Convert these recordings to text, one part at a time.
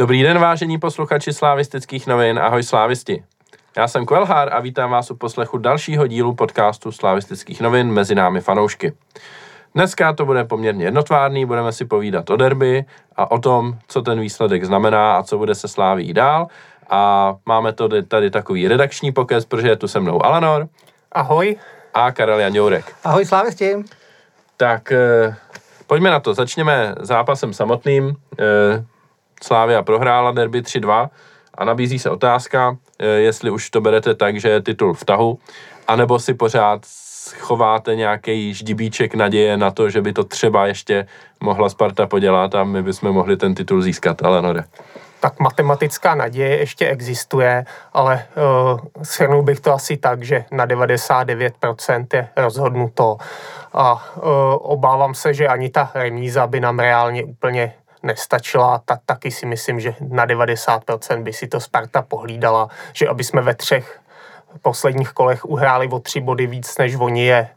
Dobrý den, vážení posluchači slávistických novin, ahoj slávisti. Já jsem Kvelhár a vítám vás u poslechu dalšího dílu podcastu slávistických novin mezi námi fanoušky. Dneska to bude poměrně jednotvárný, budeme si povídat o derby a o tom, co ten výsledek znamená a co bude se sláví dál. A máme to tady takový redakční pokec, protože je tu se mnou Alanor. Ahoj. A Karel Janjourek. Ahoj slávisti. Tak eh, pojďme na to. Začněme zápasem samotným. Slávia prohrála derby 3-2 a nabízí se otázka, eh, jestli už to berete tak, že je titul v tahu, anebo si pořád chováte nějaký ždibíček naděje na to, že by to třeba ještě mohla Sparta podělat a my bychom mohli ten titul získat, ale no tak matematická naděje ještě existuje, ale uh, shrnul bych to asi tak, že na 99% je rozhodnuto a uh, obávám se, že ani ta remíza by nám reálně úplně nestačila, tak taky si myslím, že na 90% by si to Sparta pohlídala, že aby jsme ve třech posledních kolech uhráli o tři body víc, než oni je,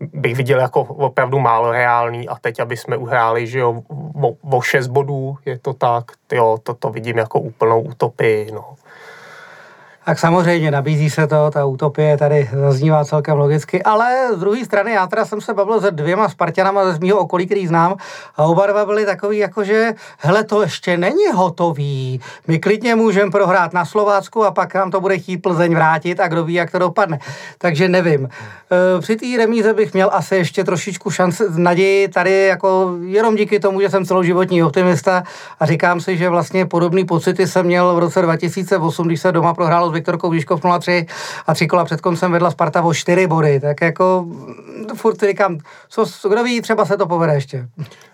bych viděl jako opravdu málo reálný a teď, aby jsme uhráli, že jo, o, o šest bodů, je to tak, jo, to, to vidím jako úplnou utopii, no. Tak samozřejmě nabízí se to, ta utopie tady zaznívá celkem logicky, ale z druhé strany já teda jsem se bavil se dvěma Spartanama ze mého okolí, který znám a oba dva byli takový jako, že hele, to ještě není hotový, my klidně můžeme prohrát na Slovácku a pak nám to bude chtít Plzeň vrátit a kdo ví, jak to dopadne. Takže nevím. E, při té remíze bych měl asi ještě trošičku šanci, naději tady jako jenom díky tomu, že jsem celoživotní optimista a říkám si, že vlastně podobný pocity jsem měl v roce 2008, když se doma prohrálo Viktorkou Výškov 03 a tři kola před koncem vedla Sparta o čtyři body, tak jako furt si říkám, co, kdo ví, třeba se to povede ještě.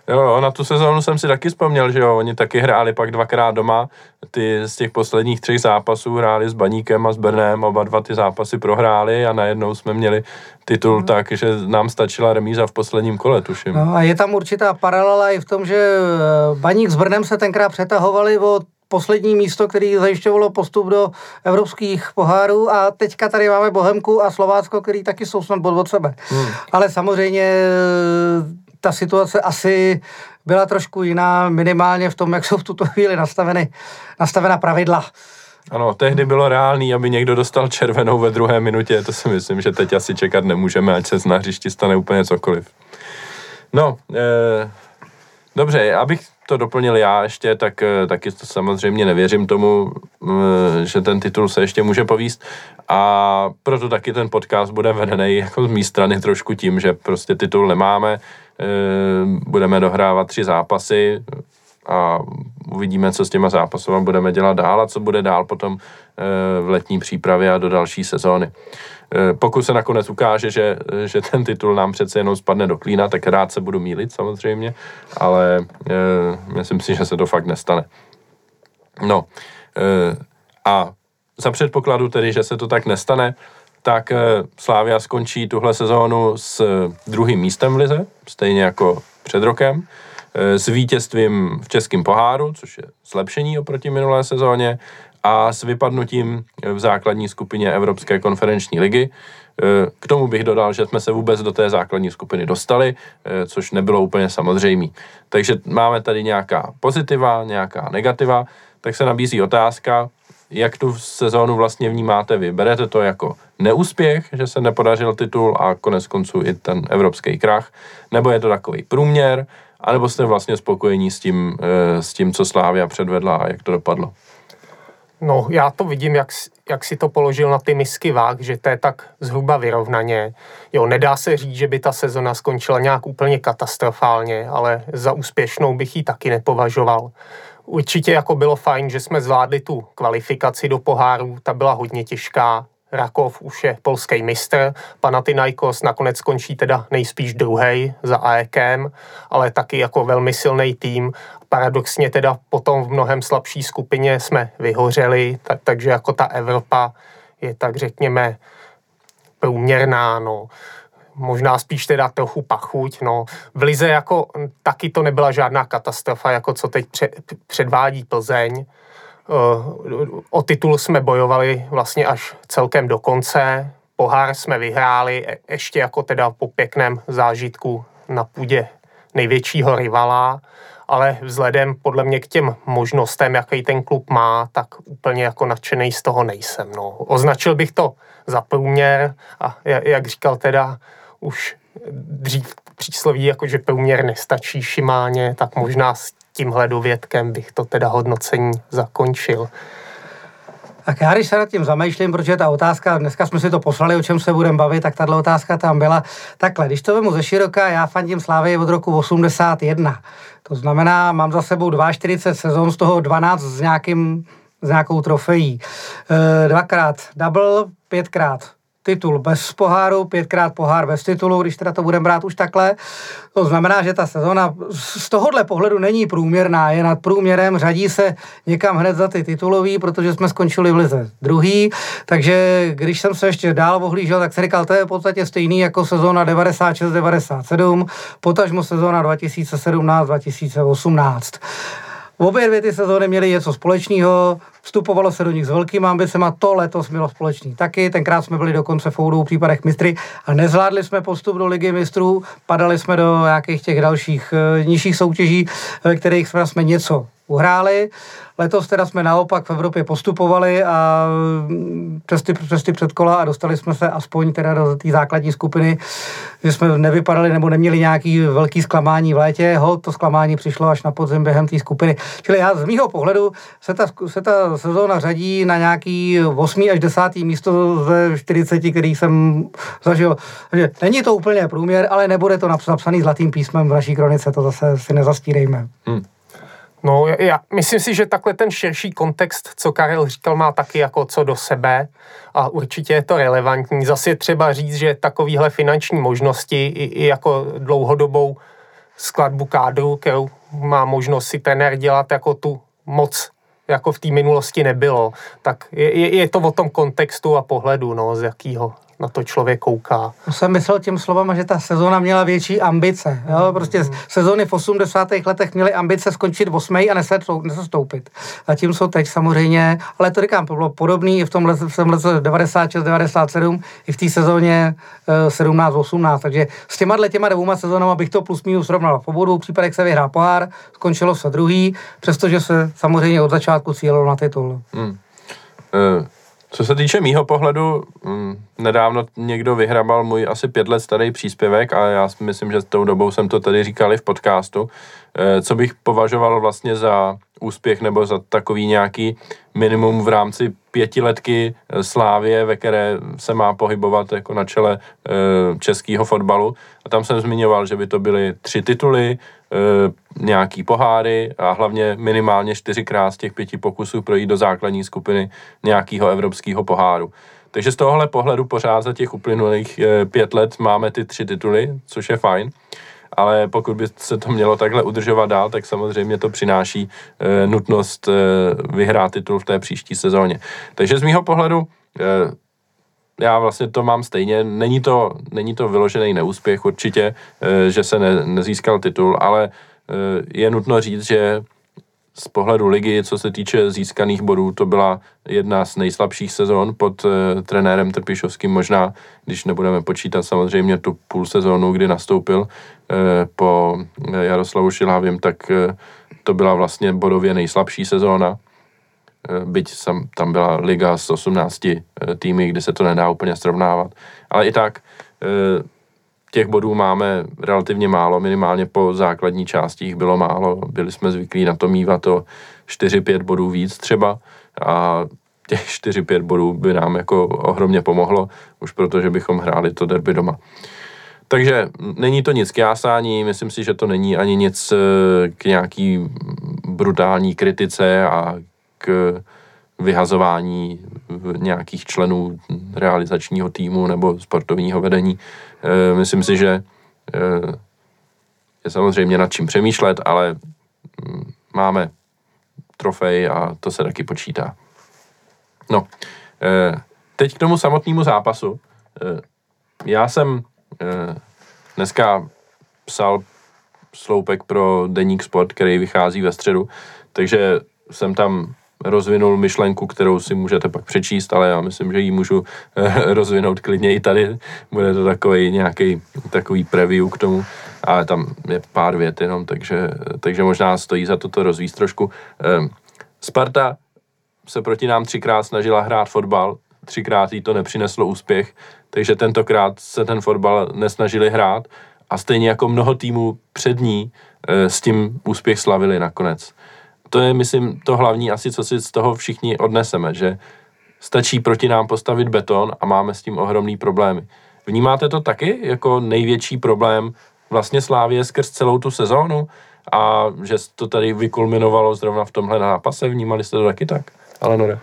Jo, na tu sezónu jsem si taky vzpomněl, že jo, oni taky hráli pak dvakrát doma, ty z těch posledních třech zápasů hráli s Baníkem a s Brnem, oba dva ty zápasy prohráli a najednou jsme měli titul hmm. tak, že nám stačila remíza v posledním kole, tuším. No a je tam určitá paralela i v tom, že eh, Baník s Brnem se tenkrát přetahovali o poslední místo, který zajišťovalo postup do evropských pohárů a teďka tady máme Bohemku a Slovácko, který taky jsou snad bod od sebe. Hmm. Ale samozřejmě ta situace asi byla trošku jiná, minimálně v tom, jak jsou v tuto chvíli nastaveny, nastavena pravidla. Ano, tehdy bylo reálný, aby někdo dostal červenou ve druhé minutě, to si myslím, že teď asi čekat nemůžeme, ať se z na hřišti stane úplně cokoliv. No, eh, dobře, abych to doplnil já ještě, tak eh, taky to samozřejmě nevěřím tomu, eh, že ten titul se ještě může povíst. A proto taky ten podcast bude vedený jako z mé strany trošku tím, že prostě titul nemáme, eh, budeme dohrávat tři zápasy a uvidíme, co s těma zápasy budeme dělat dál a co bude dál potom v letní přípravě a do další sezóny. Eh, pokud se nakonec ukáže, že, že ten titul nám přece jenom spadne do klína, tak rád se budu mílit samozřejmě, ale e, myslím si, že se to fakt nestane. No a za předpokladu tedy, že se to tak nestane, tak Slávia skončí tuhle sezónu s druhým místem v lize, stejně jako před rokem, s vítězstvím v Českém poháru, což je zlepšení oproti minulé sezóně, a s vypadnutím v základní skupině Evropské konferenční ligy. E, k tomu bych dodal, že jsme se vůbec do té základní skupiny dostali, e, což nebylo úplně samozřejmé. Takže máme tady nějaká pozitiva, nějaká negativa, tak se nabízí otázka, jak tu sezónu vlastně vnímáte vy? Berete to jako neúspěch, že se nepodařil titul a konec konců i ten evropský krach, nebo je to takový průměr, anebo jste vlastně spokojení s tím, e, s tím co Slávia předvedla a jak to dopadlo? No, já to vidím, jak, jak si to položil na ty misky váh, že to je tak zhruba vyrovnaně. Jo, nedá se říct, že by ta sezona skončila nějak úplně katastrofálně, ale za úspěšnou bych ji taky nepovažoval. Určitě jako bylo fajn, že jsme zvládli tu kvalifikaci do poháru, ta byla hodně těžká, Rakov už je polský mistr, Panathinaikos nakonec skončí teda nejspíš druhý za AEKem, ale taky jako velmi silný tým. Paradoxně teda potom v mnohem slabší skupině jsme vyhořeli, tak, takže jako ta Evropa je tak řekněme průměrná, no možná spíš teda trochu pachuť. No. V Lize jako taky to nebyla žádná katastrofa, jako co teď předvádí Plzeň. O titul jsme bojovali vlastně až celkem do konce. Pohár jsme vyhráli e, ještě jako teda po pěkném zážitku na půdě největšího rivala ale vzhledem podle mě k těm možnostem, jaký ten klub má, tak úplně jako nadšený z toho nejsem. No. Označil bych to za průměr a jak říkal teda už dřív přísloví, jako že průměr nestačí Šimáně, tak možná s tímhle dovědkem bych to teda hodnocení zakončil. Tak já když se nad tím zamýšlím, protože ta otázka, dneska jsme si to poslali, o čem se budeme bavit, tak tahle otázka tam byla. Takhle, když to vemu ze široka, já fandím Slávy od roku 81. To znamená, mám za sebou 42 sezon, z toho 12 s, nějakým, s nějakou trofejí. E, dvakrát double, pětkrát titul bez poháru, pětkrát pohár bez titulu, když teda to budeme brát už takhle. To znamená, že ta sezona z tohohle pohledu není průměrná, je nad průměrem, řadí se někam hned za ty titulový, protože jsme skončili v lize druhý, takže když jsem se ještě dál ohlížel, tak jsem říkal, to je v podstatě stejný jako sezóna 96-97, potažmo sezóna 2017-2018. Obě dvě ty sezóny měly něco společného, vstupovalo se do nich s velkými ambicemi, to letos bylo společný taky, tenkrát jsme byli dokonce v obou případech mistry a nezvládli jsme postup do ligy mistrů, padali jsme do nějakých těch dalších e, nižších soutěží, ve kterých jsme, jsme něco uhráli. Letos teda jsme naopak v Evropě postupovali a mm, přes ty, přes ty předkola a dostali jsme se aspoň teda do té základní skupiny, že jsme nevypadali nebo neměli nějaký velký zklamání v létě. Ho, to zklamání přišlo až na podzim během té skupiny. Čili já z mýho pohledu se ta, se ta sezóna řadí na nějaký 8. až 10. místo ze 40, který jsem zažil. Takže není to úplně průměr, ale nebude to napsaný zlatým písmem v naší kronice, to zase si nezastírejme. Hmm. No, já myslím si, že takhle ten širší kontext, co Karel říkal, má taky jako co do sebe a určitě je to relevantní. Zase je třeba říct, že takovýhle finanční možnosti i, i jako dlouhodobou skladbu kádru, kterou má možnost si trenér dělat jako tu moc jako v té minulosti nebylo, tak je, je, je to o tom kontextu a pohledu, no, z jakého na to člověk kouká. To jsem myslel tím slovem, že ta sezóna měla větší ambice. Jo? Prostě mm. sezóny v 80. letech měly ambice skončit v 8. a nesestoupit. Zatímco teď samozřejmě, ale to říkám, to bylo podobné i v tom lese, v tom lese 96, 97, i v té sezóně 17, eh, 18. Takže s těma těma dvouma sezónama bych to plus minus srovnal. V obou případech se vyhrál pohár, skončilo se druhý, přestože se samozřejmě od začátku cílilo na titul. Mm. Uh. Co se týče mýho pohledu, mm, nedávno někdo vyhrabal můj asi pět let starý příspěvek a já myslím, že s tou dobou jsem to tady říkali v podcastu, eh, co bych považoval vlastně za úspěch nebo za takový nějaký minimum v rámci pětiletky eh, Slávě, ve které se má pohybovat jako na čele eh, českého fotbalu. A tam jsem zmiňoval, že by to byly tři tituly, nějaký poháry a hlavně minimálně čtyřikrát z těch pěti pokusů projít do základní skupiny nějakého evropského poháru. Takže z tohohle pohledu pořád za těch uplynulých eh, pět let máme ty tři tituly, což je fajn. Ale pokud by se to mělo takhle udržovat dál, tak samozřejmě to přináší e, nutnost e, vyhrát titul v té příští sezóně. Takže z mýho pohledu e, já vlastně to mám stejně. Není to, není to vyložený neúspěch určitě, že se ne, nezískal titul, ale je nutno říct, že z pohledu ligy, co se týče získaných bodů, to byla jedna z nejslabších sezon pod trenérem Trpišovským, možná, když nebudeme počítat samozřejmě tu půl sezónu, kdy nastoupil po Jaroslavu Šilhavým, tak e, to byla vlastně bodově nejslabší sezóna. E, byť tam byla liga s 18 e, týmy, kdy se to nedá úplně srovnávat. Ale i tak těch bodů máme relativně málo, minimálně po základní části jich bylo málo. Byli jsme zvyklí na to mývat o 4-5 bodů víc třeba a těch 4-5 bodů by nám jako ohromně pomohlo, už protože bychom hráli to derby doma. Takže není to nic k jásání, myslím si, že to není ani nic eh, k nějaký brutální kritice a k vyhazování nějakých členů realizačního týmu nebo sportovního vedení. Eh, myslím si, že eh, je samozřejmě nad čím přemýšlet, ale mm, máme trofej a to se taky počítá. No, teď k tomu samotnému zápasu. Já jsem dneska psal sloupek pro Deník Sport, který vychází ve středu, takže jsem tam rozvinul myšlenku, kterou si můžete pak přečíst, ale já myslím, že ji můžu eh, rozvinout klidně i tady. Bude to takový nějaký takový preview k tomu. ale tam je pár vět jenom, takže, takže možná stojí za to to rozvíst trošku. Ehm, Sparta se proti nám třikrát snažila hrát fotbal, třikrát jí to nepřineslo úspěch, takže tentokrát se ten fotbal nesnažili hrát a stejně jako mnoho týmů před ní e, s tím úspěch slavili nakonec. To je, myslím, to hlavní asi, co si z toho všichni odneseme, že stačí proti nám postavit beton a máme s tím ohromný problémy. Vnímáte to taky jako největší problém vlastně Slávě skrz celou tu sezónu a že to tady vykulminovalo zrovna v tomhle nápase? Vnímali jste to taky tak? Ale Nore.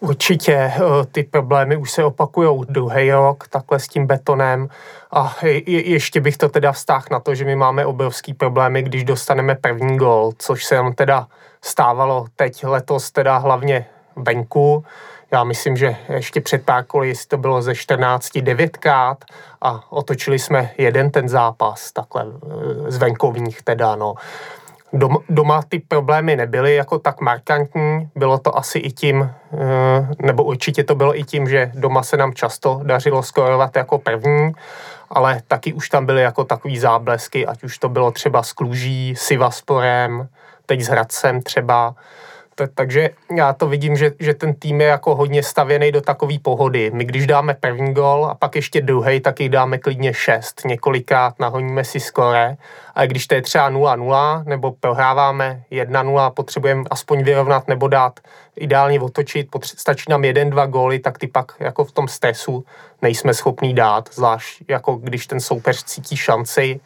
Určitě eh, ty problémy už se opakují druhý rok, takhle s tím betonem. A je, ještě bych to teda vztáhl na to, že my máme obrovský problémy, když dostaneme první gol, což se nám teda stávalo teď letos teda hlavně venku. Já myslím, že ještě před pár koly, jestli to bylo ze 14 devětkrát a otočili jsme jeden ten zápas, takhle eh, z venkovních teda, no. Doma, doma ty problémy nebyly jako tak markantní, bylo to asi i tím, eh, nebo určitě to bylo i tím, že doma se nám často dařilo skorovat jako první, ale taky už tam byly jako takový záblesky, ať už to bylo třeba s Kluží, Sivasporem, teď s Hradcem třeba, takže já to vidím, že, že ten tým je jako hodně stavěný do takové pohody. My když dáme první gol a pak ještě druhý, tak jich dáme klidně šest. Několikrát nahoníme si skore. A když to je třeba 0-0 nebo prohráváme 1-0 a potřebujeme aspoň vyrovnat nebo dát ideálně otočit, potře- stačí nám jeden, dva góly, tak ty pak jako v tom stresu nejsme schopní dát, zvlášť jako když ten soupeř cítí šanci,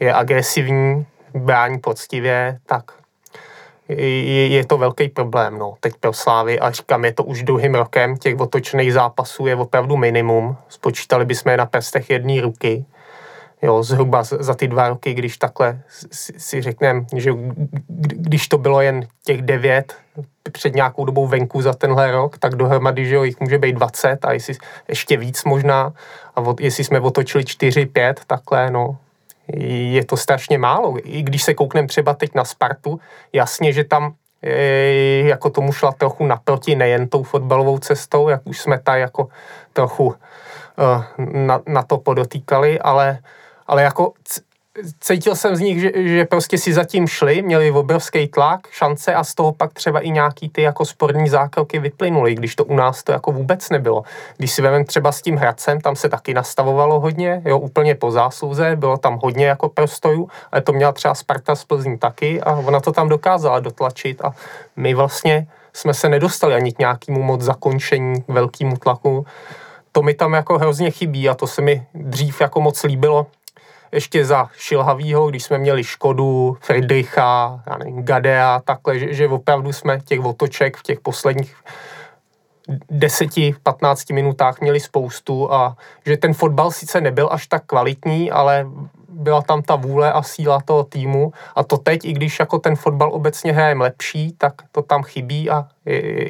je agresivní, brání poctivě, tak je, je to velký problém, no, teď pro Slávy a říkám, je to už druhým rokem, těch otočných zápasů je opravdu minimum, spočítali bychom je na prstech jedné ruky, jo, zhruba za ty dva roky, když takhle si, si řekneme, že když to bylo jen těch devět před nějakou dobou venku za tenhle rok, tak dohromady, že jo, jich může být 20 a jestli ještě víc možná a od, jestli jsme otočili 4, 5, takhle, no, je to strašně málo. I když se koukneme třeba teď na Spartu, jasně, že tam e, jako tomu šla trochu naproti nejen tou fotbalovou cestou, jak už jsme tady jako trochu e, na, na to podotýkali, ale, ale jako cítil jsem z nich, že, že prostě si zatím šli, měli obrovský tlak, šance a z toho pak třeba i nějaký ty jako sporní zákroky vyplynuly, když to u nás to jako vůbec nebylo. Když si vezmeme třeba s tím Hradcem, tam se taky nastavovalo hodně, jo, úplně po zásluze, bylo tam hodně jako prostojů, ale to měla třeba Sparta z Plzní taky a ona to tam dokázala dotlačit a my vlastně jsme se nedostali ani k nějakému moc zakončení, k velkému tlaku. To mi tam jako hrozně chybí a to se mi dřív jako moc líbilo, ještě za Šilhavýho, když jsme měli Škodu, Friedricha, já nevím, Gadea, takhle, že, že opravdu jsme těch otoček v těch posledních 10-15 minutách měli spoustu a že ten fotbal sice nebyl až tak kvalitní, ale byla tam ta vůle a síla toho týmu a to teď, i když jako ten fotbal obecně hrajem lepší, tak to tam chybí a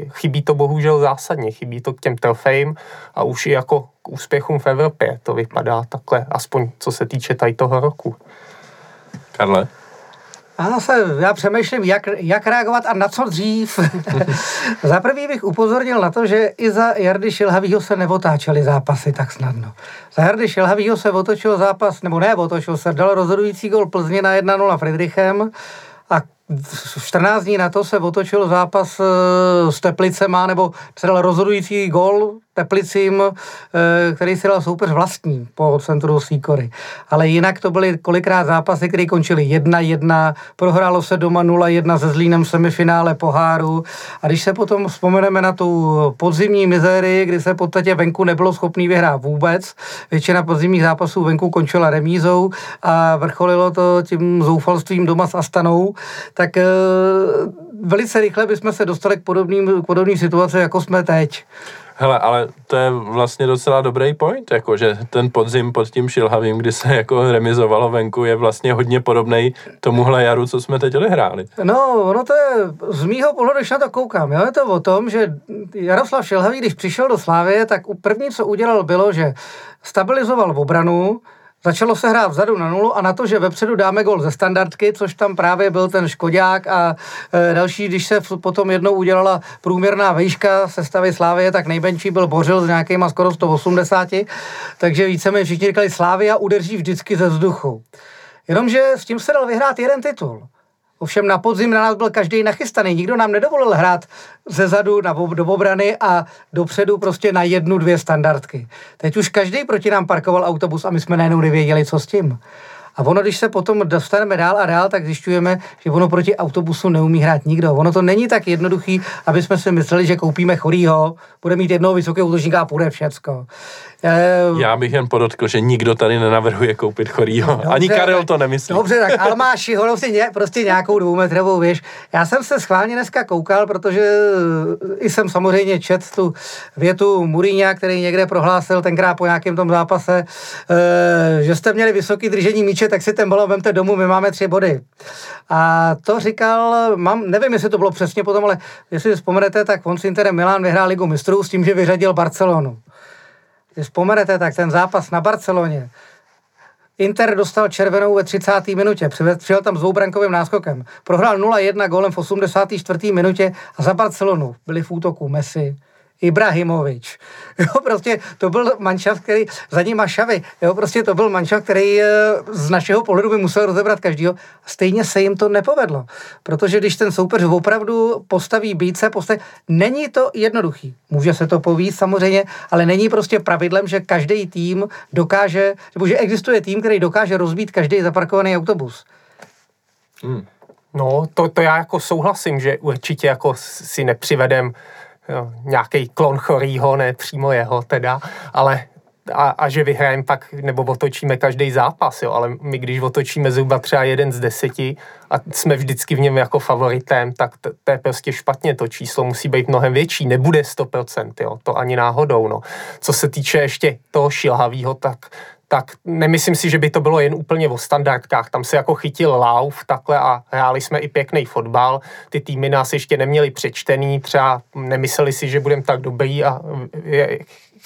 chybí to bohužel zásadně, chybí to k těm trofejím a už i jako k úspěchům v Evropě to vypadá takhle, aspoň co se týče tady toho roku. Karle? Já se, já přemýšlím, jak, jak reagovat a na co dřív. za prvý bych upozornil na to, že i za Jardy Šilhavýho se neotáčely zápasy tak snadno. Za Jardy Šilhavýho se otočil zápas, nebo ne, otočil se, dal rozhodující gol Plzně na 1-0 Friedrichem a 14 dní na to se otočil zápas eh, s Teplicema, nebo se dal rozhodující gol Teplicím, eh, který si dal soupeř vlastní po centru Sýkory. Ale jinak to byly kolikrát zápasy, které končily 1-1, prohrálo se doma 0-1 se Zlínem v semifinále poháru. A když se potom vzpomeneme na tu podzimní mizérii, kdy se v podstatě venku nebylo schopný vyhrát vůbec, většina podzimních zápasů venku končila remízou a vrcholilo to tím zoufalstvím doma s Astanou, tak e, velice rychle bychom se dostali k podobným, k podobným situaci, jako jsme teď. Hele, ale to je vlastně docela dobrý point, jako že ten podzim pod tím šilhavým, kdy se jako remizovalo venku, je vlastně hodně podobný tomuhle jaru, co jsme teď odehráli. No, ono to je, z mýho pohledu, když na to koukám, jo, je to o tom, že Jaroslav Šilhavý, když přišel do Slávie, tak první, co udělal, bylo, že stabilizoval obranu, Začalo se hrát vzadu na nulu a na to, že vepředu dáme gol ze standardky, což tam právě byl ten Škodák a e, další, když se potom jednou udělala průměrná výška sestavy Slávie, tak nejmenší byl Bořil s nějakýma skoro 180, takže více mi všichni říkali, Slávia udrží vždycky ze vzduchu. Jenomže s tím se dal vyhrát jeden titul. Ovšem na podzim na nás byl každý nachystaný. Nikdo nám nedovolil hrát ze zadu na, do obrany a dopředu prostě na jednu, dvě standardky. Teď už každý proti nám parkoval autobus a my jsme najednou nevěděli, co s tím. A ono, když se potom dostaneme dál a dál, tak zjišťujeme, že ono proti autobusu neumí hrát nikdo. Ono to není tak jednoduchý, aby jsme si mysleli, že koupíme chorýho, bude mít jednoho vysokého útočníka a půjde všecko. Uh, Já bych jen podotkl, že nikdo tady nenavrhuje koupit chorýho. Dobře, Ani Karel to nemyslí. Dobře, tak Almáši, ho prostě, ně, prostě nějakou dvoumetrovou věž. Já jsem se schválně dneska koukal, protože i jsem samozřejmě čet tu větu Mourinha, který někde prohlásil tenkrát po nějakém tom zápase, uh, že jste měli vysoký držení míče, tak si ten balon vemte domů, my máme tři body. A to říkal, mám, nevím, jestli to bylo přesně potom, ale jestli si vzpomenete, tak on s Interem Milan vyhrál ligu mistrů s tím, že vyřadil Barcelonu. Když vzpomenete, tak ten zápas na Barceloně, Inter dostal červenou ve 30. minutě, přijel tam s dvoubrankovým náskokem. Prohrál 0-1 golem v 84. minutě a za Barcelonu byli v útoku Messi, Ibrahimovič. Jo, prostě to byl manšaft, který za ním Šavy. Jo, prostě to byl manšaft, který eh, z našeho pohledu by musel rozebrat každýho. Stejně se jim to nepovedlo. Protože když ten soupeř opravdu postaví bíce, postaví, není to jednoduchý. Může se to povíct samozřejmě, ale není prostě pravidlem, že každý tým dokáže, nebo že existuje tým, který dokáže rozbít každý zaparkovaný autobus. Hmm. No, to, to já jako souhlasím, že určitě jako si nepřivedem nějaký klon chorýho, ne přímo jeho teda, ale a, a že vyhrajeme pak, nebo otočíme každý zápas, jo, ale my když otočíme zhruba třeba jeden z deseti a jsme vždycky v něm jako favoritem, tak to, to je prostě špatně, to číslo musí být mnohem větší, nebude 100%, jo, to ani náhodou, no. Co se týče ještě toho šilhavého, tak tak nemyslím si, že by to bylo jen úplně o standardkách. Tam se jako chytil lauf takhle a hráli jsme i pěkný fotbal. Ty týmy nás ještě neměli přečtený, třeba nemysleli si, že budeme tak dobrý a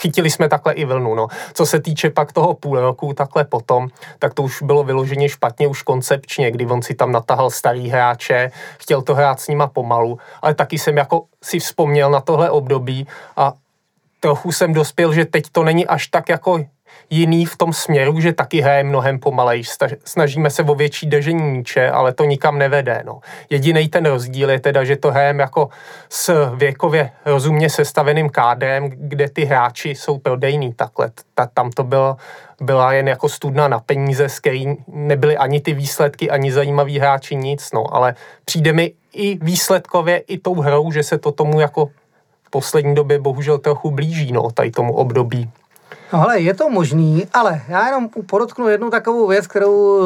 chytili jsme takhle i vlnu. No. Co se týče pak toho půl roku, takhle potom, tak to už bylo vyloženě špatně už koncepčně, kdy on si tam natahal starý hráče, chtěl to hrát s nima pomalu, ale taky jsem jako si vzpomněl na tohle období a trochu jsem dospěl, že teď to není až tak jako jiný v tom směru, že taky hraje mnohem pomalej. Snažíme se o větší držení míče, ale to nikam nevede. No. Jediný ten rozdíl je teda, že to hrajeme jako s věkově rozumně sestaveným kádrem, kde ty hráči jsou prodejný takhle. Ta, tam to bylo, byla jen jako studna na peníze, z který nebyly ani ty výsledky, ani zajímaví hráči, nic, no, ale přijde mi i výsledkově, i tou hrou, že se to tomu jako v poslední době bohužel trochu blíží, no, tady tomu období. No hele, je to možný, ale já jenom podotknu jednu takovou věc, kterou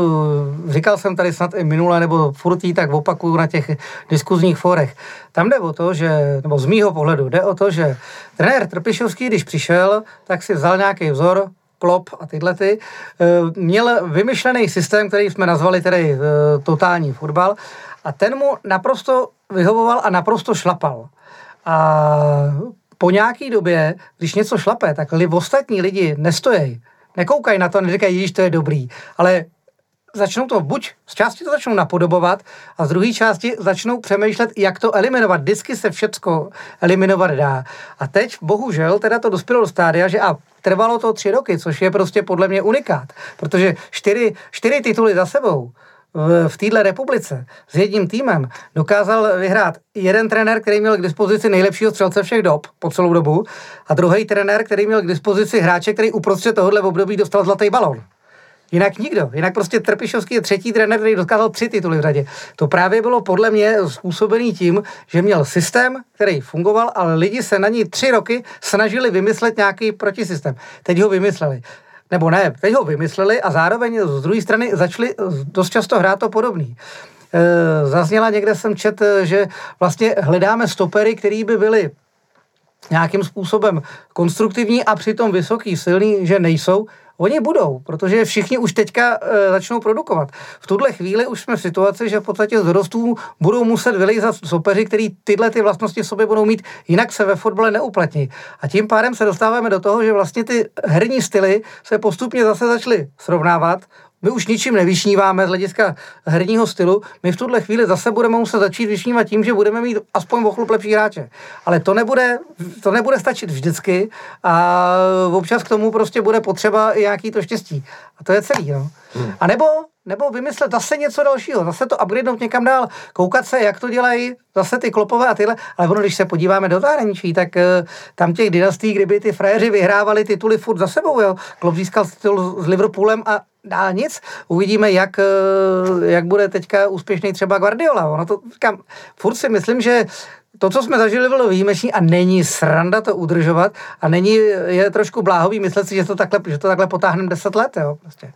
eh, říkal jsem tady snad i minule, nebo furt tak opakuju na těch diskuzních forech. Tam jde o to, že, nebo z mýho pohledu, jde o to, že trenér Trpišovský, když přišel, tak si vzal nějaký vzor, Klop a tyhle ty, eh, měl vymyšlený systém, který jsme nazvali tedy eh, totální fotbal a ten mu naprosto vyhovoval a naprosto šlapal. A po nějaký době, když něco šlape, tak li ostatní lidi nestojí, nekoukají na to, neříkají, že to je dobrý, ale začnou to buď z části to začnou napodobovat a z druhé části začnou přemýšlet, jak to eliminovat. Vždycky se všecko eliminovat dá. A teď bohužel teda to dospělo do stádia, že a trvalo to tři roky, což je prostě podle mě unikát, protože čtyři, čtyři tituly za sebou v, téhle republice s jedním týmem dokázal vyhrát jeden trenér, který měl k dispozici nejlepšího střelce všech dob po celou dobu a druhý trenér, který měl k dispozici hráče, který uprostřed tohohle období dostal zlatý balon. Jinak nikdo. Jinak prostě Trpišovský je třetí trenér, který dokázal tři tituly v řadě. To právě bylo podle mě způsobený tím, že měl systém, který fungoval, ale lidi se na ní tři roky snažili vymyslet nějaký protisystém. Teď ho vymysleli nebo ne, teď ho vymysleli a zároveň z druhé strany začali dost často hrát to podobný. E, zazněla někde jsem čet, že vlastně hledáme stopery, který by byli nějakým způsobem konstruktivní a přitom vysoký, silný, že nejsou. Oni budou, protože všichni už teďka e, začnou produkovat. V tuhle chvíli už jsme v situaci, že v podstatě z rostů budou muset vylejzat soupeři, který tyhle ty vlastnosti v sobě budou mít, jinak se ve fotbale neuplatní. A tím pádem se dostáváme do toho, že vlastně ty herní styly se postupně zase začaly srovnávat, my už ničím nevyšníváme z hlediska herního stylu, my v tuhle chvíli zase budeme muset začít vyšnívat tím, že budeme mít aspoň ochlup lepší hráče. Ale to nebude, to nebude stačit vždycky a občas k tomu prostě bude potřeba i nějaký to štěstí. A to je celý. No. Hmm. A nebo nebo vymyslet zase něco dalšího, zase to upgradenout někam dál, koukat se, jak to dělají zase ty klopové a tyhle, ale ono, když se podíváme do zahraničí, tak uh, tam těch dynastí, kdyby ty frajeři vyhrávali tituly furt za sebou, jo. Klopp získal titul s Liverpoolem a dál nic. Uvidíme, jak, uh, jak bude teďka úspěšný třeba Guardiola. Ono to, říkám, furt si myslím, že to, co jsme zažili, bylo výjimečný a není sranda to udržovat a není, je trošku bláhový myslet si, že to takhle, že to takhle potáhneme 10 let, jo, prostě.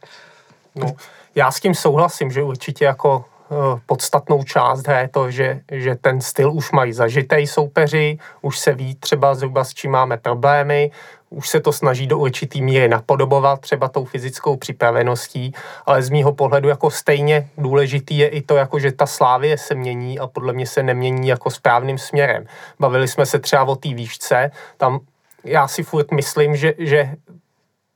No, já s tím souhlasím, že určitě jako eh, podstatnou část je to, že, že ten styl už mají zažitej soupeři, už se ví třeba zhruba s čím máme problémy, už se to snaží do určitý míry napodobovat třeba tou fyzickou připraveností, ale z mýho pohledu jako stejně důležitý je i to, jako že ta slávie se mění a podle mě se nemění jako správným směrem. Bavili jsme se třeba o té výšce, tam já si furt myslím, že, že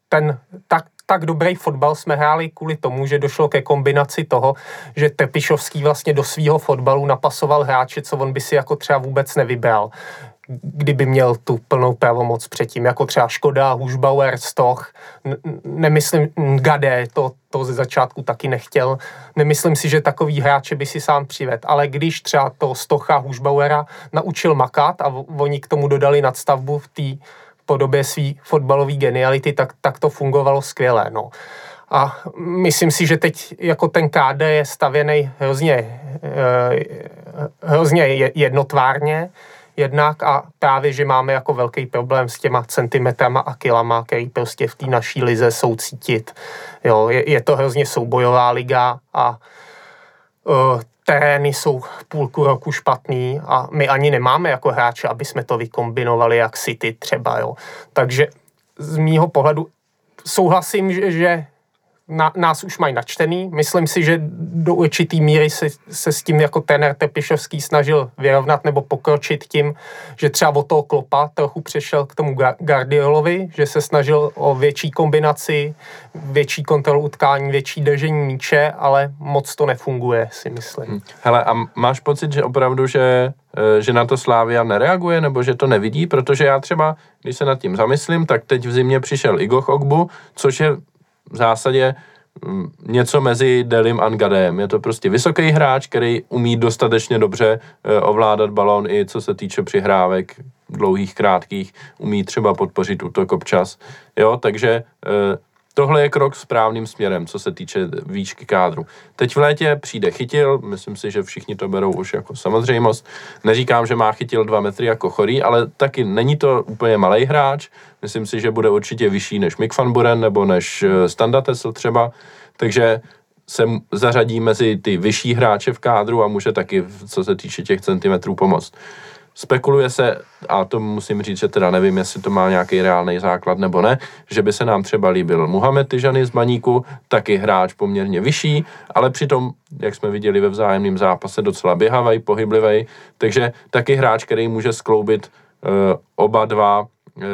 ten tak, tak dobrý fotbal jsme hráli kvůli tomu, že došlo ke kombinaci toho, že Trpišovský vlastně do svého fotbalu napasoval hráče, co on by si jako třeba vůbec nevybral kdyby měl tu plnou pravomoc předtím, jako třeba Škoda, Hušbauer, Stoch, nemyslím, Gade, to, to ze začátku taky nechtěl, nemyslím si, že takový hráče by si sám přived, ale když třeba to Stocha, Hušbauera naučil makat a oni k tomu dodali nadstavbu v té podobě své fotbalové geniality, tak, tak to fungovalo skvěle. No. A myslím si, že teď jako ten KD je stavěný hrozně, eh, hrozně jednotvárně, jednak a právě, že máme jako velký problém s těma centimetrama a kilama, který prostě v té naší lize jsou cítit. Jo, je, je to hrozně soubojová liga a uh, terény jsou půlku roku špatný a my ani nemáme jako hráče, aby jsme to vykombinovali jak City třeba, jo. Takže z mýho pohledu souhlasím, že, že na, nás už mají načtený. Myslím si, že do určitý míry se, se s tím jako trenér Tepišovský snažil vyrovnat nebo pokročit tím, že třeba od toho klopa trochu přešel k tomu Guardiolovi, že se snažil o větší kombinaci, větší kontrolu utkání, větší držení míče, ale moc to nefunguje, si myslím. Hm. Hele, a máš pocit, že opravdu, že eh, že na to Slávia nereaguje, nebo že to nevidí, protože já třeba, když se nad tím zamyslím, tak teď v zimě přišel Igo Ogbu, což je v zásadě mm, něco mezi Delim a Gadem. Je to prostě vysoký hráč, který umí dostatečně dobře eh, ovládat balon i co se týče přihrávek dlouhých, krátkých, umí třeba podpořit útok občas. Jo, takže eh, Tohle je krok správným směrem, co se týče výšky kádru. Teď v létě přijde chytil, myslím si, že všichni to berou už jako samozřejmost. Neříkám, že má chytil dva metry jako chorý, ale taky není to úplně malý hráč. Myslím si, že bude určitě vyšší než Mick van Buren nebo než eh, Standa Tesl třeba. Takže se zařadí mezi ty vyšší hráče v kádru a může taky, co se týče těch centimetrů, pomoct. Spekuluje se, a to musím říct, že teda nevím, jestli to má nějaký reálný základ nebo ne, že by se nám třeba líbil Muhammed Tyžany z Baníku, taky hráč poměrně vyšší, ale přitom, jak jsme viděli ve vzájemném zápase, docela běhavý, pohyblivý, takže taky hráč, který může skloubit uh, oba dva uh,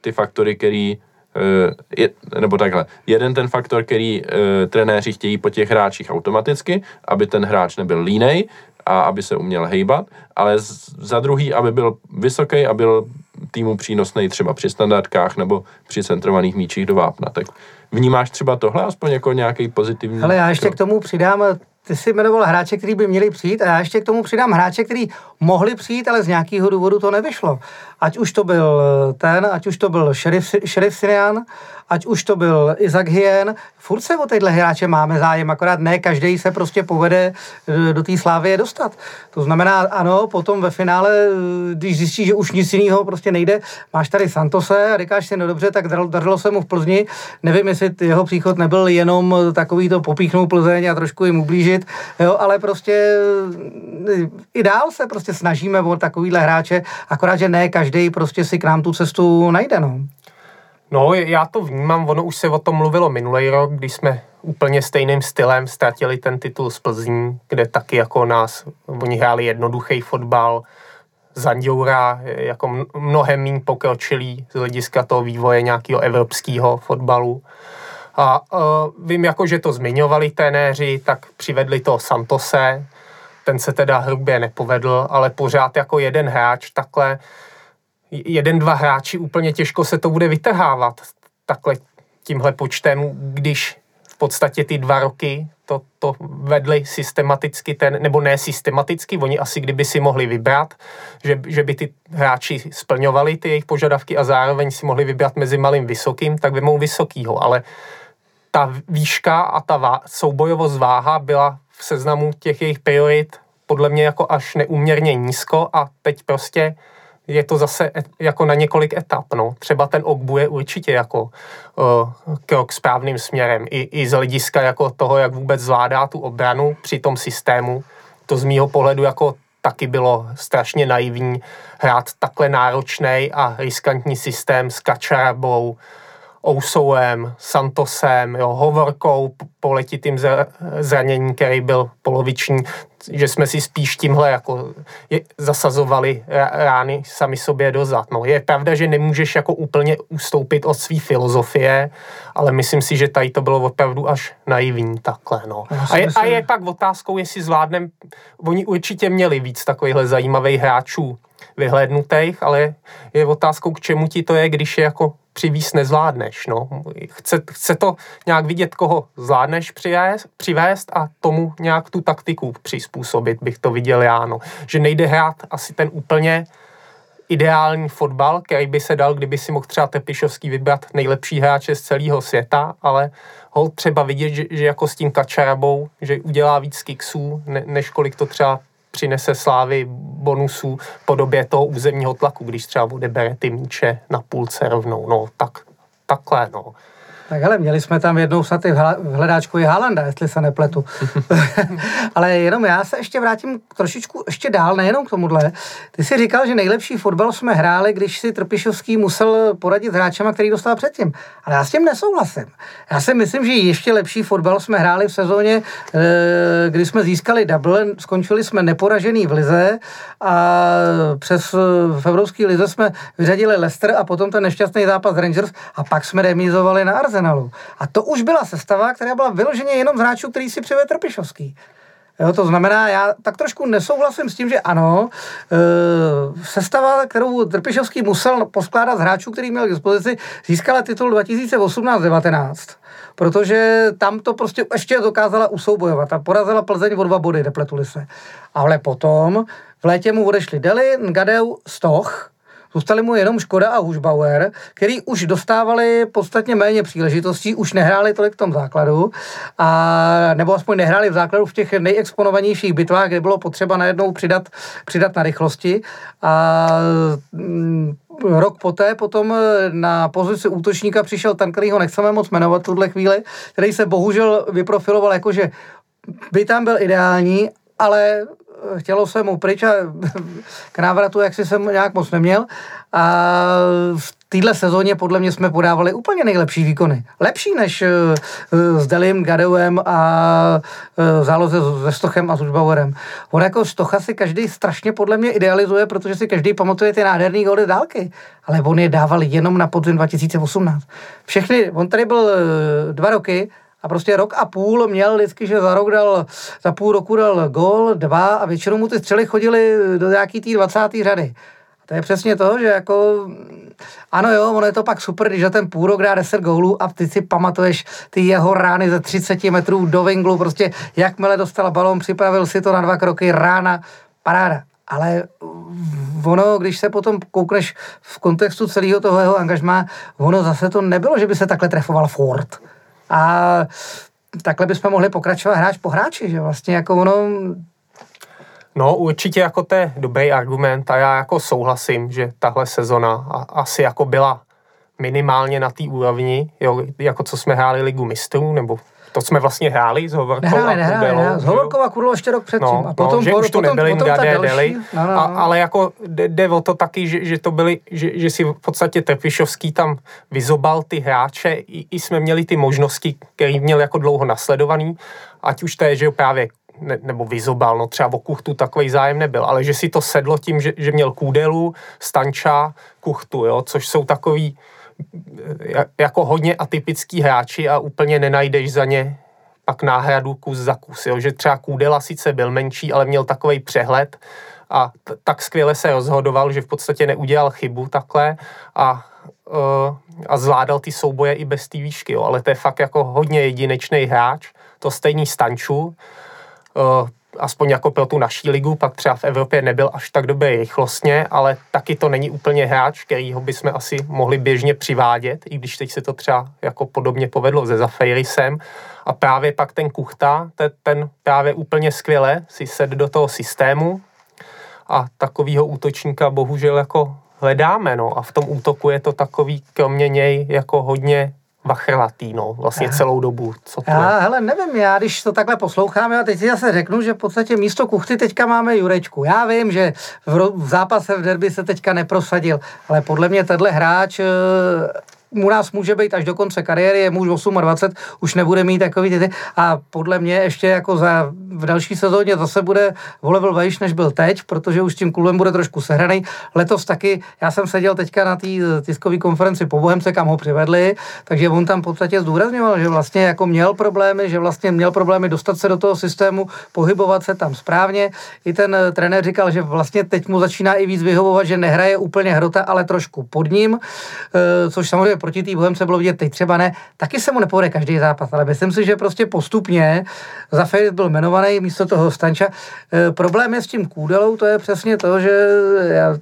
ty faktory, který Uh, je, nebo takhle, jeden ten faktor, který uh, trenéři chtějí po těch hráčích automaticky, aby ten hráč nebyl línej a aby se uměl hejbat, ale za druhý, aby byl vysoký a byl týmu přínosný třeba při standardkách nebo při centrovaných míčích do vápna. Tak vnímáš třeba tohle aspoň jako nějaký pozitivní... Ale já ještě krok? k tomu přidám ty jsi jmenoval hráče, který by měli přijít a já ještě k tomu přidám hráče, který mohli přijít, ale z nějakého důvodu to nevyšlo. Ať už to byl ten, ať už to byl šerif, šerif Sinian, ať už to byl Isaac Hien, furt se o tyhle hráče máme zájem, akorát ne každý se prostě povede e, do té slávy dostat. To znamená, ano, potom ve finále, e, když zjistíš, že už nic jiného prostě nejde, máš tady Santose a říkáš si, no dobře, tak dařilo se mu v Plzni, nevím, jestli jeho příchod nebyl jenom takový to popíchnout Plzeň a trošku jim ublížit, jo, ale prostě i dál se prostě snažíme o takovýhle hráče, akorát, že ne každý prostě si k nám tu cestu najde, no. No, já to vnímám, ono už se o tom mluvilo minulý rok, když jsme úplně stejným stylem ztratili ten titul z Plzní, kde taky jako nás, oni hráli jednoduchý fotbal, Zanděura jako mnohem méně pokročilý z hlediska toho vývoje nějakého evropského fotbalu. A uh, vím, jako, že to zmiňovali ténéři, tak přivedli to Santose, ten se teda hrubě nepovedl, ale pořád jako jeden hráč takhle jeden, dva hráči úplně těžko se to bude vytrhávat takhle tímhle počtem, když v podstatě ty dva roky to, to vedli systematicky ten, nebo ne systematicky, oni asi kdyby si mohli vybrat, že, že by ty hráči splňovali ty jejich požadavky a zároveň si mohli vybrat mezi malým vysokým, tak vymou vysokýho, ale ta výška a ta vá, soubojovost váha byla v seznamu těch jejich priorit podle mě jako až neuměrně nízko a teď prostě je to zase jako na několik etap. No. Třeba ten Ogbu je určitě jako uh, krok správným směrem. I, I z hlediska jako toho, jak vůbec zvládá tu obranu při tom systému. To z mýho pohledu jako taky bylo strašně naivní hrát takhle náročný a riskantní systém s Kačarabou, Ousouem, Santosem, jo, Hovorkou po letitým zranění, který byl poloviční, že jsme si spíš tímhle jako je, zasazovali rány sami sobě dozad. No, je pravda, že nemůžeš jako úplně ustoupit od své filozofie, ale myslím si, že tady to bylo opravdu až naivní takhle. No. A, je, a je pak otázkou, jestli zvládnem, oni určitě měli víc takovýchhle zajímavých hráčů vyhlédnutých, ale je otázkou, k čemu ti to je, když je jako přivíz nezvládneš. No. Chce, chce to nějak vidět, koho zvládneš přivést, přivést a tomu nějak tu taktiku přizpůsobit, bych to viděl já. No. Že nejde hrát asi ten úplně ideální fotbal, který by se dal, kdyby si mohl třeba Tepišovský vybrat nejlepší hráče z celého světa, ale ho třeba vidět, že, že jako s tím Kačarabou, že udělá víc kiksů, ne, než kolik to třeba přinese slávy bonusů podobě toho územního tlaku, když třeba odebere ty míče na půlce rovnou. No, tak, takhle, no. Tak hele, měli jsme tam jednou snad i v hledáčku i Haalanda, jestli se nepletu. Ale jenom já se ještě vrátím trošičku ještě dál, nejenom k tomuhle. Ty si říkal, že nejlepší fotbal jsme hráli, když si Trpišovský musel poradit s hráčema, který dostal předtím. Ale já s tím nesouhlasím. Já si myslím, že ještě lepší fotbal jsme hráli v sezóně, eh, kdy jsme získali double, skončili jsme neporažený v lize a přes v Evropské lize jsme vyřadili Leicester a potom ten nešťastný zápas Rangers a pak jsme remizovali na Arsenal. Arsenalu. A to už byla sestava, která byla vyloženě jenom z hráčů, který si přivedl Trpišovský. Jo, to znamená, já tak trošku nesouhlasím s tím, že ano, e, sestava, kterou Trpišovský musel poskládat z hráčů, který měl k dispozici, získala titul 2018-19, protože tam to prostě ještě dokázala usoubojovat a porazila Plzeň o dva body, nepletuli se. Ale potom v létě mu odešli Deli, Ngadeu, Stoch, Zůstali mu jenom Škoda a Hušbauer, který už dostávali podstatně méně příležitostí, už nehráli tolik v tom základu, a, nebo aspoň nehráli v základu v těch nejexponovanějších bitvách, kde bylo potřeba najednou přidat, přidat na rychlosti. A mm, rok poté potom na pozici útočníka přišel ten, který ho nechceme moc jmenovat v tuhle chvíli, který se bohužel vyprofiloval jako, že by tam byl ideální, ale chtělo se mu pryč a k návratu, jak si jsem nějak moc neměl. A v téhle sezóně podle mě jsme podávali úplně nejlepší výkony. Lepší než uh, s Delim, Gadeuem a uh, záloze se Stochem a s. On jako Stocha si každý strašně podle mě idealizuje, protože si každý pamatuje ty nádherné góly dálky. Ale on je dával jenom na podzim 2018. Všechny, on tady byl uh, dva roky, a prostě rok a půl měl vždycky, že za rok dal, za půl roku dal gol, dva a většinou mu ty střely chodily do nějaký té 20. řady. A to je přesně to, že jako ano jo, ono je to pak super, když za ten půl rok dá 10 gólů a ty si pamatuješ ty jeho rány ze 30 metrů do vinglu, prostě jakmile dostal balon, připravil si to na dva kroky, rána, paráda. Ale ono, když se potom koukneš v kontextu celého toho jeho angažmá, ono zase to nebylo, že by se takhle trefoval Ford a takhle bychom mohli pokračovat hráč po hráči, že vlastně jako ono... No určitě jako to je dobrý argument a já jako souhlasím, že tahle sezona asi jako byla minimálně na té úrovni, jo, jako co jsme hráli ligu mistrů, nebo to jsme vlastně hráli s Hovorkou nehráli, a nehráli, Kudelou. S Hovorkou a Kudlou ještě rok předtím. No, a potom, no, že už to potom, nebyli potom Ngade, Deli, no, no, no. A, ale jako jde, o to taky, že, že to byli, že, že si v podstatě Tepišovský tam vyzobal ty hráče, i, i jsme měli ty možnosti, který měl jako dlouho nasledovaný, ať už to je, že právě ne, nebo vyzobal, no třeba o kuchtu takový zájem nebyl, ale že si to sedlo tím, že, že měl Kůdelu, Stanča, Kuchtu, jo, což jsou takový jako hodně atypický hráči a úplně nenajdeš za ně pak náhradu kus za kus. Jo? Že třeba Kůdela sice byl menší, ale měl takový přehled a t- tak skvěle se rozhodoval, že v podstatě neudělal chybu takhle a a zvládal ty souboje i bez té výšky, jo. ale to je fakt jako hodně jedinečný hráč, to stejný Stanču, aspoň jako pro tu naší ligu, pak třeba v Evropě nebyl až tak dobrý rychlostně, ale taky to není úplně hráč, kterýho bychom asi mohli běžně přivádět, i když teď se to třeba jako podobně povedlo se Zafeirisem. A právě pak ten Kuchta, ten, ten právě úplně skvěle si sed do toho systému a takovýho útočníka bohužel jako hledáme, no a v tom útoku je to takový, kromě něj, jako hodně vachrlatý, no, vlastně já, celou dobu. Co to já, je? hele, nevím, já když to takhle poslouchám, já teď si zase řeknu, že v podstatě místo kuchty teďka máme Jurečku. Já vím, že v, v zápase v derby se teďka neprosadil, ale podle mě tenhle hráč eh, u nás může být až do konce kariéry, je muž 28, už nebude mít takový ty, a podle mě ještě jako za, v další sezóně zase bude volebl vejš, než byl teď, protože už s tím klubem bude trošku sehraný. Letos taky, já jsem seděl teďka na té tiskové konferenci po Bohemce, kam ho přivedli, takže on tam v podstatě zdůrazňoval, že vlastně jako měl problémy, že vlastně měl problémy dostat se do toho systému, pohybovat se tam správně. I ten trenér říkal, že vlastně teď mu začíná i víc vyhovovat, že nehraje úplně hrota, ale trošku pod ním, eh, což samozřejmě proti té Bohemce bylo vidět, teď třeba ne, taky se mu nepovede každý zápas, ale myslím si, že prostě postupně za Fejt byl jmenovaný místo toho Stanča. E, problém je s tím Kůdelou, to je přesně to, že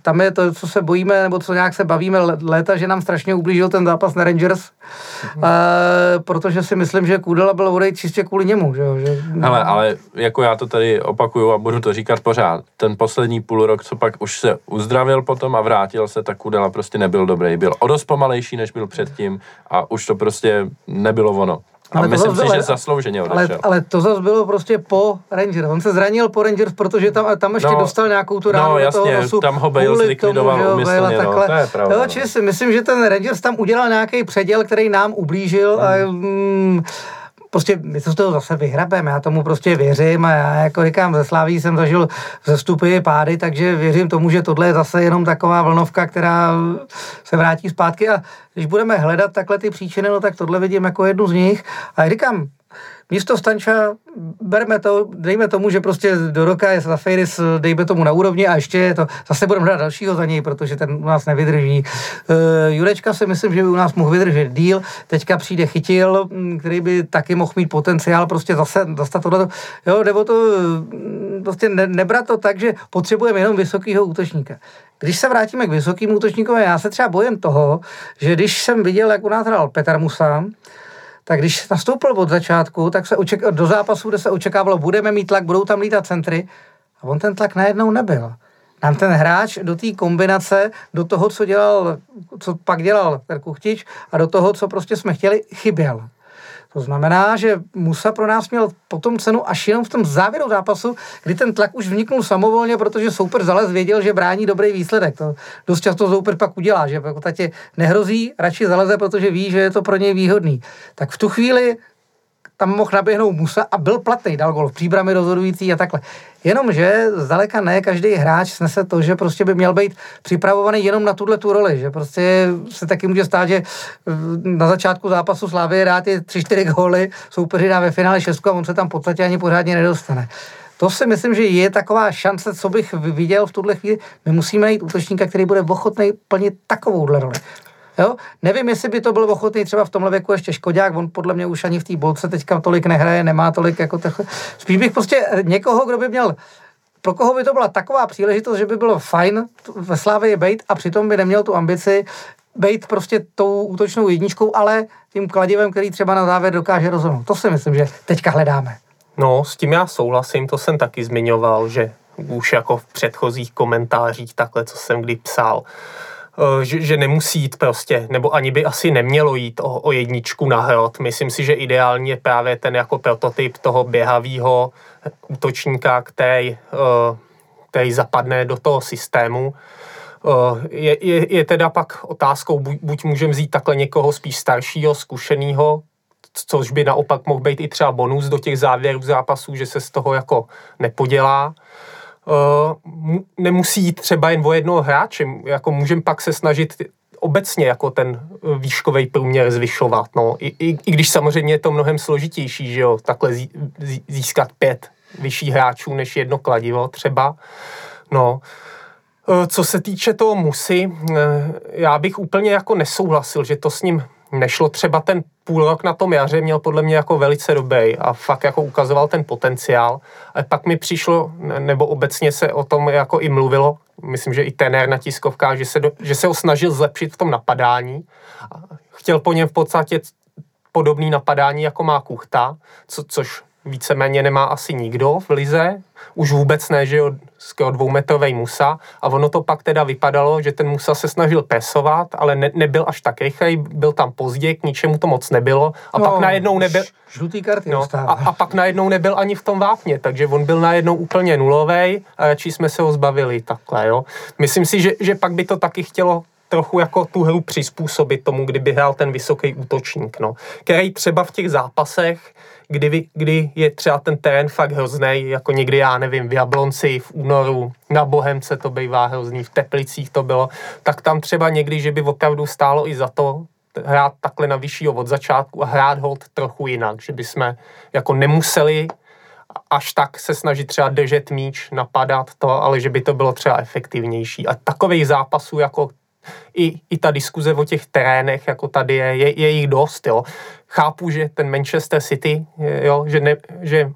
tam je to, co se bojíme, nebo co nějak se bavíme léta, že nám strašně ublížil ten zápas na Rangers, mm-hmm. e, protože si myslím, že Kůdela byl odejít čistě kvůli němu. Že, že, ale, ale jako já to tady opakuju a budu to říkat pořád, ten poslední půl rok, co pak už se uzdravil potom a vrátil se, tak Kůdela prostě nebyl dobrý. Byl o dost pomalejší, než byl předtím a už to prostě nebylo ono. A ale myslím si, že zaslouženě odešel. Ale, ale to zase bylo prostě po Rangers. On se zranil po Rangers, protože tam, tam ještě no, dostal nějakou tu ránu no, jasně, toho nosu. tam ho Bale zlikvidoval tomu, umyslně, no, to je pravda. Jo, no. si myslím, že ten Rangers tam udělal nějaký předěl, který nám ublížil hmm. a mm, prostě my to z toho zase vyhrabeme, já tomu prostě věřím a já jako říkám, ze Slaví jsem zažil zestupy, pády, takže věřím tomu, že tohle je zase jenom taková vlnovka, která se vrátí zpátky. A když budeme hledat takhle ty příčiny, no tak tohle vidím jako jednu z nich. A říkám, místo Stanča berme to, dejme tomu, že prostě do roka je Zafiris, dejme tomu na úrovni a ještě to, zase budeme hrát dalšího za něj, protože ten u nás nevydrží. Uh, Jurečka si myslím, že by u nás mohl vydržet díl, teďka přijde Chytil, mm, který by taky mohl mít potenciál prostě zase dostat tohle. Jo, nebo to mm, prostě ne, nebrat to tak, že potřebujeme jenom vysokého útočníka. Když se vrátíme k vysokým útočníkům, já se třeba bojím toho, že když jsem viděl, jak u nás hrál Petr Musa, tak když nastoupil od začátku, tak se oček, do zápasu, kde se očekávalo, budeme mít tlak, budou tam lítat centry, a on ten tlak najednou nebyl. Nám ten hráč do té kombinace, do toho, co dělal, co pak dělal Kuchtič a do toho, co prostě jsme chtěli, chyběl. To znamená, že Musa pro nás měl potom cenu až jenom v tom závěru zápasu, kdy ten tlak už vniknul samovolně, protože souper zalez věděl, že brání dobrý výsledek. To dost často souper pak udělá, že v podstatě nehrozí, radši zaleze, protože ví, že je to pro něj výhodný. Tak v tu chvíli tam mohl naběhnout Musa a byl platný, dal gol v příbrami rozhodující a takhle. Jenomže zdaleka ne každý hráč snese to, že prostě by měl být připravovaný jenom na tuhle tu roli, že prostě se taky může stát, že eh, na začátku zápasu Slávy rád je 3-4 góly, soupeři dá ve finále 6 a on se tam v podstatě ani pořádně nedostane. To si myslím, že je taková šance, co bych viděl v tuhle chvíli. My musíme najít útočníka, který bude ochotný plnit takovou roli. Jo? Nevím, jestli by to byl ochotný třeba v tomhle věku ještě Škodák, on podle mě už ani v té bolce teďka tolik nehraje, nemá tolik jako tech... Spíš bych prostě někoho, kdo by měl pro koho by to byla taková příležitost, že by bylo fajn ve Slávě být a přitom by neměl tu ambici být prostě tou útočnou jedničkou, ale tím kladivem, který třeba na závěr dokáže rozhodnout. To si myslím, že teďka hledáme. No, s tím já souhlasím, to jsem taky zmiňoval, že už jako v předchozích komentářích takhle, co jsem kdy psal, že, že nemusí jít prostě, nebo ani by asi nemělo jít o, o jedničku na hrot. Myslím si, že ideální je právě ten jako prototyp toho běhavého útočníka, který, eh, který zapadne do toho systému. Eh, je, je, je teda pak otázkou, buď, buď můžeme vzít takhle někoho spíš staršího, zkušeného, což by naopak mohl být i třeba bonus do těch závěrů zápasů, že se z toho jako nepodělá, uh, nemusí jít třeba jen o jednoho hráče, jako můžeme pak se snažit obecně jako ten výškový průměr zvyšovat, no. I, i, I když samozřejmě je to mnohem složitější, že jo, takhle zí, získat pět vyšších hráčů než jedno kladivo třeba, no. Eh, co se týče toho musy, eh, já bych úplně jako nesouhlasil, že to s ním nešlo třeba ten půl rok na tom jaře měl podle mě jako velice dobrý a fakt jako ukazoval ten potenciál. A pak mi přišlo, nebo obecně se o tom jako i mluvilo, myslím, že i tenér na tiskovkách, že se, do, že se ho snažil zlepšit v tom napadání. Chtěl po něm v podstatě podobný napadání, jako má Kuchta, co, což víceméně nemá asi nikdo v lize, už vůbec ne, že jo, dvoumetrový Musa. A ono to pak teda vypadalo, že ten Musa se snažil pesovat, ale ne, nebyl až tak rychlej, byl tam pozdě, k ničemu to moc nebylo. A no, pak najednou nebyl... Žlutý karty no, a, a, pak najednou nebyl ani v tom vápně, takže on byl najednou úplně nulovej. A radši jsme se ho zbavili takhle, jo. Myslím si, že, že pak by to taky chtělo trochu jako tu hru přizpůsobit tomu, kdyby hrál ten vysoký útočník, no. Který třeba v těch zápasech kdy, kdy je třeba ten terén fakt hrozný, jako někdy, já nevím, v Jablonci v únoru, na Bohemce to bývá hrozný, v Teplicích to bylo, tak tam třeba někdy, že by opravdu stálo i za to hrát takhle na vyššího od začátku a hrát hold trochu jinak, že by jsme jako nemuseli až tak se snažit třeba držet míč, napadat to, ale že by to bylo třeba efektivnější. A takových zápasů jako i, i ta diskuze o těch terénech, jako tady je, je, je jich dost, jo. Chápu, že ten Manchester City, jo, že, ne, že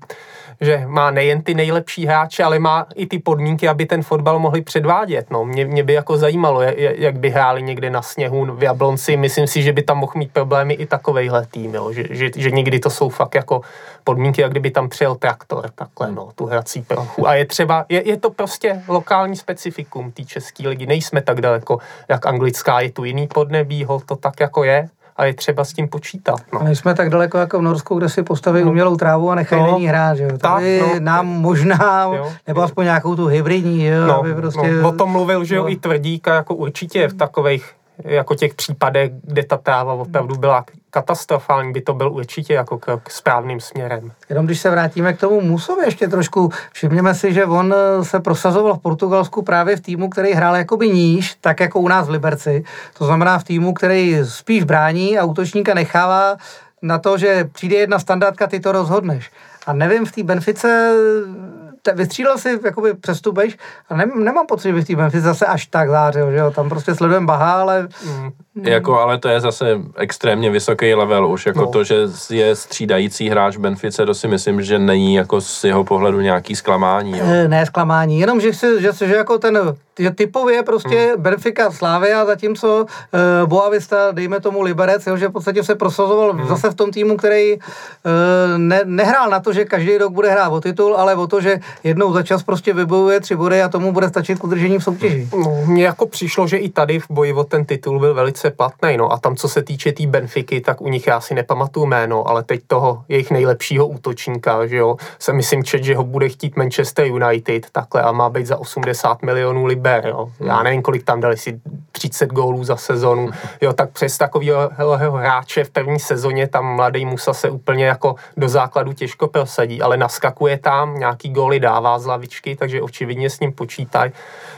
že má nejen ty nejlepší hráče, ale má i ty podmínky, aby ten fotbal mohli předvádět. No, mě, mě by jako zajímalo, jak by hráli někde na sněhu v Jablonci. Myslím si, že by tam mohl mít problémy i takovejhle tým, jo? Že, že, že, někdy to jsou fakt jako podmínky, jak kdyby tam přijel traktor, takhle, no, tu hrací plochu. A je třeba, je, je to prostě lokální specifikum té české ligy. Nejsme tak daleko, jak anglická, je tu jiný podnebí, hol to tak jako je a je třeba s tím počítat. No. A nejsme tak daleko jako v Norsku, kde si postaví no. umělou trávu a nechají no. na ní hrát, že jo? Tady tak, no. nám možná, jo. nebo aspoň nějakou tu hybridní, jo? No, aby prostě... no. O tom mluvil, že jo, no. i Tvrdíka, jako určitě v takových jako těch případech, kde ta tráva opravdu byla katastrofální, by to byl určitě jako krok správným směrem. Jenom když se vrátíme k tomu Musovi ještě trošku, všimněme si, že on eh, se prosazoval v Portugalsku právě v týmu, který hrál jakoby níž, tak jako u nás v Liberci. To znamená v týmu, který spíš brání a útočníka nechává na to, že přijde jedna standardka, ty to rozhodneš. A nevím, v té Benfice vystřílel si jakoby přestupeš a ne, nemám pocit, že by v té Memphis zase až tak zářil, že jo, tam prostě sledujeme Baha, ale... Mm. Jako, ale to je zase extrémně vysoký level už, jako no. to, že je střídající hráč Benfice, to si myslím, že není jako z jeho pohledu nějaký zklamání. Jo? E, ne zklamání, jenom, že, si, že, že jako ten že typově prostě hmm. Benfica Slavia, zatímco uh, Boavista, dejme tomu Liberec, jo, že v podstatě se prosazoval hmm. zase v tom týmu, který uh, ne, nehrál na to, že každý rok bude hrát o titul, ale o to, že jednou za čas prostě vybojuje tři body a tomu bude stačit k udržení v soutěži. No, mně jako přišlo, že i tady v boji o ten titul byl velice platný, no a tam, co se týče té tý Benfiky, tak u nich já si nepamatuju jméno, ale teď toho jejich nejlepšího útočníka, že jo, se myslím čet, že ho bude chtít Manchester United takhle a má být za 80 milionů liber, jo. Já nevím, kolik tam dali si 30 gólů za sezonu, jo, tak přes takového hráče v první sezóně tam mladý Musa se úplně jako do základu těžko prosadí, ale naskakuje tam, nějaký góly dává z lavičky, takže očividně s ním počítají.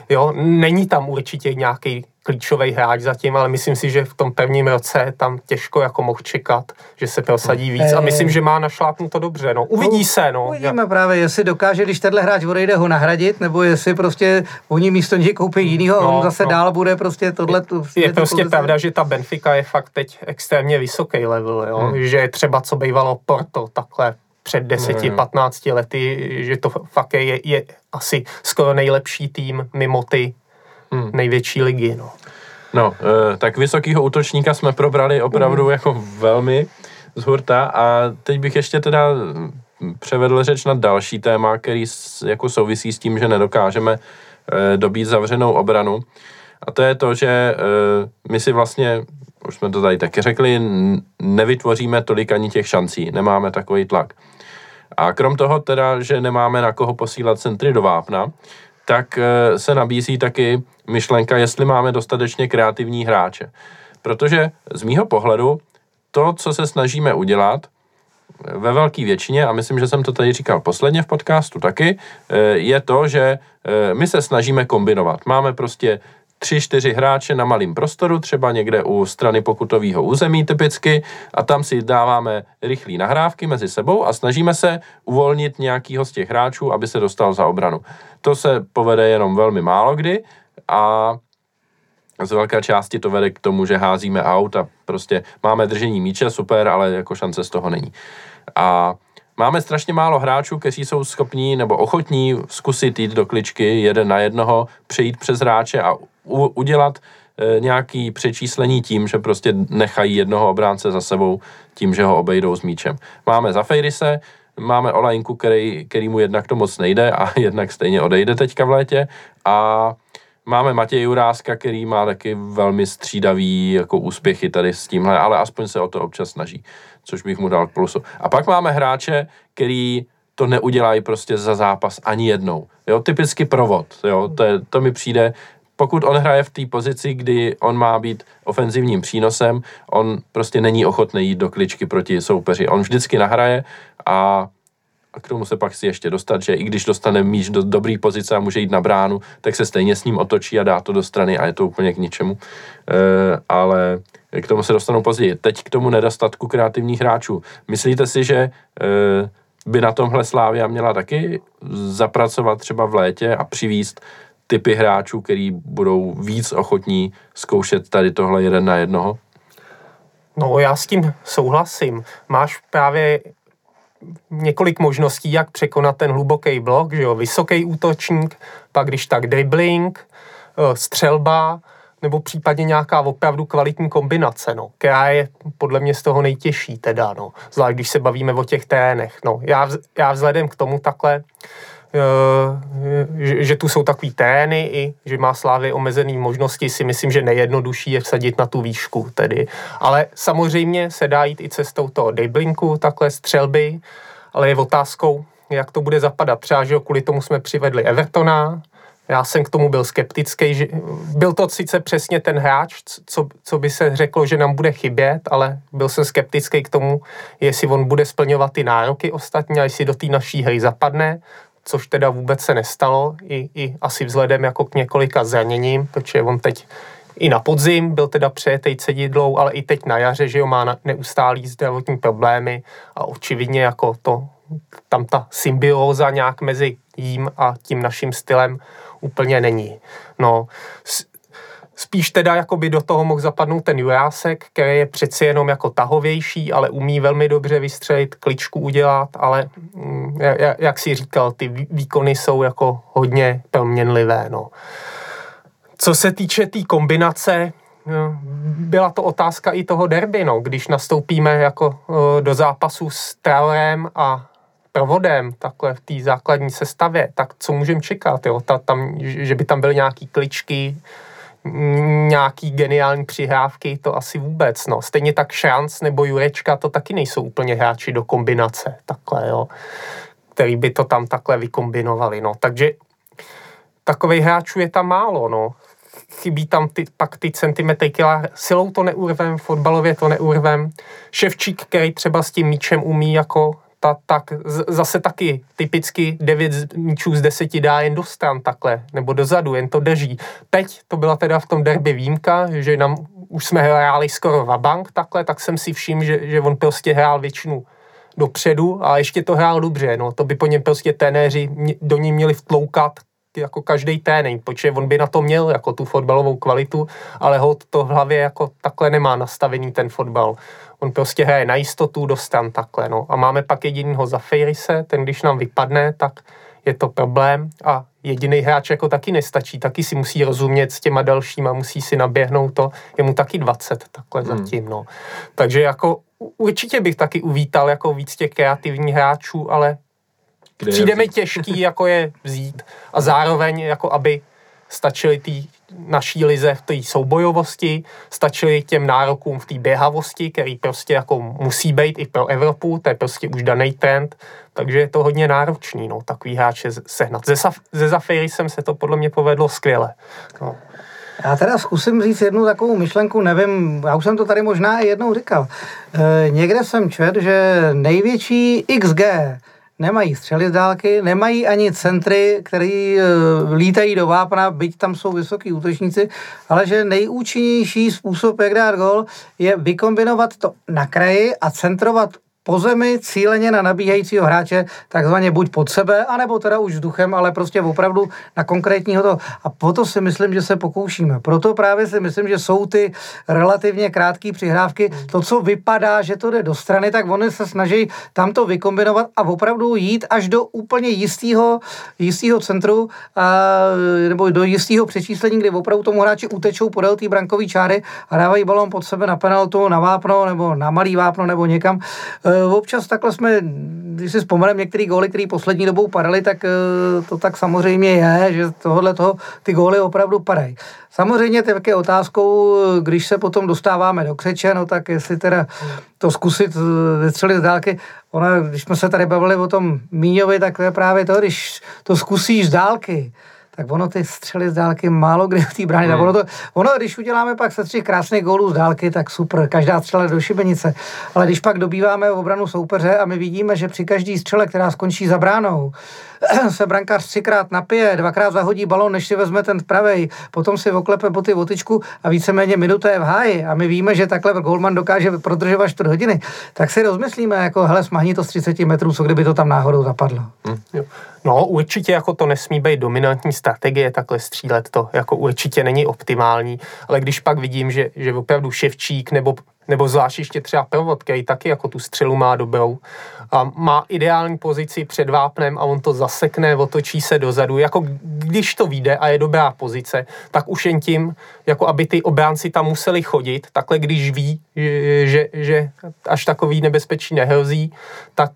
Jo, není tam určitě nějaký klíčový hráč zatím, ale myslím si, že v tom prvním roce tam těžko jako mohl čekat, že se prosadí víc a myslím, že má to dobře, no. Uvidí no, se, no. Uvidíme ja. právě, jestli dokáže, když tenhle hráč odejde ho nahradit, nebo jestli prostě oni místo něj koupí jinýho no, a on zase no. dál bude prostě tohle. Je, je prostě pozici. pravda, že ta Benfica je fakt teď extrémně vysoký level, jo. Hmm. že třeba co bývalo Porto, takhle před 10-15 lety, že to fakt je, je asi skoro nejlepší tým mimo ty hmm. největší ligy. No. No, e, tak vysokýho útočníka jsme probrali opravdu hmm. jako velmi z hurta a teď bych ještě teda převedl řeč na další téma, který jako souvisí s tím, že nedokážeme e, dobít zavřenou obranu. A to je to, že e, my si vlastně, už jsme to tady taky řekli, nevytvoříme tolik ani těch šancí, nemáme takový tlak. A krom toho teda, že nemáme na koho posílat centry do vápna, tak eh, se nabízí taky myšlenka, jestli máme dostatečně kreativní hráče. Protože z mýho pohledu to, co se snažíme udělat, eh, ve velké většině, a myslím, že jsem to tady říkal posledně v podcastu taky, eh, je to, že my se snažíme kombinovat. Máme prostě tři, čtyři hráče na malém prostoru, třeba někde u strany pokutového území typicky, a tam si dáváme rychlé nahrávky mezi sebou a snažíme se uvolnit nějakýho z těch hráčů, aby se dostal za obranu. To se povede jenom velmi málo kdy, a z velké části to vede k tomu, že házíme aut a prostě máme držení míče, super, ale jako šance z toho není. A máme strašně málo hráčů, kteří jsou schopní nebo ochotní zkusit jít do kličky jeden na jednoho, přejít přes hráče a udělat e, nějaký přečíslení tím, že prostě nechají jednoho obránce za sebou tím, že ho obejdou s míčem. Máme za Fejrise, máme Olajinku, který, který mu jednak to moc nejde a jednak stejně odejde teďka v létě a Máme Matěj Juráska, který má taky velmi střídavý jako úspěchy tady s tímhle, ale aspoň se o to občas snaží, což bych mu dal k plusu. A pak máme hráče, který to neudělají prostě za zápas ani jednou. Jo, typicky provod, jo, to, je, to mi přijde, pokud on hraje v té pozici, kdy on má být ofenzivním přínosem, on prostě není ochotný jít do kličky proti soupeři. On vždycky nahraje a a k tomu se pak si ještě dostat, že i když dostane míč do dobrý pozice a může jít na bránu, tak se stejně s ním otočí a dá to do strany a je to úplně k ničemu. E, ale k tomu se dostanu později. Teď k tomu nedostatku kreativních hráčů. Myslíte si, že e, by na tomhle Slávia měla taky zapracovat třeba v létě a přivíst typy hráčů, který budou víc ochotní zkoušet tady tohle jeden na jednoho? No já s tím souhlasím. Máš právě několik možností, jak překonat ten hluboký blok, že jo, vysoký útočník, pak když tak dribbling, eh, střelba, nebo případně nějaká opravdu kvalitní kombinace, no, která je podle mě z toho nejtěžší teda, no, zvlášť když se bavíme o těch ténech, no. Já, já vzhledem k tomu takhle, že, že tu jsou takový tény i, že má Slávy omezený možnosti, si myslím, že nejjednodušší je vsadit na tu výšku tedy. Ale samozřejmě se dá jít i cestou toho driblinku, takhle střelby, ale je otázkou, jak to bude zapadat. Třeba, že kvůli tomu jsme přivedli Evertona, já jsem k tomu byl skeptický, že byl to sice přesně ten hráč, co, co by se řeklo, že nám bude chybět, ale byl jsem skeptický k tomu, jestli on bude splňovat ty nároky ostatní a jestli do té naší hry zapadne, což teda vůbec se nestalo, i, i asi vzhledem jako k několika zraněním, protože on teď i na podzim byl teda přejetej cedidlou, ale i teď na jaře, že jo, má neustálý zdravotní problémy a očividně jako to, tam ta symbióza nějak mezi jím a tím naším stylem úplně není. No, spíš teda jako by do toho mohl zapadnout ten Jurásek, který je přeci jenom jako tahovější, ale umí velmi dobře vystřelit, kličku udělat, ale mm, jak si říkal, ty výkony jsou jako hodně proměnlivé, no. Co se týče té tý kombinace, no, byla to otázka i toho derby, no, když nastoupíme jako do zápasu s Traorem a provodem takhle v té základní sestavě, tak co můžeme čekat, jo? Ta, tam, že by tam byly nějaký kličky, nějaký geniální přihrávky, to asi vůbec, no. Stejně tak Šranc nebo Jurečka, to taky nejsou úplně hráči do kombinace, takhle, jo, který by to tam takhle vykombinovali, no. Takže takových hráčů je tam málo, no. Chybí tam ty, pak ty centimetry kila, silou to neurvem, fotbalově to neurvem. Ševčík, který třeba s tím míčem umí jako ta, tak zase taky typicky 9 míčů z 10 dá jen do stran takhle, nebo dozadu, jen to drží. Teď to byla teda v tom derby výjimka, že nám už jsme hráli skoro bank takhle, tak jsem si všiml, že, že on prostě hrál většinu dopředu a ještě to hrál dobře, no to by po něm prostě tenéři do ní měli vtloukat jako každý ténej, protože on by na to měl jako tu fotbalovou kvalitu, ale hod to v hlavě jako takhle nemá nastavený ten fotbal. On prostě hraje na jistotu, dostan takhle, no. A máme pak jedinýho za Fejrise, ten když nám vypadne, tak je to problém a jediný hráč jako taky nestačí, taky si musí rozumět s těma dalšíma, musí si naběhnout to, je mu taky 20 takhle hmm. zatím, no. Takže jako určitě bych taky uvítal jako víc těch kreativních hráčů, ale kde přijde mi těžký jako je vzít a zároveň jako aby stačili ty naší lize v té soubojovosti, stačili těm nárokům v té běhavosti, který prostě jako musí být i pro Evropu, to je prostě už daný trend, takže je to hodně náročný, no, takový hráče sehnat. Ze, ze Zafiry jsem se to podle mě povedlo skvěle. No. Já teda zkusím říct jednu takovou myšlenku, nevím, já už jsem to tady možná i jednou říkal. E, někde jsem čet, že největší XG nemají střely z dálky, nemají ani centry, které e, lítají do vápna, byť tam jsou vysoký útočníci, ale že nejúčinnější způsob, jak dát gol, je vykombinovat to na kraji a centrovat po zemi cíleně na nabíhajícího hráče, takzvaně buď pod sebe, anebo teda už vzduchem, ale prostě opravdu na konkrétního to. A proto si myslím, že se pokoušíme. Proto právě si myslím, že jsou ty relativně krátké přihrávky. To, co vypadá, že to jde do strany, tak oni se snaží tam to vykombinovat a opravdu jít až do úplně jistého, jistého centru a, nebo do jistého přečíslení, kdy opravdu tomu hráči utečou podél té brankové čáry a dávají balón pod sebe na penaltu, na vápno nebo na malý vápno nebo někam. E, občas takhle jsme, když si vzpomeneme některé góly, které poslední dobou padaly, tak e, to tak samozřejmě je, že tohle toho ty góly opravdu padají. Samozřejmě také otázkou, když se potom dostáváme do křeče, no tak jestli teda to zkusit e, vystřelit z dálky. Ona, když jsme se tady bavili o tom Míňovi, tak to je právě to, když to zkusíš z dálky, tak ono ty střely z dálky málo kdy v té bráně. Hmm. Ono, to, ono, když uděláme pak se tři krásných gólů z dálky, tak super, každá střela do šibenice. Ale když pak dobýváme obranu soupeře a my vidíme, že při každý střele, která skončí za bránou, se brankář třikrát napije, dvakrát zahodí balon, než si vezme ten pravej, potom si oklepe boty otyčku a víceméně minuta je v háji a my víme, že takhle Goldman dokáže prodržovat čtvrt hodiny, tak si rozmyslíme, jako hele, smahni to z 30 metrů, co kdyby to tam náhodou zapadlo. Hmm. No, určitě jako to nesmí být dominantní strategie, takhle střílet to jako určitě není optimální, ale když pak vidím, že, že opravdu Ševčík nebo nebo zvlášť ještě třeba Pelvot, který taky jako tu střelu má dobrou a má ideální pozici před vápnem a on to zasekne, otočí se dozadu. Jako když to vyjde a je dobrá pozice, tak už jen tím, jako aby ty obránci tam museli chodit, takhle když ví, že, že až takový nebezpečí nehrozí, tak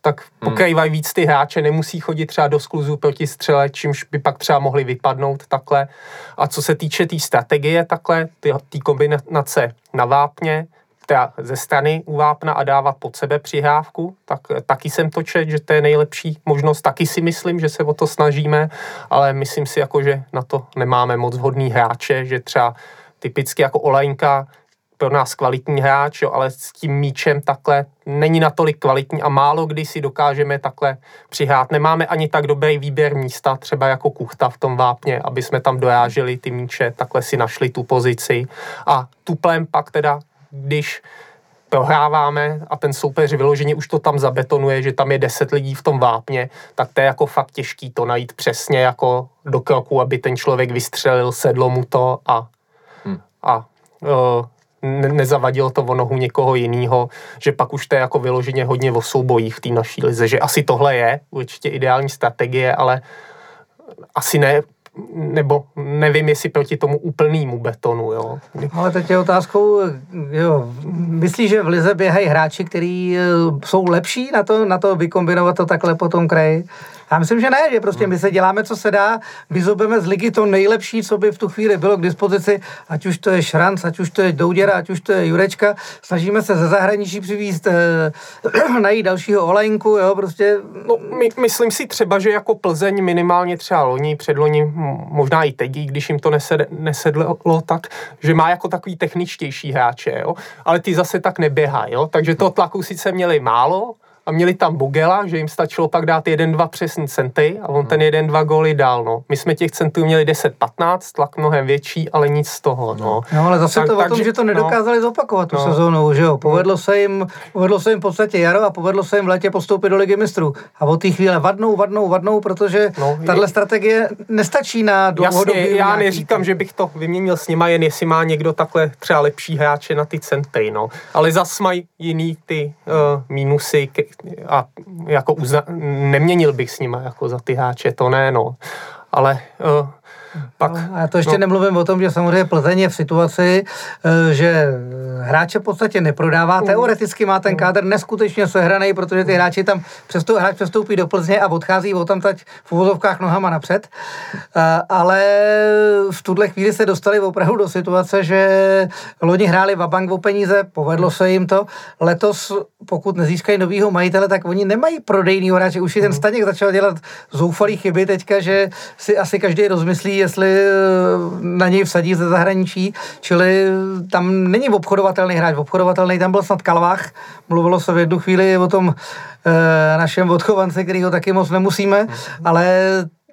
tak hmm. pokrývají víc ty hráče, nemusí chodit třeba do skluzu proti střele, čímž by pak třeba mohli vypadnout takhle. A co se týče té tý strategie takhle, té kombinace na vápně, teda ze strany u vápna a dávat pod sebe přihrávku, tak taky jsem to čet, že to je nejlepší možnost. Taky si myslím, že se o to snažíme, ale myslím si jako, že na to nemáme moc vhodný hráče, že třeba typicky jako Olajnka pro nás kvalitní hráč, jo, ale s tím míčem takhle není natolik kvalitní a málo kdy si dokážeme takhle přihrát. Nemáme ani tak dobrý výběr místa, třeba jako kuchta v tom vápně, aby jsme tam dojážili ty míče, takhle si našli tu pozici. A tuplem pak teda, když prohráváme a ten soupeř vyloženě už to tam zabetonuje, že tam je deset lidí v tom vápně, tak to je jako fakt těžký to najít přesně jako do kroku, aby ten člověk vystřelil, sedlo mu to a, hmm. a uh, ne- nezavadilo to o nohu někoho jiného, že pak už to je jako vyloženě hodně o soubojích v té naší lize, že asi tohle je určitě ideální strategie, ale asi ne nebo nevím, jestli proti tomu úplnému betonu, jo. Ale teď je otázkou, jo, myslíš, že v Lize běhají hráči, kteří eh, jsou lepší na to, na to vykombinovat to takhle po tom kraji? Já myslím, že ne, že prostě my se děláme, co se dá, vyzobeme z ligy to nejlepší, co by v tu chvíli bylo k dispozici, ať už to je Šranc, ať už to je Douděra, ať už to je Jurečka, snažíme se ze zahraničí přivízt, eh, najít dalšího olejnku, jo, prostě. No, my, myslím si třeba, že jako Plzeň minimálně třeba loni, předloni, možná i teď, když jim to nesed, nesedlo tak, že má jako takový techničtější hráče, jo, ale ty zase tak neběhají, jo, takže toho tlaku sice měli málo, a měli tam Bogela, že jim stačilo pak dát jeden, dva přesný centy a on ten jeden, dva góly dal. No. My jsme těch centů měli 10-15, tlak mnohem větší, ale nic z toho. No, no ale zase tak, to o tom, že to no. nedokázali no, zopakovat tu no, sezónu, že jo. Povedlo se, jim, povedlo se jim v podstatě jaro a povedlo se jim v létě postoupit do ligy mistrů. A od té chvíle vadnou, vadnou, vadnou, protože no, tahle strategie nestačí na dlouhodobý Jasně, já neříkám, že bych to vyměnil s nima, jen jestli má někdo takhle třeba lepší hráče na ty centy, no. Ale zas mají jiný ty uh, mínusy, a jako uzna, neměnil bych s nima jako za ty háče, to ne, no. Ale uh, pak, no, a to ještě no. nemluvím o tom, že samozřejmě Plzeň je v situaci, eh, že hráče v podstatě neprodává. Mm. Teoreticky má ten mm. kádr neskutečně sehraný, protože ty hráči tam přesto, hráč přestoupí do Plzně a odchází o tam tať v uvozovkách nohama napřed. Eh, ale v tuhle chvíli se dostali opravdu do situace, že loni hráli Vabank o peníze, povedlo se jim to. Letos, pokud nezískají novýho majitele, tak oni nemají prodejního hráče. Už i ten mm. Staněk začal dělat zoufalý chyby teďka, že si asi každý rozmyslí, jestli eh, na něj vsadí ze zahraničí, čili tam není obchodovatelný hráč. Obchodovatelný tam byl snad Kalvách. Mluvilo se v jednu chvíli o tom e, našem odchovanci, který ho taky moc nemusíme, ale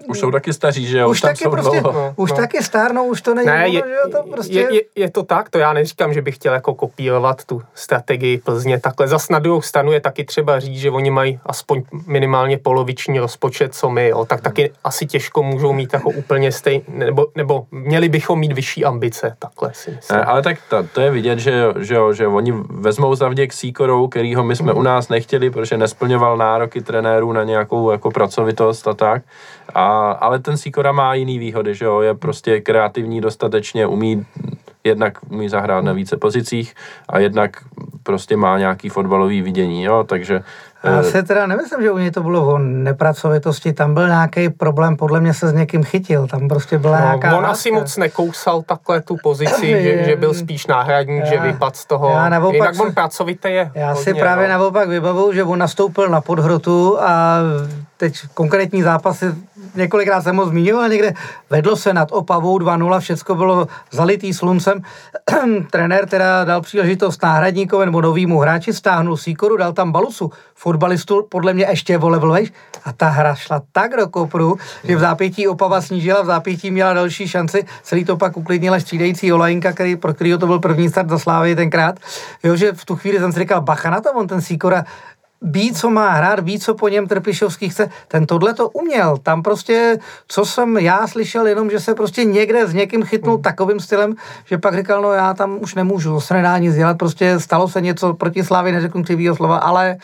už jsou taky staří, že jo? Už, tam taky jsou prostě, dlouho. No, už no. taky stárnou, už to není Ne, ono, je, že jo, to prostě... je, je, je, to tak, to já neříkám, že bych chtěl jako kopírovat tu strategii Plzně takhle. Zas na druhou stranu je taky třeba říct, že oni mají aspoň minimálně poloviční rozpočet, co my, jo, tak taky asi těžko můžou mít jako úplně stejný, nebo, nebo měli bychom mít vyšší ambice, takhle si myslím. Ne, ale tak to, to je vidět, že, že, jo, že oni vezmou za vděk Sýkorou, kterýho my jsme u nás nechtěli, protože nesplňoval nároky trenérů na nějakou jako pracovitost a tak. A, ale ten Sýkora má jiný výhody, že jo, je prostě kreativní dostatečně, umí jednak umí zahrát na více pozicích a jednak prostě má nějaký fotbalový vidění, jo, takže Já eh, si teda nemyslím, že u něj to bylo o nepracovitosti, tam byl nějaký problém, podle mě se s někým chytil, tam prostě byla No, nějaká... on asi moc nekousal takhle tu pozici, že, že byl spíš náhradník, že Já- vypad z toho. já naopak Jinak se- on pracovitý je. Já si hodně, právě no. naopak vybavuju, že on nastoupil na podhrotu a teď konkrétní zápasy, několikrát jsem ho zmiňoval někde, vedlo se nad Opavou 2-0, všecko bylo zalitý sluncem. Trenér teda dal příležitost náhradníkovi nebo novýmu hráči, stáhnul Sýkoru, dal tam Balusu, fotbalistu podle mě ještě volevl vejš a ta hra šla tak do kopru, že v zápětí Opava snížila, v zápětí měla další šanci, celý to pak uklidnila střídající Olajinka, který, pro kterýho to byl první start za Slávy tenkrát. Jo, že v tu chvíli jsem si říkal, bacha na to, on ten Sýkora ví, co má hrát, ví, co po něm Trpišovský chce. Ten tohle to uměl. Tam prostě, co jsem já slyšel, jenom, že se prostě někde s někým chytnul Hmm. takovým stylem, že pak říkal, no já tam už nemůžu, se nedá nic dělat, prostě stalo se něco proti Slávy, neřeknu křivýho slova, ale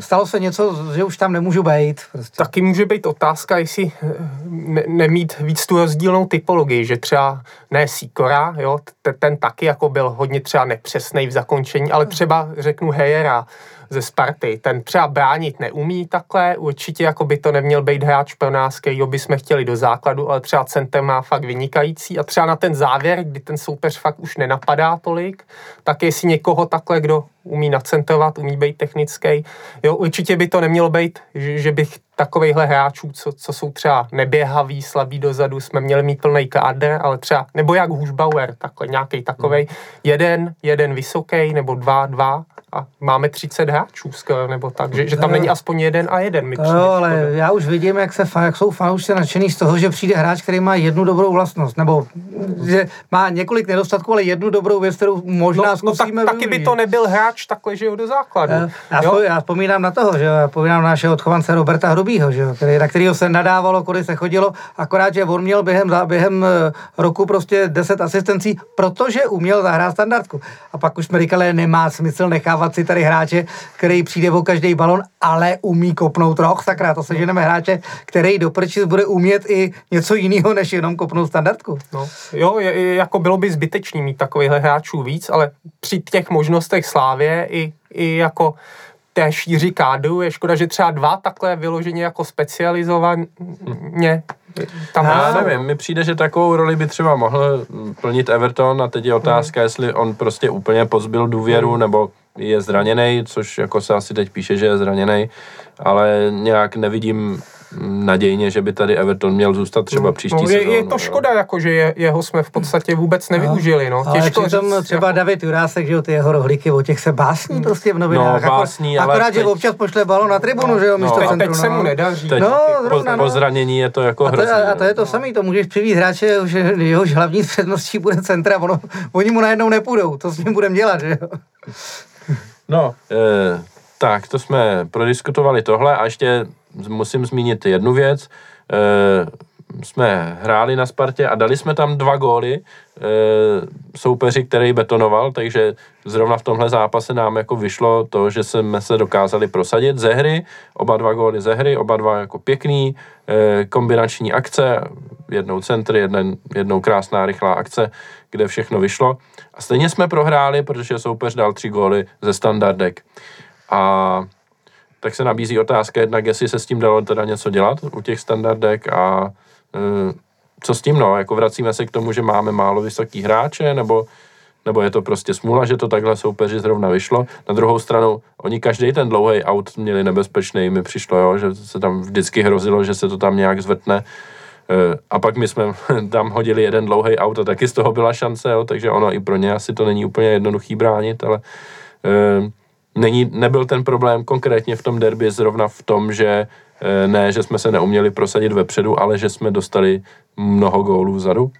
stalo se něco, že už tam nemůžu být. Prostě. Taky může být otázka, jestli eh, ne, nemít víc tu rozdílnou typologii, že třeba ne Sikora, jo, ten taky jako byl hodně třeba nepřesný v zakončení, ale třeba řeknu Hejera ze Sparty, ten třeba bránit neumí takhle, určitě jako by to neměl být hráč pro nás, kterýho bychom chtěli do základu, ale třeba center má fakt vynikající. A třeba na ten závěr, kdy ten soupeř fakt už nenapadá tolik, tak jestli někoho takhle, kdo umí nacentrovat, umí být technický. Jo, určitě by to nemělo být, že, že bych takovejhle hráčů, co, co jsou třeba neběhaví, slabí dozadu, jsme měli mít plný kádr, ale třeba, nebo jak Hušbauer, takhle nějaký takovej, jeden, jeden vysoký, nebo dva, dva a máme 30 hráčů nebo tak, že, že tam není aspoň jeden a jeden. Mi To přijde jo, ale škoda. já už vidím, jak, se, fa- jak jsou fanoušci nadšený z toho, že přijde hráč, který má jednu dobrou vlastnost, nebo že má několik nedostatků, ale jednu dobrou věc, kterou možná No, no tak, zkusíme taky by využít. to nebyl hráč takhle, že jo, do základu. Já, jo? já vzpomínám na toho, že jo, já vzpomínám na našeho odchovance Roberta Hrubýho, že jo, který, na kterého se nadávalo, kudy se chodilo, akorát, že on měl během, během eh, roku prostě 10 asistencí, protože uměl zahrát standardku. A pak už jsme říkali, nemá smysl nechávat si tady hráče, který přijde o každý balon, ale umí kopnout roh, sakra, to se ženeme hráče, který do bude umět i něco jiného, než jenom kopnout standardku. No, jo, je, jako bylo by zbytečný mít takovýchhle hráčů víc, ale při těch možnostech Slávě i, i jako té šíři kádru je škoda, že třeba dva takhle vyloženě jako specializovaně tam Já nevím, mi přijde, že takovou roli by třeba mohl plnit Everton a teď je otázka, jestli on prostě úplně pozbyl důvěru nebo je zraněný, což jako se asi teď píše, že je zraněný, ale nějak nevidím nadějně, že by tady Everton měl zůstat třeba příští no, je, sezónu. je to jo. škoda, jako, že je, jeho jsme v podstatě vůbec nevyužili. No. Ale Těžko přitom říct, třeba jako, David Jurásek, že jo, ty jeho rohlíky, o těch se básní prostě v novinách. No, básní, Akor- ale Akorát, že teď- občas pošle balon na tribunu, že jo, místo No. a centru. teď se no. mu nedaří. Teď No, po, zrovna, po no. zranění je to jako A to, hrozný. a, a to no. je to samé, to můžeš přivít hráče, že jehož hlavní předností bude centra, ono, oni mu najednou nepůjdou, to s ním budeme dělat, že jo. No, e, tak to jsme prodiskutovali tohle a ještě musím zmínit jednu věc. E, jsme hráli na Spartě a dali jsme tam dva góly e, soupeři, který betonoval, takže zrovna v tomhle zápase nám jako vyšlo to, že jsme se dokázali prosadit ze hry, oba dva góly ze hry, oba dva jako pěkný, e, kombinační akce, jednou centr, jeden, jednou krásná rychlá akce, kde všechno vyšlo. A stejně jsme prohráli, protože soupeř dal tři góly ze standardek. A tak se nabízí otázka jednak, jestli se s tím dalo teda něco dělat u těch standardek a e, co s tím, no, jako vracíme se k tomu, že máme málo vysoký hráče, nebo, nebo je to prostě smůla, že to takhle soupeři zrovna vyšlo. Na druhou stranu, oni každý ten dlouhý aut měli nebezpečný, mi přišlo, jo, že se tam vždycky hrozilo, že se to tam nějak zvrtne. E, A pak my jsme tam hodili jeden dlouhý aut a taky z toho byla šance, jo, takže ono i pro ně asi to není úplně jednoduchý bránit, ale e, není, nebyl ten problém konkrétně v tom derby zrovna v tom, že Eh, ne, že jsme se neuměli prosadit vepředu, ale že jsme dostali mnoho gólů vzadu?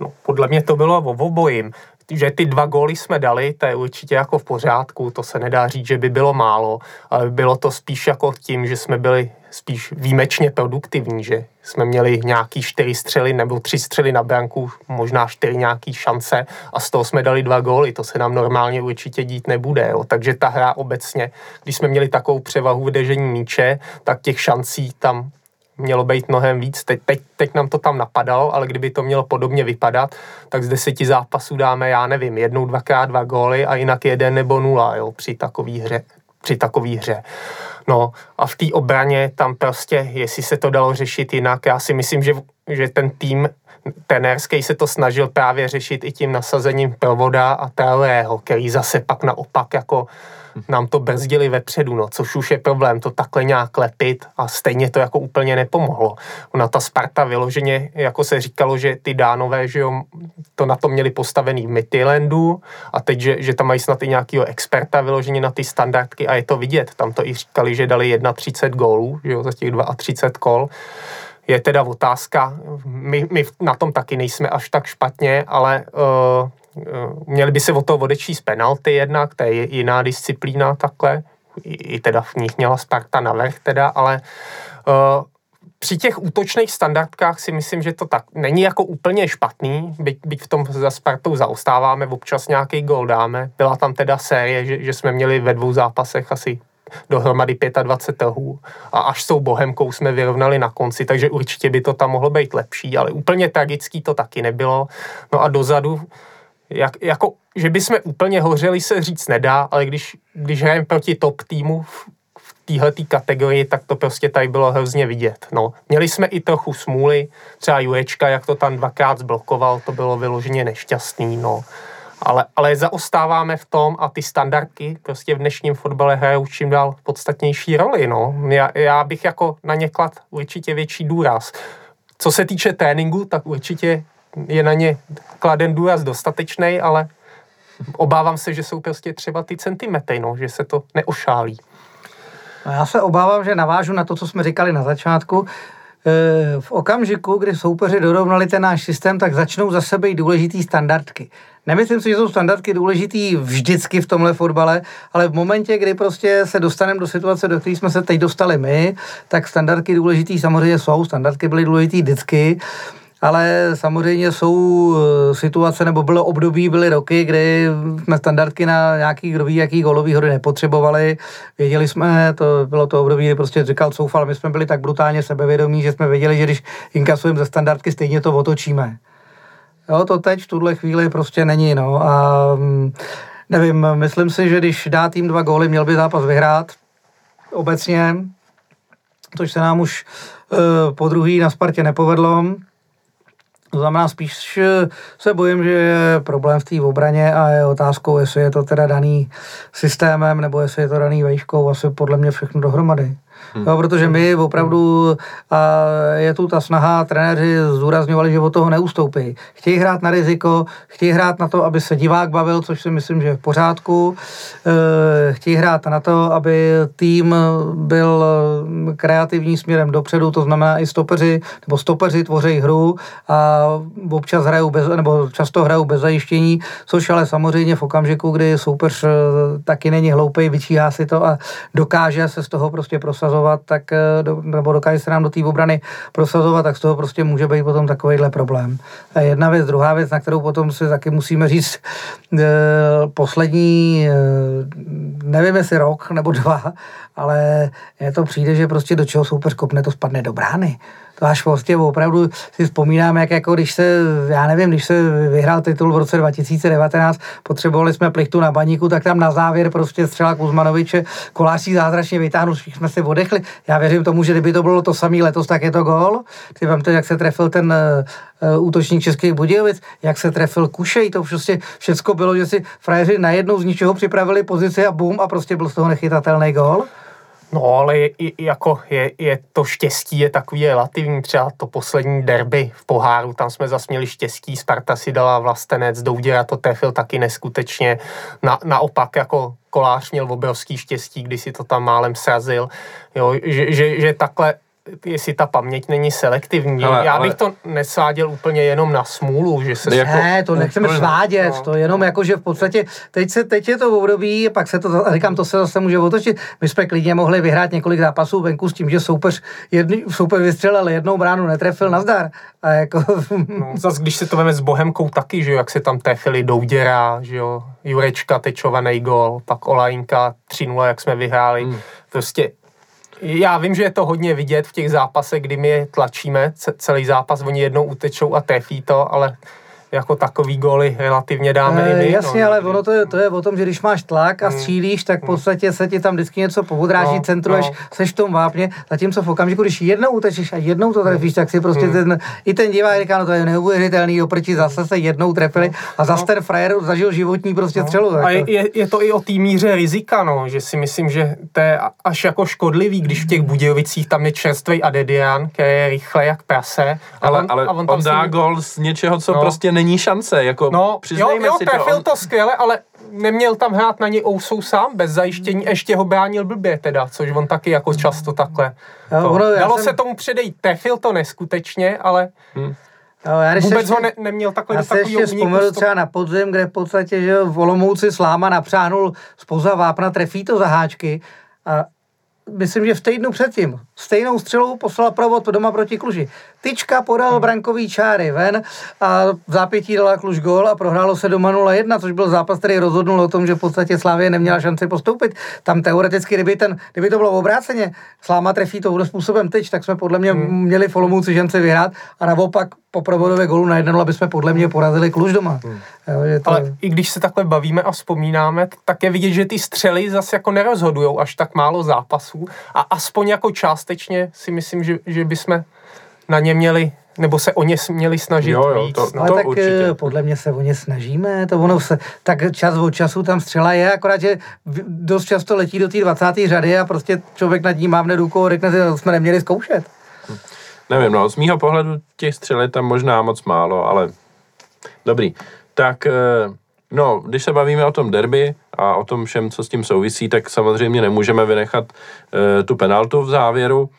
No, podle mě to bylo o obojím že ty dva góly jsme dali, to je určitě jako v pořádku, to se nedá říct, že by bylo málo, ale bylo to spíš jako tím, že jsme byli spíš výjimečně produktivní, že jsme měli nějaký čtyři střely nebo tři střely na branku, možná čtyři nějaký šance a z toho jsme dali dva góly, to se nám normálně určitě dít nebude, jo. takže ta hra obecně, když jsme měli takovou převahu v držení míče, tak těch šancí tam mělo být mnohem víc. Teď, teď, teď nám to tam napadalo, ale kdyby to mělo podobně vypadat, tak z deseti zápasů dáme, já nevím, jednou, dvakrát dva góly a jinak jeden nebo nula jo, při takové hře. Při takové hře. No a v té obraně tam prostě, jestli se to dalo řešit jinak, já si myslím, že, že ten tým tenérský se to snažil právě řešit i tím nasazením Provoda a Traorého, který zase pak naopak jako nám to brzdili vepředu, no, což už je problém, to takhle nějak lepit a stejně to jako úplně nepomohlo. Ona ta Sparta vyloženě, jako se říkalo, že ty dánové, že jo, to na to měli postavený v Midlandu a teď, že, že tam mají snad i nějakého experta vyloženě na ty standardky a je to vidět. Tam to i říkali, že dali 31 gólů, že jo, za těch 32 kol je teda otázka, my, my na tom taky nejsme až tak špatně, ale uh, měli by se o to odečíst penalty jednak, to je jiná disciplína takhle, i, i teda v nich měla Sparta navrh teda, ale uh, při těch útočných standardkách si myslím, že to tak není jako úplně špatný, byť, byť v tom za Spartou zaostáváme, občas nějaký gol dáme. Byla tam teda série, že, že jsme měli ve dvou zápasech asi dohromady 25 tahů a až s tou Bohemkou jsme vyrovnali na konci, takže určitě by to tam mohlo být lepší, ale úplně tragický to taky nebylo. No a dozadu jak, jako, že bychom úplně hořeli se říct nedá, ale když, když hrajeme proti top týmu v, v téhle kategorii, tak to prostě tady bylo hrozně vidět. No. Měli jsme i trochu smůly, třeba Jurečka, jak to tam dvakrát zblokoval, to bylo vyloženě nešťastný, no. Ale, ale zaostáváme v tom a ty standardky prostě v dnešním fotbale hrajou čím dál podstatnější roli, no. Já, já bych jako na ně klad určitě větší důraz. Co se týče tréninku, tak určitě je na ně kladen důraz dostatečný, ale obávám se, že jsou prostě třeba ty centimetry, no, že se to neošálí. No já se obávám, že navážu na to, co jsme říkali na začátku. E, v okamžiku, kdy soupeři dorovnali ten náš systém, tak začnou za sebe i důležitý standardky. Nemyslím si, že jsou standardky důležitý vždycky v tomhle fotbale, ale v momentě, kdy prostě se dostaneme do situace, do které jsme se teď dostali my, tak standardky důležitý samozřejmě jsou. Standardky byly důležitý vždycky ale samozřejmě jsou eh, situace, nebo bylo období, byly roky, kdy jsme standardky na nějaký, kdo ví, jaký golový hody nepotřebovali. Věděli jsme, to bylo to období, kdy prostě říkal Soufal, my jsme byli tak brutálně sebevědomí, že jsme věděli, že když inkasujeme ze standardky, stejně to otočíme. Jo, to teď v tuhle chvíli prostě není, no. A mm, nevím, myslím si, že když dá tým dva góly, měl by zápas vyhrát obecně, což se nám už uh, po druhý na Spartě nepovedlo. To znamená, spíš se bojím, že je problém v té obraně a je otázkou, jestli je to teda daný systémem nebo jestli je to daný vejškou, asi podle mě všechno dohromady. Hmm. Jo, protože my opravdu, a je tu ta snaha, trenéři zdůrazňovali, že od toho neustoupí. Chtějí hrát na riziko, chtějí hrát na to, aby se divák bavil, což si myslím, že je v pořádku. E, chtějí hrát na to, aby tým byl kreativní směrem dopředu, to znamená i stopeři, nebo stopeři tvoří hru a občas hrajou bez, nebo často hrajou bez zajištění, což ale samozřejmě v okamžiku, kdy soupeř e, taky není hloupý, vyčíhá si to a dokáže se z toho prostě prosazovat prosazovat, tak, eh, nebo dokáže se nám do té obrany prosazovat, tak z toho prostě může být potom takovýhle problém. A jedna věc, druhá věc, na kterou potom si taky musíme říct, eh, poslední, eh, nevím jestli rok nebo dva, ale je to přijde, že prostě do čeho soupeř kopne, to spadne do brány to až prostě opravdu si vzpomínám, jak jako když se, já nevím, když se vyhrál titul v roce 2019, potřebovali jsme plichtu na baníku, tak tam na závěr prostě střela Kuzmanoviče, koláčí zázračně vytáhnu, všichni jsme si odechli. Já věřím tomu, že kdyby to bylo to samý letos, tak je to gol. Ty vám to, jak se trefil ten uh, útočník Českých Budějovic, jak se trefil Kušej, to prostě všecko bylo, že si frajeři najednou z ničeho připravili pozici a bum a prostě byl z toho nechytatelný gol. No, ale je, jako je, je, to štěstí je takový relativní. Třeba to poslední derby v poháru, tam jsme zase měli štěstí. Sparta si dala vlastenec, Douděra to trefil taky neskutečně. Na, naopak jako kolář měl obrovský štěstí, když si to tam málem srazil. Jo, že, že, že takhle jestli ta paměť není selektivní. Ale, Já bych ale... to nesáděl úplně jenom na smůlu, že se... Jako, ne, to nechceme svádět, no. to jenom jako, že v podstatě teď, se, teď je to období, pak se to, říkám, to se zase může otočit. My jsme klidně mohli vyhrát několik zápasů venku s tím, že soupeř, jedný, soupeř vystřelil jednou bránu, netrefil na zdar. A jako... no, zase, když se to veme s Bohemkou taky, že jo, jak se tam trefili Douděra, že jo, Jurečka, tečovaný gol, pak Olajinka 3-0, jak jsme vyhráli. Hmm. Prostě já vím, že je to hodně vidět v těch zápasech, kdy my je tlačíme celý zápas, oni jednou utečou a trefí to, ale jako takový góly relativně dáme e, i my. Jasně, no, ale ono to je, to je o tom, že když máš tlak a hmm. střílíš, tak v hmm. podstatě se ti tam vždycky něco povodráží, no, centruješ, no. seš v tom vápně, zatímco v okamžiku, když jednou utečeš a jednou to trefíš, tak si prostě hmm. ten, i ten divák říká, no to je neuvěřitelný, oproti zase se jednou trefili a zase no. ten frajer zažil životní prostě no. střelu. A je, je, je, to i o té míře rizika, no, že si myslím, že to je až jako škodlivý, když v těch Budějovicích tam je čerstvý Adedian, který je rychle jak prase. Ale, on, ale a on, on dá gol z něčeho, co no. prostě není šance, jako no, přiznejme jo, jo, si to. On... to skvěle, ale neměl tam hrát na něj Ousou sám, bez zajištění, ještě ho bránil blbě teda, což on taky jako často takhle. Jo, ono, Dalo jsem... se tomu předejít, trefil to neskutečně, ale... Hmm. Jo, já Vůbec ještě, ho ne, neměl takhle já do takového ještě vzpomenu třeba na podzim, kde v podstatě že v Olomouci Sláma napřáhnul spoza vápna, trefí to za háčky a myslím, že v týdnu předtím stejnou střelou poslal provod doma proti Kluži. Tyčka podal brankový čáry ven a v zápětí dala Kluž gol a prohrálo se doma 0-1, což byl zápas, který rozhodnul o tom, že v podstatě Slávě neměla šanci postoupit. Tam teoreticky, kdyby, ten, kdyby to bylo obráceně, Sláma trefí touhle způsobem teď, tak jsme podle mě hmm. měli v Olomouci šanci vyhrát a naopak po provodové golu na jedno, aby jsme podle mě porazili Kluž doma. Hmm. Jo, to... Ale i když se takhle bavíme a vzpomínáme, tak je vidět, že ty střely zase jako nerozhodují až tak málo zápasů a aspoň jako částečně si myslím, že, že bychom na ně měli nebo se o ně měli snažit jo, jo, víc. To, no. Ale tak určitě. Eh, podle mě se o ně snažíme, to ono se, tak čas od času tam střela je, akorát, že dost často letí do té 20. řady a prostě člověk nad ním mávne rukou a řekne že jsme neměli zkoušet. Hm. Nevím, no, z mýho pohledu těch střel je tam možná moc málo, ale dobrý. Tak, eh, no, když se bavíme o tom derby a o tom všem, co s tím souvisí, tak samozřejmě nemůžeme vynechat uh, tu penaltu v závěru.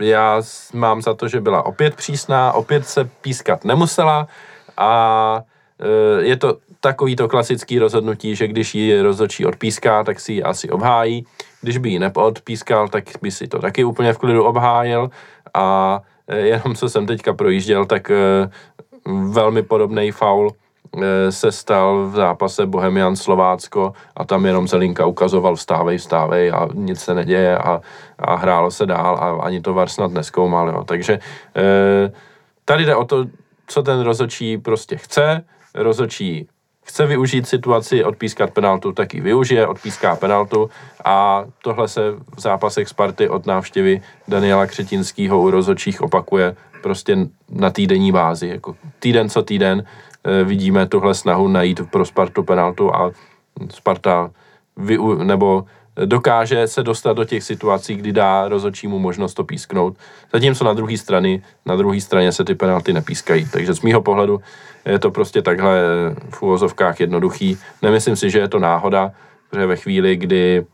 Já mám za to, že byla opět přísná, opět se pískat nemusela a e, je to takový to klasický rozhodnutí, že když ji rozhodčí odpíská, tak si ji asi obhájí. Když by ji neodpískal, tak by si to taky úplně v klidu obhájil a e, jenom co jsem teďka projížděl, tak e, velmi podobný faul se stal v zápase Bohemian Slovácko a tam jenom Zelinka ukazoval vstávej, vstávej a nic se neděje a, a hrálo se dál a ani to VAR snad neskoumal. Jo. Takže eh, tady jde o to, co ten rozočí prostě chce. Rozočí chce využít situaci, odpískat penaltu, tak ji využije, odpíská penaltu a tohle se v zápasech Sparty od návštěvy Daniela Křetinského u rozočích opakuje prostě na týdenní bázi, jako týden co týden Eh, vidíme tuhle snahu najít pro Spartu penaltu a Sparta vy, nebo dokáže se dostat do těch situací, kdy dá rozhodčímu možnost to písknout. Zatímco na druhé straně, na druhé straně se ty penalty nepískají. Takže z mýho pohledu je to prostě takhle v úvozovkách jednoduchý. Nemyslím si, že je to náhoda, protože ve chvíli, kdy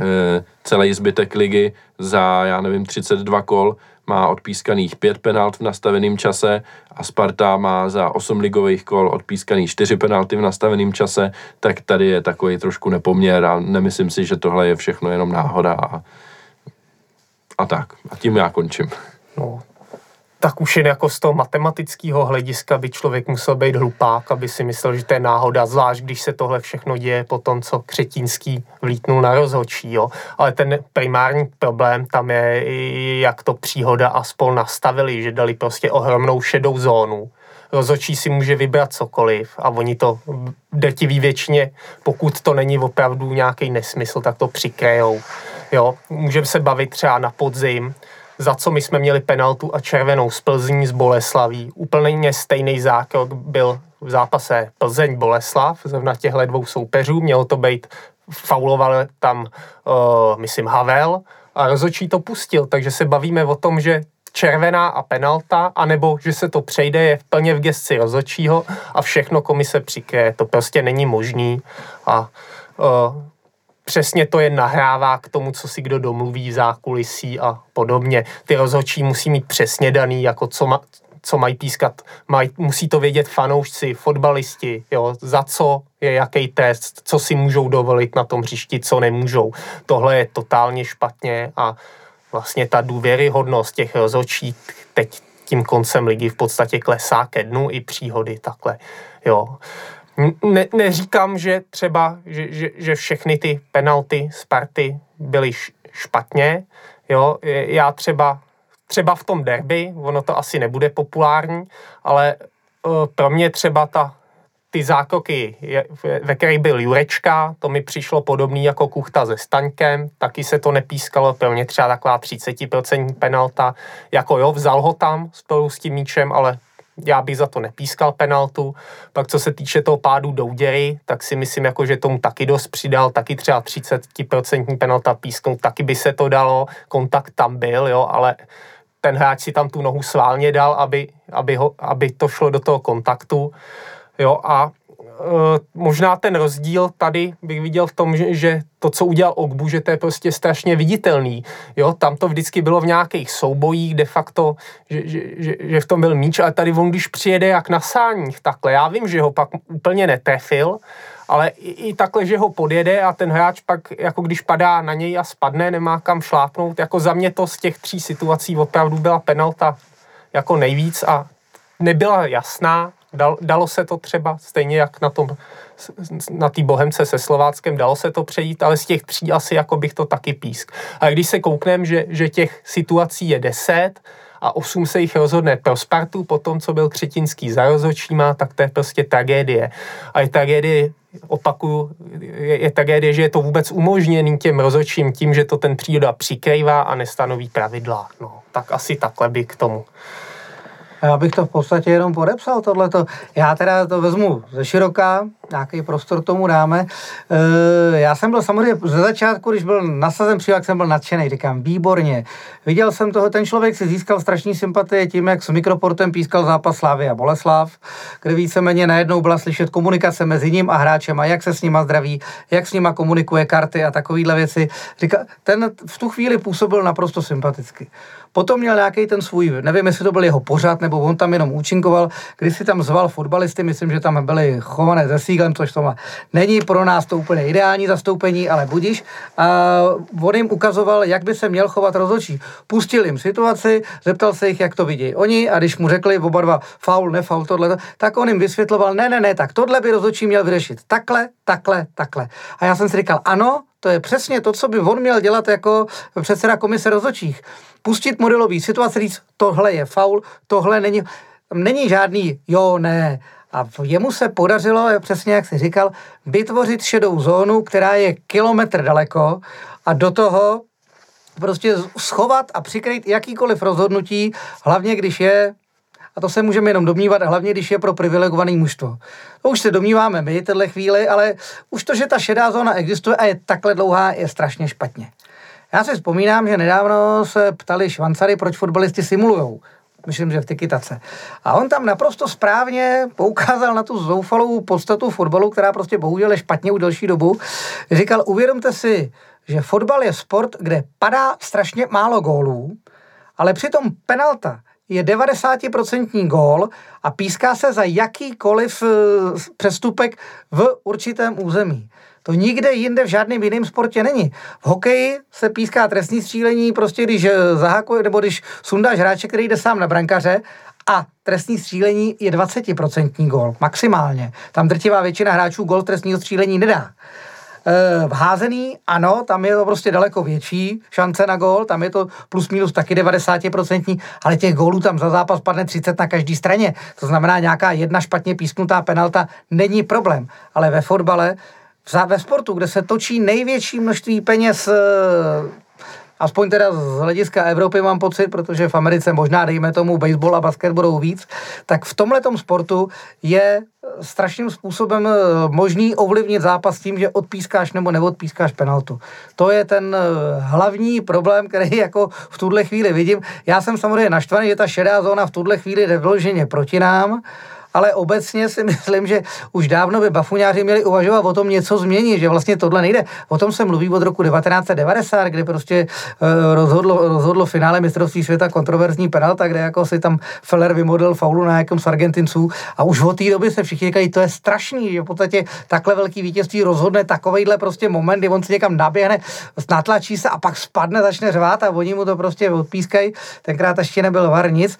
e, celý zbytek ligy za, já nevím, 32 kol má odpískaných 5 penalt v nastaveném čase a Sparta má za 8 ligových kol odpískaných 4 penalty v nastaveném čase, tak tady je takový trošku nepoměr a nemyslím si, že tohle je všechno jenom náhoda a, a tak. A tím já končím. No, tak už jen jako z toho matematického hlediska by člověk musel být hlupák, aby si myslel, že to je náhoda, zvlášť když se tohle všechno děje po tom, co Křetínský vlítnul na rozhočí. Jo. Ale ten primární problém tam je, jak to příhoda a spol nastavili, že dali prostě ohromnou šedou zónu. Rozhočí si může vybrat cokoliv a oni to drtivý většině, pokud to není opravdu nějaký nesmysl, tak to přikrejou. Jo. Můžeme se bavit třeba na podzim, za co my jsme měli penaltu a červenou z Plzní z Boleslaví. Úplně stejný zákrok byl v zápase Plzeň-Boleslav, zrovna těchto dvou soupeřů. Mělo to být fauloval tam, uh, myslím, Havel a rozočí to pustil, takže se bavíme o tom, že červená a penalta, anebo že se to přejde, je plně v gesci rozočího a všechno komise přikryje. To prostě není možný a uh, přesně to je nahrává k tomu, co si kdo domluví v zákulisí a podobně. Ty rozhodčí musí mít přesně daný, jako co, ma, co mají pískat. Maj, musí to vědět fanoušci, fotbalisti, jo, za co je jaký test, co si můžou dovolit na tom hřišti, co nemůžou. Tohle je totálně špatně a vlastně ta důvěryhodnost těch rozhodčí teď tím koncem ligy v podstatě klesá ke dnu i příhody takhle. Jo. Ne, neříkám, že třeba, že, že, že všechny ty penalty Sparty byly špatně, jo, já třeba, třeba v tom derby, ono to asi nebude populární, ale uh, pro mě třeba ta ty zákroky, ve kterých byl Jurečka, to mi přišlo podobný jako Kuchta se Staňkem, taky se to nepískalo, pro mě třeba taková 30% penalta, jako jo, vzal ho tam spolu s tím míčem, ale já bych za to nepískal penaltu. Pak co se týče toho pádu Douděry, tak si myslím, jako, že tomu taky dost přidal, taky třeba 30% penalta písknout, taky by se to dalo, kontakt tam byl, jo, ale ten hráč si tam tu nohu sválně dal, aby, aby, ho, aby to šlo do toho kontaktu. Jo, a možná ten rozdíl tady bych viděl v tom, že, že to, co udělal Ogbu, že to je prostě strašně viditelný. Jo, tam to vždycky bylo v nějakých soubojích, de facto, že, že, že, že v tom byl míč, ale tady on, když přijede jak na sáních, takhle, já vím, že ho pak úplně netrefil, ale i, i takhle, že ho podjede a ten hráč pak, jako když padá na něj a spadne, nemá kam šlápnout, jako za mě to z těch tří situací opravdu byla penalta jako nejvíc a nebyla jasná, Dal, dalo se to třeba, stejně jak na tom, na té Bohemce se Slováckem, dalo se to přejít, ale z těch tří asi jako bych to taky písk. A když se kouknem, že, že těch situací je deset, a osm se jich rozhodne pro Spartu, po tom, co byl Křetinský za rozhodčíma, tak to je prostě tragédie. A je tragédie, opakuju, je, je tragédie, že je to vůbec umožněný těm rozhodčím tím, že to ten příroda přikrývá a nestanoví pravidla. No, tak asi takhle by k tomu. Já bych to v podstatě jenom podepsal, tohleto. Já teda to vezmu ze široká, nějaký prostor tomu dáme. E, já jsem byl samozřejmě ze začátku, když byl nasazen přívak, jsem byl nadšený, říkám, výborně. Viděl jsem toho, ten člověk si získal strašní sympatie tím, jak s mikroportem pískal zápas Slávy a Boleslav, kde víceméně najednou byla slyšet komunikace mezi ním a hráčem a jak se s nima zdraví, jak s nima komunikuje karty a takovéhle věci. Říká, ten v tu chvíli působil naprosto sympaticky. Potom měl nějaký ten svůj, nevím, jestli to byl jeho pořad, nebo on tam jenom účinkoval, když si tam zval fotbalisty, myslím, že tam byli chované ze Síglem, což to má. Není pro nás to úplně ideální zastoupení, ale budíš. A on jim ukazoval, jak by se měl chovat rozhodčí. Pustil jim situaci, zeptal se jich, jak to vidí oni a když mu řekli oba dva faul, nefaul, tohle, tak on jim vysvětloval, ne, ne, ne, tak tohle by rozhodčí měl vyřešit. Takhle, takhle, takhle. A já jsem si říkal, ano, to je přesně to, co by on měl dělat jako předseda komise rozhodčích. Pustit modelový situaci, říct, tohle je faul, tohle není, není žádný jo, ne. A jemu se podařilo, přesně jak jsi říkal, vytvořit šedou zónu, která je kilometr daleko a do toho prostě schovat a přikryt jakýkoliv rozhodnutí, hlavně když je a to se můžeme jenom domnívat, hlavně když je pro privilegovaný mužstvo. To už se domníváme my téhle chvíli, ale už to, že ta šedá zóna existuje a je takhle dlouhá, je strašně špatně. Já si vzpomínám, že nedávno se ptali Švancary, proč fotbalisti simulujou. Myslím, že v Tikitace. A on tam naprosto správně poukázal na tu zoufalou podstatu fotbalu, která prostě bohužel je špatně už delší dobu. Říkal, uvědomte si, že fotbal je sport, kde padá strašně málo gólů, ale přitom penalta je 90% gól a píská se za jakýkoliv eh, přestupek v určitém území. To nikde jinde v žádném jiném sportě není. V hokeji se píská trestní střílení, prostě když eh, zahakuje, nebo když sundáš hráče, který jde sám na brankaře a trestní střílení je 20% gól, maximálně. Tam drtivá většina hráčů gol trestního střílení nedá. Eh, v házený, ano, tam je to prostě daleko větší šance na gól, tam je to plus minus taky 90%, ale těch gólů tam za zápas padne 30 na každé straně. To znamená, nějaká jedna špatně písknutá penalta není problém. Ale ve fotbale, ve sportu, kde se točí největší množství peněz eh, aspoň teda z hlediska Evropy mám pocit, protože v Americe možná, dejme tomu, baseball a basket budou víc, tak v tomhle sportu je strašným způsobem eh, možný ovlivnit zápas tím, že odpískáš nebo neodpískáš penaltu. To je ten eh, hlavní problém, který jako v tuhle chvíli vidím. Já jsem samozřejmě naštvaný, že ta šedá zóna v tuhle chvíli jde proti nám, ale obecně si myslím, že už dávno by bafuňáři měli uvažovat o tom něco změnit, že vlastně tohle nejde. O tom se mluví od roku 1990, kdy prostě uh, rozhodlo, rozhodlo finále mistrovství světa kontroverzní penalta, kde jako si tam Feller vymodlil faulu na nějakém z Argentinců a už od té doby se všichni říkají, to je strašný, že v podstatě takhle velký vítězství rozhodne takovejhle prostě moment, kdy on si někam naběhne, natlačí se a pak spadne, začne řvát a oni mu to prostě odpískají. Tenkrát ještě nebyl var nic.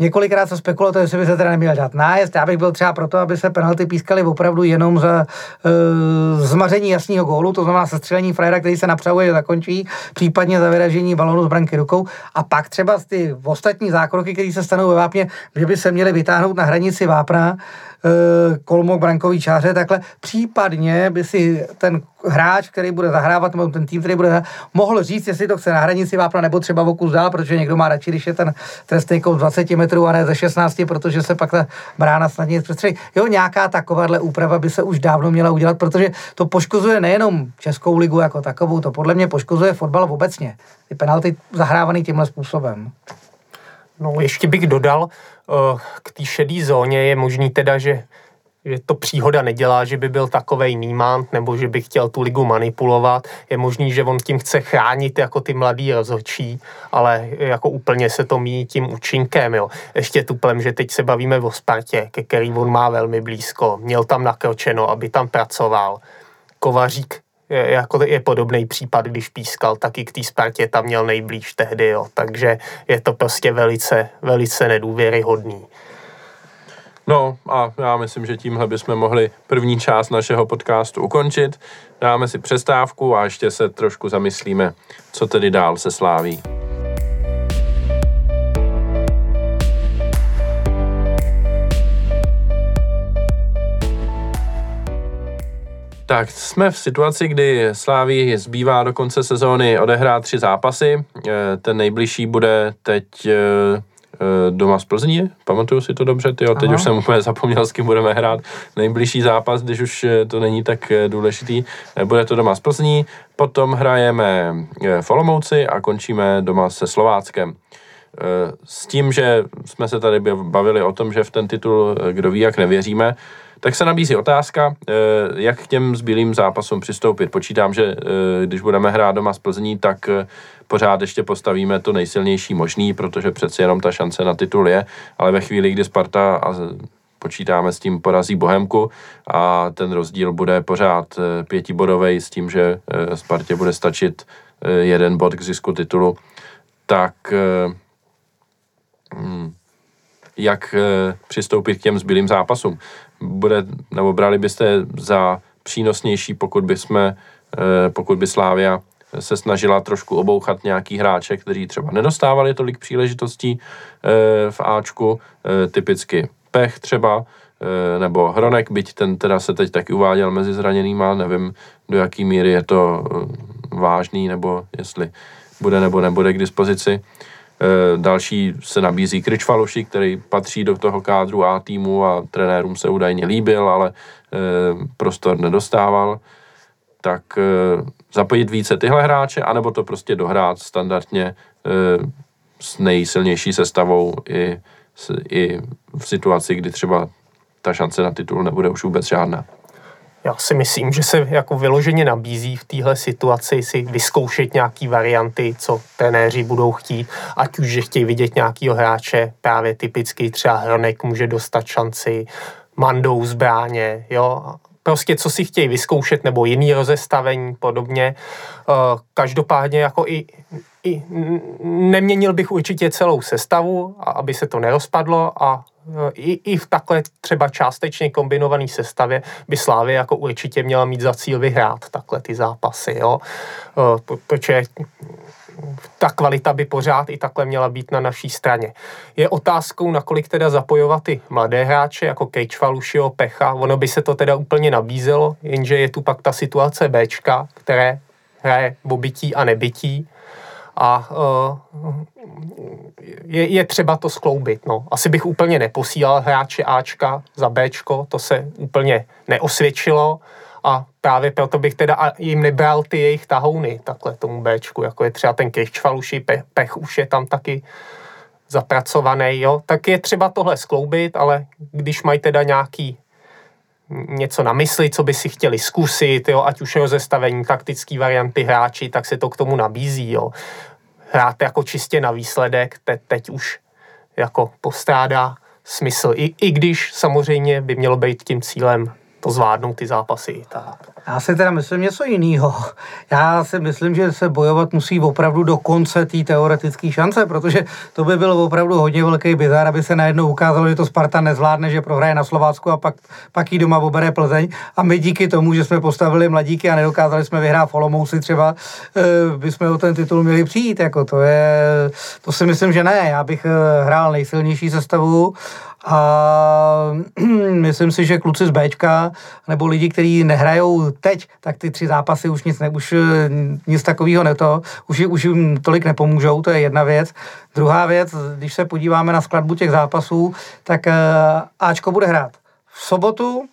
Několikrát se spekulovalo, jestli by se teda neměl dát nájezd. Já bych byl třeba proto, aby se penalty pískaly opravdu jenom za e, zmaření jasného gólu, to znamená sestřelení frajera, který se napřahuje, že zakončí, případně za vyražení balonu z branky rukou. A pak třeba ty ostatní zákroky, které se stanou ve vápně, že by se měly vytáhnout na hranici vápna, Eh, kolmok brankový čáře, takhle případně by si ten hráč, který bude zahrávat, nebo ten tým, který bude zahrávat, mohl říct, jestli to chce na hranici vápna, nebo třeba o kus dál, protože někdo má radši, když je ten trestný kout 20 metrů a ne ze 16, protože se pak ta brána snadně přestřelí. Jo, nějaká takováhle úprava by se už dávno měla udělat, protože to poškozuje nejenom Českou ligu jako takovou, to podle mě poškozuje fotbal obecně. Ty penalty zahrávaný tímhle způsobem. No, ještě bych dodal, Eh, k té šedé zóně je možný teda, že že to příhoda nedělá, že by byl takovej nímant, nebo že by chtěl tu ligu manipulovat. Je možný, že on tím chce chránit jako ty mladý rozhodčí, ale jako úplně se to míjí tím účinkem. Jo. Ještě tuplem, že teď se bavíme o Spartě, ke který on má velmi blízko. Měl tam nakročeno, aby tam pracoval. Kovařík je, jako je podobný případ, když pískal, tak i k té Spartě tam měl nejblíž tehdy, jo. takže je to prostě velice, velice nedůvěryhodný. No a já myslím, že tímhle bychom mohli první část našeho podcastu ukončit. Dáme si přestávku a ještě se trošku zamyslíme, co tedy dál se sláví. Tak jsme v situaci, kdy Slávy zbývá do konce sezóny odehrát tři zápasy. Eh, ten nejbližší bude teď eh, eh, doma z Plzní, pamatuju si to dobře, tyjo, teď Aha. už jsem úplně zapomněl, s kým budeme hrát nejbližší zápas, když už to není tak důležitý. Bude to doma z Plzní, potom hrajeme v Olomouci a končíme doma se Slováckem. S tím, že jsme se tady bavili o tom, že v ten titul kdo ví, jak nevěříme, tak se nabízí otázka, eh, jak k těm zbylým zápasům přistoupit. Počítám, že eh, když budeme hrát doma z Plzní, tak eh, pořád ještě postavíme to nejsilnější možný, protože přeci jenom ta šance na titul je, ale ve chvíli, kdy Sparta a počítáme s tím porazí Bohemku a ten rozdíl bude pořád pětibodový s tím, že Spartě bude stačit jeden bod k zisku titulu, tak hmm, jak přistoupit k těm zbylým zápasům bude, nebo brali byste za přínosnější, pokud by jsme, eh, pokud by Slávia se snažila trošku obouchat nějaký hráče, kteří třeba nedostávali tolik příležitostí eh, v Ačku, eh, typicky Pech třeba, nebo Hronek, byť ten teda se teď taky uváděl mezi zraněnýma, nevím, do jaký míry je to vážný, nebo jestli bude nebo nebude k dispozici. Eh, další se nabízí Krič Faluši, který patří do toho kádru A týmu a trenérům se údajně líbil, ale eh, prostor nedostával. Tak eh, zapojit více tyhle hráče, anebo to prostě dohrát standardně s nejsilnější sestavou i, i v situaci, kdy třeba ta šance na titul nebude už vůbec žádná. Já si myslím, že se jako vyloženě nabízí v téhle situaci si vyzkoušet nějaký varianty, co trenéři budou chtít, ať už, že chtějí vidět nějakýho hráče, právě typicky třeba Hronek může dostat šanci, Mandou zbráně, jo, prostě co si chtějí vyzkoušet, nebo jiný rozestavení podobně. Eh, každopádně jako i, i neměnil bych určitě celou sestavu, aby se to nerozpadlo a i, i v takhle třeba částečně kombinované sestavě by Slávě jako určitě měla mít za cíl vyhrát takhle ty zápasy, jo. Protože ta kvalita by pořád i takhle měla být na naší straně. Je otázkou, nakolik teda zapojovat ty mladé hráče, jako Kejč Falušio, Pecha, ono by se to teda úplně nabízelo, jenže je tu pak ta situace Bčka, které hraje obytí a nebytí a uh, je, je třeba to skloubit. No. Asi bych úplně neposílal hráče Ačka za Bčko, to se úplně neosvědčilo a právě proto bych teda jim nebral ty jejich tahouny takhle tomu Bčku, jako je třeba ten Kejčvaluši, pe, Pech už je tam taky zapracovaný, jo, tak je třeba tohle skloubit, ale když mají teda nějaký něco na mysli, co by si chtěli zkusit, jo, ať už rozestavení, taktické varianty hráči, tak se to k tomu nabízí. Jo. Hrát jako čistě na výsledek, te, teď už jako postrádá smysl. I, I když samozřejmě by mělo být tím cílem to zvládnout ty zápasy. Tak. Já si teda myslím něco jiného. Já si myslím, že se bojovat musí opravdu do konce té teoretické šance, protože to by byl opravdu hodně velký bizar, aby se najednou ukázalo, že to Sparta nezvládne, že prohraje na Slovácku a pak, pak jí doma obere Plzeň. A my díky tomu, že jsme postavili mladíky a nedokázali jsme vyhrát v Olomouci třeba, eh, bychom o ten titul měli přijít. Jako to, je, to si myslím, že ne. Já bych eh, hrál nejsilnější sestavu a myslím si, že kluci z Bčka, nebo lidi, kteří nehrajou teď, tak ty tři zápasy už nic, ne, už eh, nic takového neto, už, už jim tolik nepomůžou, to je jedna věc. Druhá věc, když se podíváme na skladbu těch zápasů, tak eh, Ačko bude hrát v sobotu,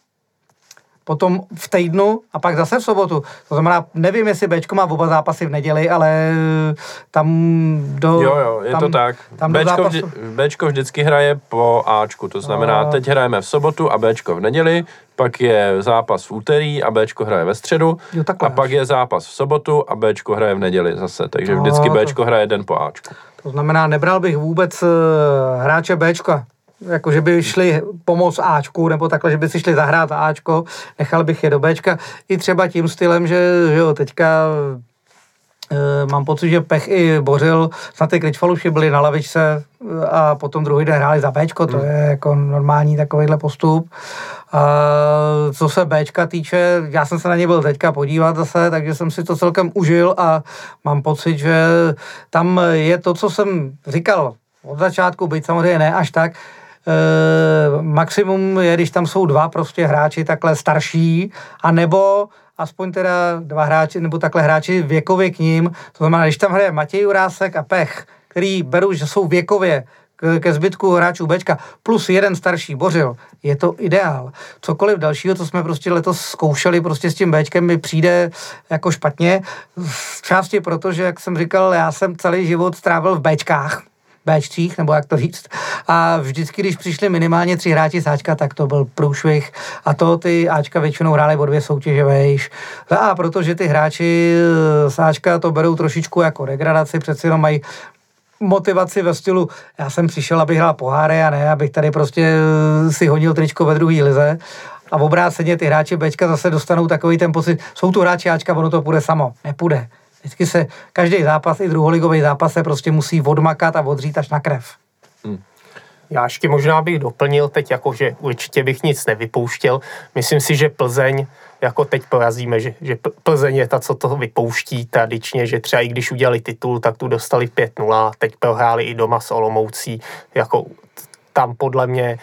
potom v týdnu a pak zase v sobotu. To znamená, nevím, jestli Bčko má oba zápasy v neděli, ale tam do... Jo, jo, je tam, to tak. Tam Bčko, zápasu... vždy, Bčko vždycky hraje po Ačku, to znamená, no. teď hrajeme v sobotu a Bčko v neděli, pak je zápas v úterý a Bčko hraje ve středu jo, a pak je zápas v sobotu a Bčko hraje v neděli zase, takže no, vždycky Bčko to... hraje den po Ačku. To znamená, nebral bych vůbec eh, hráče Bčka jako že by šli pomoct Ačku, nebo takhle, že by si šli zahrát Ačko, nechal bych je do Bčka. I třeba tím stylem, že, že jo, teďka e, mám pocit, že Pech i Bořil, snad ty Kričfaluši byli na lavičce eh, a potom druhý den hráli za Bčko, to hmm. je jako normální takovýhle postup. A co se Bčka týče, já jsem se na ně byl teďka podívat zase, takže jsem si to celkem užil a mám pocit, že tam je to, co jsem říkal od začátku, byť samozřejmě ne až tak, Eh, maximum je, když tam jsou dva prostě hráči takhle starší, a nebo aspoň teda dva hráči, nebo takhle hráči věkově k ním. To znamená, když tam hraje Matěj Urásek a Pech, který beru, že jsou věkově ke, ke zbytku hráčů Bčka, plus jeden starší Bořil, je to ideál. Cokoliv dalšího, co jsme prostě letos zkoušeli prostě s tím Bčkem, mi přijde jako špatně. Z části proto, že, jak jsem říkal, já jsem celý život strávil v Bčkách, Bčcích, nebo jak to říct. A vždycky, když přišli minimálně tři hráči z Ačka, tak to byl průšvih. A to ty Ačka většinou hráli o dvě soutěže vejš. A protože ty hráči z Ačka to berou trošičku jako degradaci, přeci jenom mají motivaci ve stylu, já jsem přišel, abych hrál poháry a ne, abych tady prostě si honil tričko ve druhé lize. A v obráceně ty hráči Bčka zase dostanou takový ten pocit, jsou tu hráči Ačka, ono to půjde samo. Nepůjde. Vždycky se každý zápas, i druholigový zápas se prostě musí odmakat a odřít až na krev. Hmm. Já ještě možná bych doplnil teď, jako že určitě bych nic nevypouštěl. Myslím si, že Plzeň, jako teď porazíme, že, že Plzeň je ta, co to vypouští tradičně, že třeba i když udělali titul, tak tu dostali 5-0, teď prohráli i doma s Olomoucí, jako tam podle mě,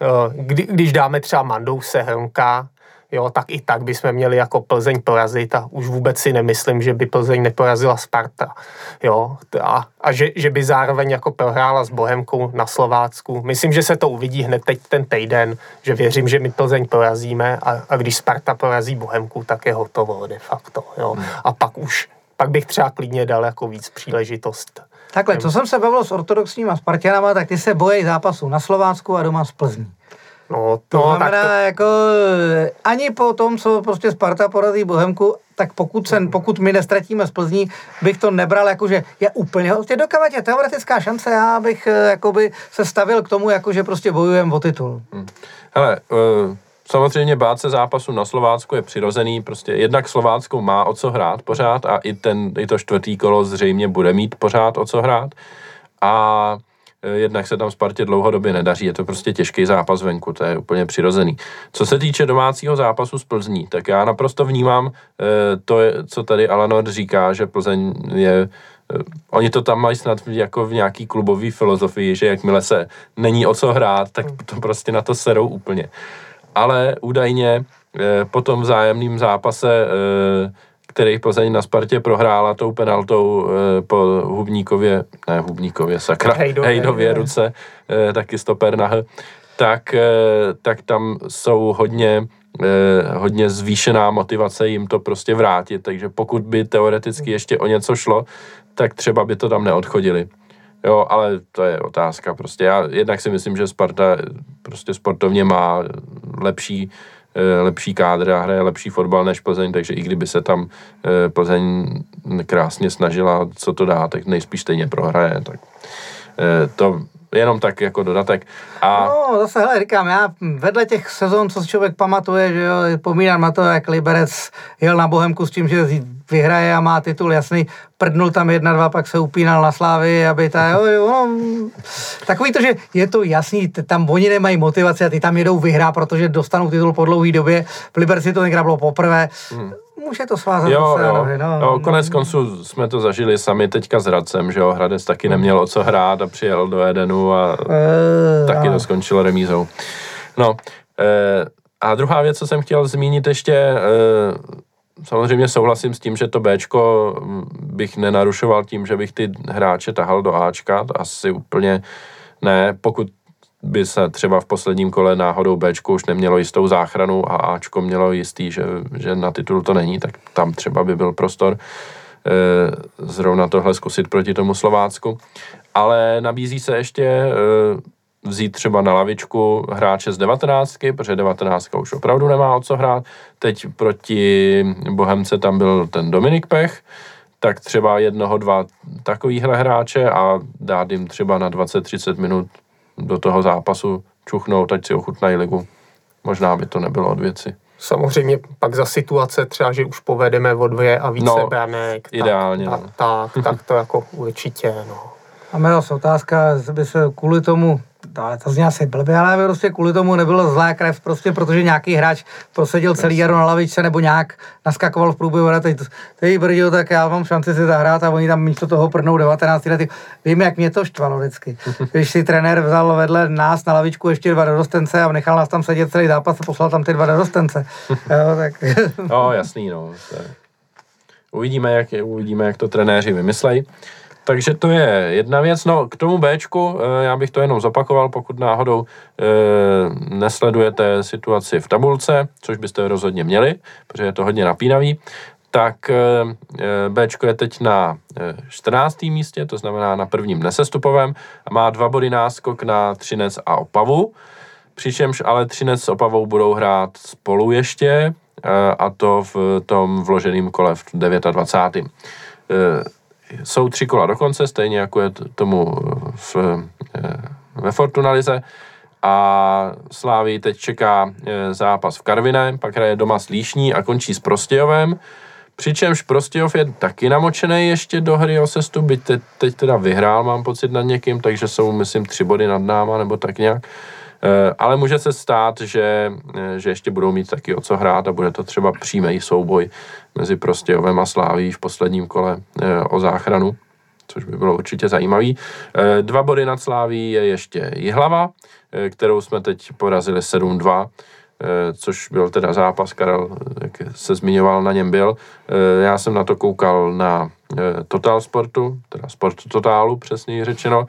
eh, kdy, když dáme třeba Mandouse Hrnka, jo, tak i tak bychom měli jako Plzeň porazit a už vůbec si nemyslím, že by Plzeň neporazila Sparta, jo, a, a že, že by zároveň jako prohrála s Bohemkou na Slovácku. Myslím, že se to uvidí hned teď ten týden, že věřím, že my Plzeň porazíme a, a když Sparta porazí Bohemku, tak je hotovo de facto, jo, hmm. a pak už, pak bych třeba klidně dal jako víc příležitost Takhle, co jsem se bavil s ortodoxníma Spartanama, tak ty se bojí zápasu na Slovácku a doma z Plzní. No, to no, znamená, to... jako ani po tom, co prostě Sparta porazí Bohemku, tak pokud, se, pokud my nestratíme z Plzní, bych to nebral jako, že je úplně, prostě dokávat je teoretická šance, já bych eh, jakoby se stavil k tomu, jako že prostě bojujeme o titul. Hmm. Hele, uh... Samozřejmě bát se zápasu na Slovácku je přirozený, prostě jednak Slovácko má o co hrát pořád a i, ten, i to čtvrtý kolo zřejmě bude mít pořád o co hrát. A jednak se tam Spartě dlouhodobě nedaří, je to prostě těžký zápas venku, to je úplně přirozený. Co se týče domácího zápasu s Plzní, tak já naprosto vnímám eh, to, co tady Alanor říká, že Plzeň je eh, Oni to tam mají snad jako v nějaký klubový filozofii, že jakmile se není o co hrát, tak to prostě na to serou úplně. Ale údajně po tom vzájemným zápase který Plzeň na Spartě prohrála tou penaltou e, po Hubníkově, ne Hubníkově, sakra, Hejdově, Hejdově ruce, e, taky stoper na H, tak, e, tak tam jsou hodně eh, hodně zvýšená motivace jim to prostě vrátit, takže pokud by teoreticky ještě o něco šlo, tak třeba by to tam neodchodili. Jo, ale to je otázka prostě. Já jednak si myslím, že Sparta prostě sportovně má lepší, eh, lepší kádr a hraje lepší fotbal než Plzeň, takže i kdyby se tam eh, Plzeň krásně snažila, co to dá, tak nejspíš stejně prohraje. Tak eh, to jenom tak jako dodatek. A No, zase, hele, říkám, já vedle těch sezon, co si člověk pamatuje, že jo, pomínám na to, jak Liberec jel na Bohemku s tím, že vyhraje a má titul jasný, prdnul tam jedna, dva, pak se upínal na slávy, aby ta, jo, jo, no, takový to, že je to jasný, tam oni nemají motivaci a ty tam jedou vyhrát, protože dostanou titul po dlouhé době, v Liberci to tenkrát bylo poprvé, může to svázat Jo, zase, jo. no, no, jo, konec konců jsme to zažili sami teďka s Hradcem, že jo, Hradec taky neměl o co hrát a přijel do Edenu a Eh, taky jo. to skončilo remízou. No, eh, a druhá věc, co jsem chtěl zmínit ještě, eh, samozřejmě souhlasím s tím, že to Bčko hm, bych nenarušoval tím, že bych ty hráče tahal do Ačka, asi úplně ne, pokud by se třeba v posledním kole náhodou Bčko už nemělo jistou záchranu a Ačko mělo jistý, že, že na titul to není, tak tam třeba by byl prostor eh, zrovna tohle zkusit proti tomu Slovácku. Ale nabízí se ještě eh, vzít třeba na lavičku hráče z 19, protože 19 už opravdu nemá o co hrát. Teď proti Bohemce tam byl ten Dominik Pech, tak třeba jednoho, dva takovýhle hráče a dát jim třeba na 20-30 minut do toho zápasu čuchnout, ať si ochutnají ligu. Možná by to nebylo od věci. Samozřejmě pak za situace třeba, že už povedeme o dvě a více No, branek. ideálně, Tak, no. tak, tak, tak to jako určitě, no. A měla zase otázka, by se kvůli tomu, ale to zní asi blbě, ale prostě kvůli tomu nebylo zlá krev, prostě protože nějaký hráč prosedil celý jaro na lavičce nebo nějak naskakoval v průběhu hry, teď, teď brdio, tak já mám šanci si zahrát a oni tam místo toho prdnou 19 lety. Vím, jak mě to štvalo vždycky. Když si trenér vzal vedle nás na lavičku ještě dva dorostence a nechal nás tam sedět celý zápas a poslal tam ty dva dorostence. Jo, tak... No, jasný, no. Uvidíme, jak, uvidíme, jak to trenéři vymyslej. Takže to je jedna věc. No, k tomu Bčku, eh, já bych to jenom zopakoval, pokud náhodou eh, nesledujete situaci v tabulce, což byste rozhodně měli, protože je to hodně napínavý, tak eh, Bčko je teď na eh, 14. místě, to znamená na prvním nesestupovém a má dva body náskok na Třinec a Opavu. Přičemž ale Třinec s Opavou budou hrát spolu ještě, eh, a to v tom vloženém kole v 29. Jsou tři kola do konce, stejně jako je tomu v, eh, ve Fortunalize. A Slávii teď čeká eh, zápas v Karviné, pak hraje doma s Líšní a končí s Prostějovem. Přičemž Prostějov je taky namočený ještě do hry o sestup, byť teď, teda vyhrál, mám pocit nad někým, takže jsou, myslím, tři body nad náma, nebo tak nějak. Ale může se stát, že, eh, že ještě budou mít taky o co hrát a bude to třeba přímý souboj mezi Prostějovem a Sláví v posledním kole eh, o záchranu, což by bylo určitě zajímavý. Eh, Dva body nad Sláví je ještě Jihlava, eh, kterou jsme teď porazili 7-2, eh, což byl teda zápas, Karel, eh, jak se zmiňoval, na něm byl. Eh, Já jsem na to koukal na eh, Total Sportu, teda Sport Totálu, přesněji řečeno,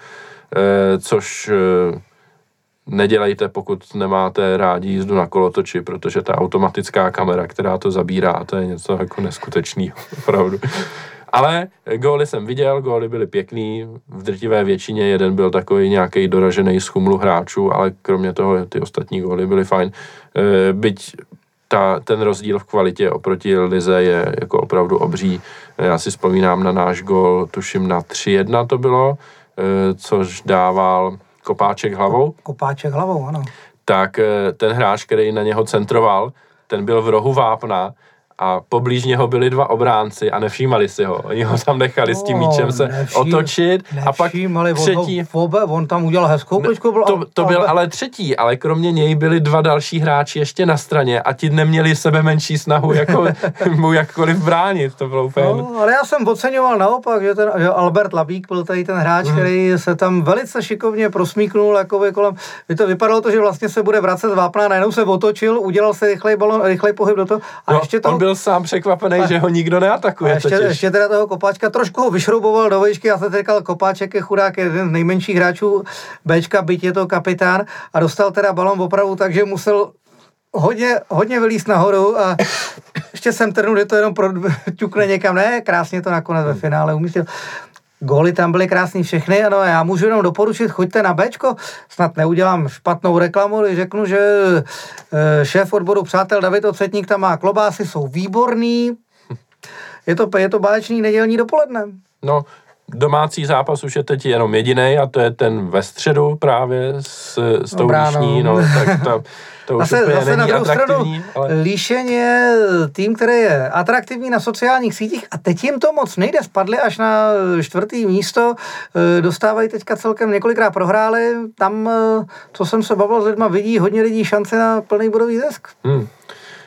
eh, což eh, nedělejte, pokud nemáte rádi jízdu na kolotoči, protože ta automatická kamera, která to zabírá, to je něco jako neskutečného, opravdu. Ale góly jsem viděl, góly byly pěkný, v drtivé většině jeden byl takový nějaký doražený z chumlu hráčů, ale kromě toho ty ostatní góly byly fajn. E, Byť ta, ten rozdíl v kvalitě oproti Lize je jako opravdu obří. Já si vzpomínám na náš gól, tuším na 3-1 to bylo, e, což dával kopáček hlavou, Kopáček hlavou, ano. tak eh, ten hráč, který na něho centroval, ten byl v rohu vápna a poblíž něho byli dva obránci a nevšímali si ho. Oni ho tam nechali s tím míčem se nevším- otočit a pak třetí... On, ho, on tam udělal hezkou kličku. Byl, To, to byl ale třetí, ale kromě něj byli dva další hráči ještě na straně a ti neměli sebe menší snahu jako mu jakkoliv bránit. To bylo úplně... No, ale já jsem oceňoval naopak, že, ten, že Albert Labík byl tady ten hráč, Mhm. který se tam velice šikovně prosmíknul jakoby kolem. By to vypadalo to, že vlastně se bude vracet z vápna, najednou se otočil, udělal se rychlej balon, rychlej pohyb do toho a No, ještě to byl byl sám překvapený, a, že ho nikdo neatakuje. A ještě, totiž. ještě teda toho kopáčka trošku ho vyšrouboval do výšky, já jsem říkal, kopáček je chudák, je jeden z nejmenších hráčů Bčka, byť je to kapitán a dostal teda balon opravu, takže musel hodně, hodně vylíst nahoru a ještě jsem trnul, že to jenom pro, ťukne někam. Ne, krásně to nakonec ve finále umístil. Góly tam byly krásný všechny, ano, já můžu jenom doporučit, choďte na Bčko, snad neudělám špatnou reklamu, když řeknu, že eh, šéf odboru Přátel David Ocetník tam má klobásy, jsou výborný, je to, je to báječný nedělní dopoledne. No, domácí zápas už je teď jenom jediný a to je ten ve středu právě s, s tou Dobrá, no. Líšní, no, tak ta, to už Zase, úplně zase na není druhou stranu, ale Líšeň je tým, který je atraktivní na sociálních sítích a teď jim to moc nejde, spadli až na čtvrtý místo, eh, dostávají teďka celkem několikrát prohráli, tam, eh, co jsem se bavil s lidma, vidí hodně lidí šance na plný bodový zisk. Hmm.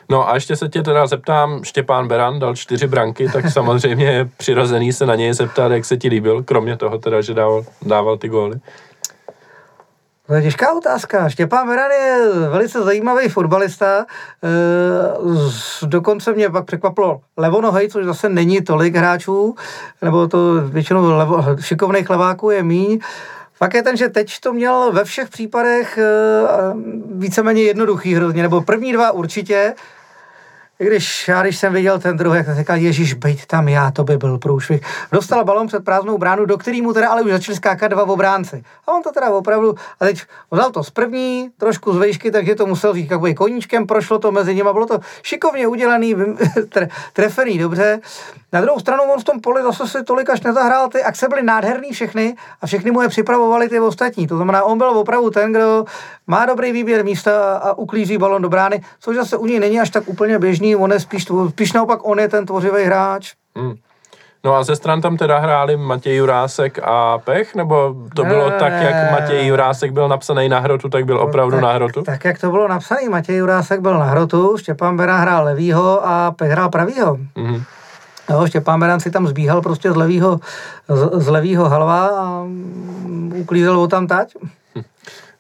No a ještě se tě teda zeptám, Štěpán Beran dal čtyři branky, tak samozřejmě je přirozený se na něj zeptat, jak se ti líbil, kromě toho teda, že dával, dával ty góly. To je těžká otázka. Štěpán Beran je velice zajímavý fotbalista. E, dokonce mě pak překvapilo levonohej, což zase není tolik hráčů, nebo to většinou levo, šikovných leváků je míň. Fakt je ten, že teď to měl ve všech případech e, víceméně jednoduchý hrozně, nebo první dva určitě, i když já, když jsem viděl ten druhý, jak jsem říkal, Ježíš, bejt tam já, to by byl průšvih. Dostal balon před prázdnou bránu, do který mu teda ale už začali skákat dva obránci. A on to teda opravdu, a teď vzal to z první, trošku z vejšky, takže to musel říct takový koníčkem, prošlo to mezi nimi, bylo to šikovně udělaný, trefený dobře. Na druhou stranu on v tom poli zase si tolik až nezahrál, ty akce byly nádherný všechny a všechny mu je připravovali ty ostatní. To znamená, on byl opravdu ten, kdo má dobrý výběr místa a uklízí balon do brány, což zase u něj není až tak úplně běžný, on je spíš, spíš naopak on je ten tvořivý hráč. Hmm. No a ze stran tam teda hráli Matěj Jurásek a Pech, nebo to bylo Ne. tak, jak Matěj Jurásek byl napsaný na hrotu, tak byl opravdu tak, na hrotu? Tak, jak to bylo napsané, Matěj Jurásek byl na hrotu, Štěpán Beran hrál levýho a Pech hrál pravýho. Mhm. Jo, Štěpán Beran si tam zbíhal prostě z levýho, z, z levýho halva a uklízel ho tam tať.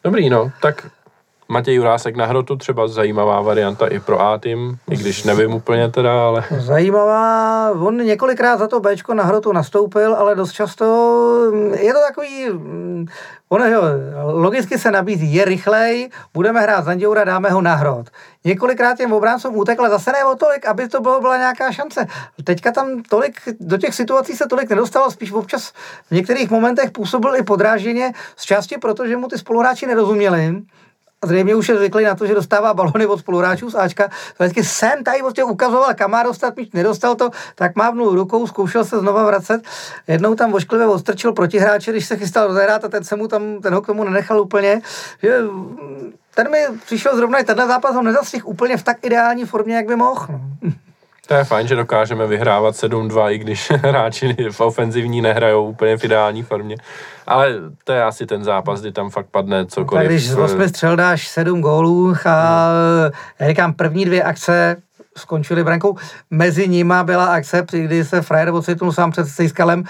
Dobrý, no, tak Matěj Jurásek na hrotu, třeba zajímavá varianta i pro A tým, i když nevím úplně teda, ale Zajímavá, on několikrát za to Bčko na hrotu nastoupil, ale dost často mm, je to takový, mm, on jo, logicky se nabízí, je rychlej, budeme hrát Zanděura, dáme ho na hrot. Několikrát těm obráncům utekl, zase ne o tolik, aby to bylo, byla nějaká šance. Teďka tam tolik, do těch situací se tolik nedostalo, spíš občas v některých momentech působil i podráženě, z části proto, že mu ty spoluhráči nerozuměli, zřejmě už je zvyklý na to, že dostává balony od spoluhráčů z Ačka. Vždycky jsem tady prostě ukazoval, kam má dostat míč, nedostal to, tak mávnul rukou, zkoušel se znova vracet. Jednou tam vošklivě odstrčil protihráče, když se chystal rozehrát a ten se mu tam, ten ho k tomu nenechal úplně. Že mm, ten mi přišel zrovna i tenhle zápas, on nezastihl úplně v tak ideální formě, jak by mohl. No. To je fajn, že dokážeme vyhrávat 7-2, i když hráči v ofenzivní nehrajou úplně v ideální formě. Ale to je asi ten zápas, kdy tam fakt padne cokoliv. Tak když z 8 střel dáš 7 gólů a já říkám, první dvě akce skončily brankou. Mezi nima byla akce, kdy se frajer ocitnul sám před Sejskalem.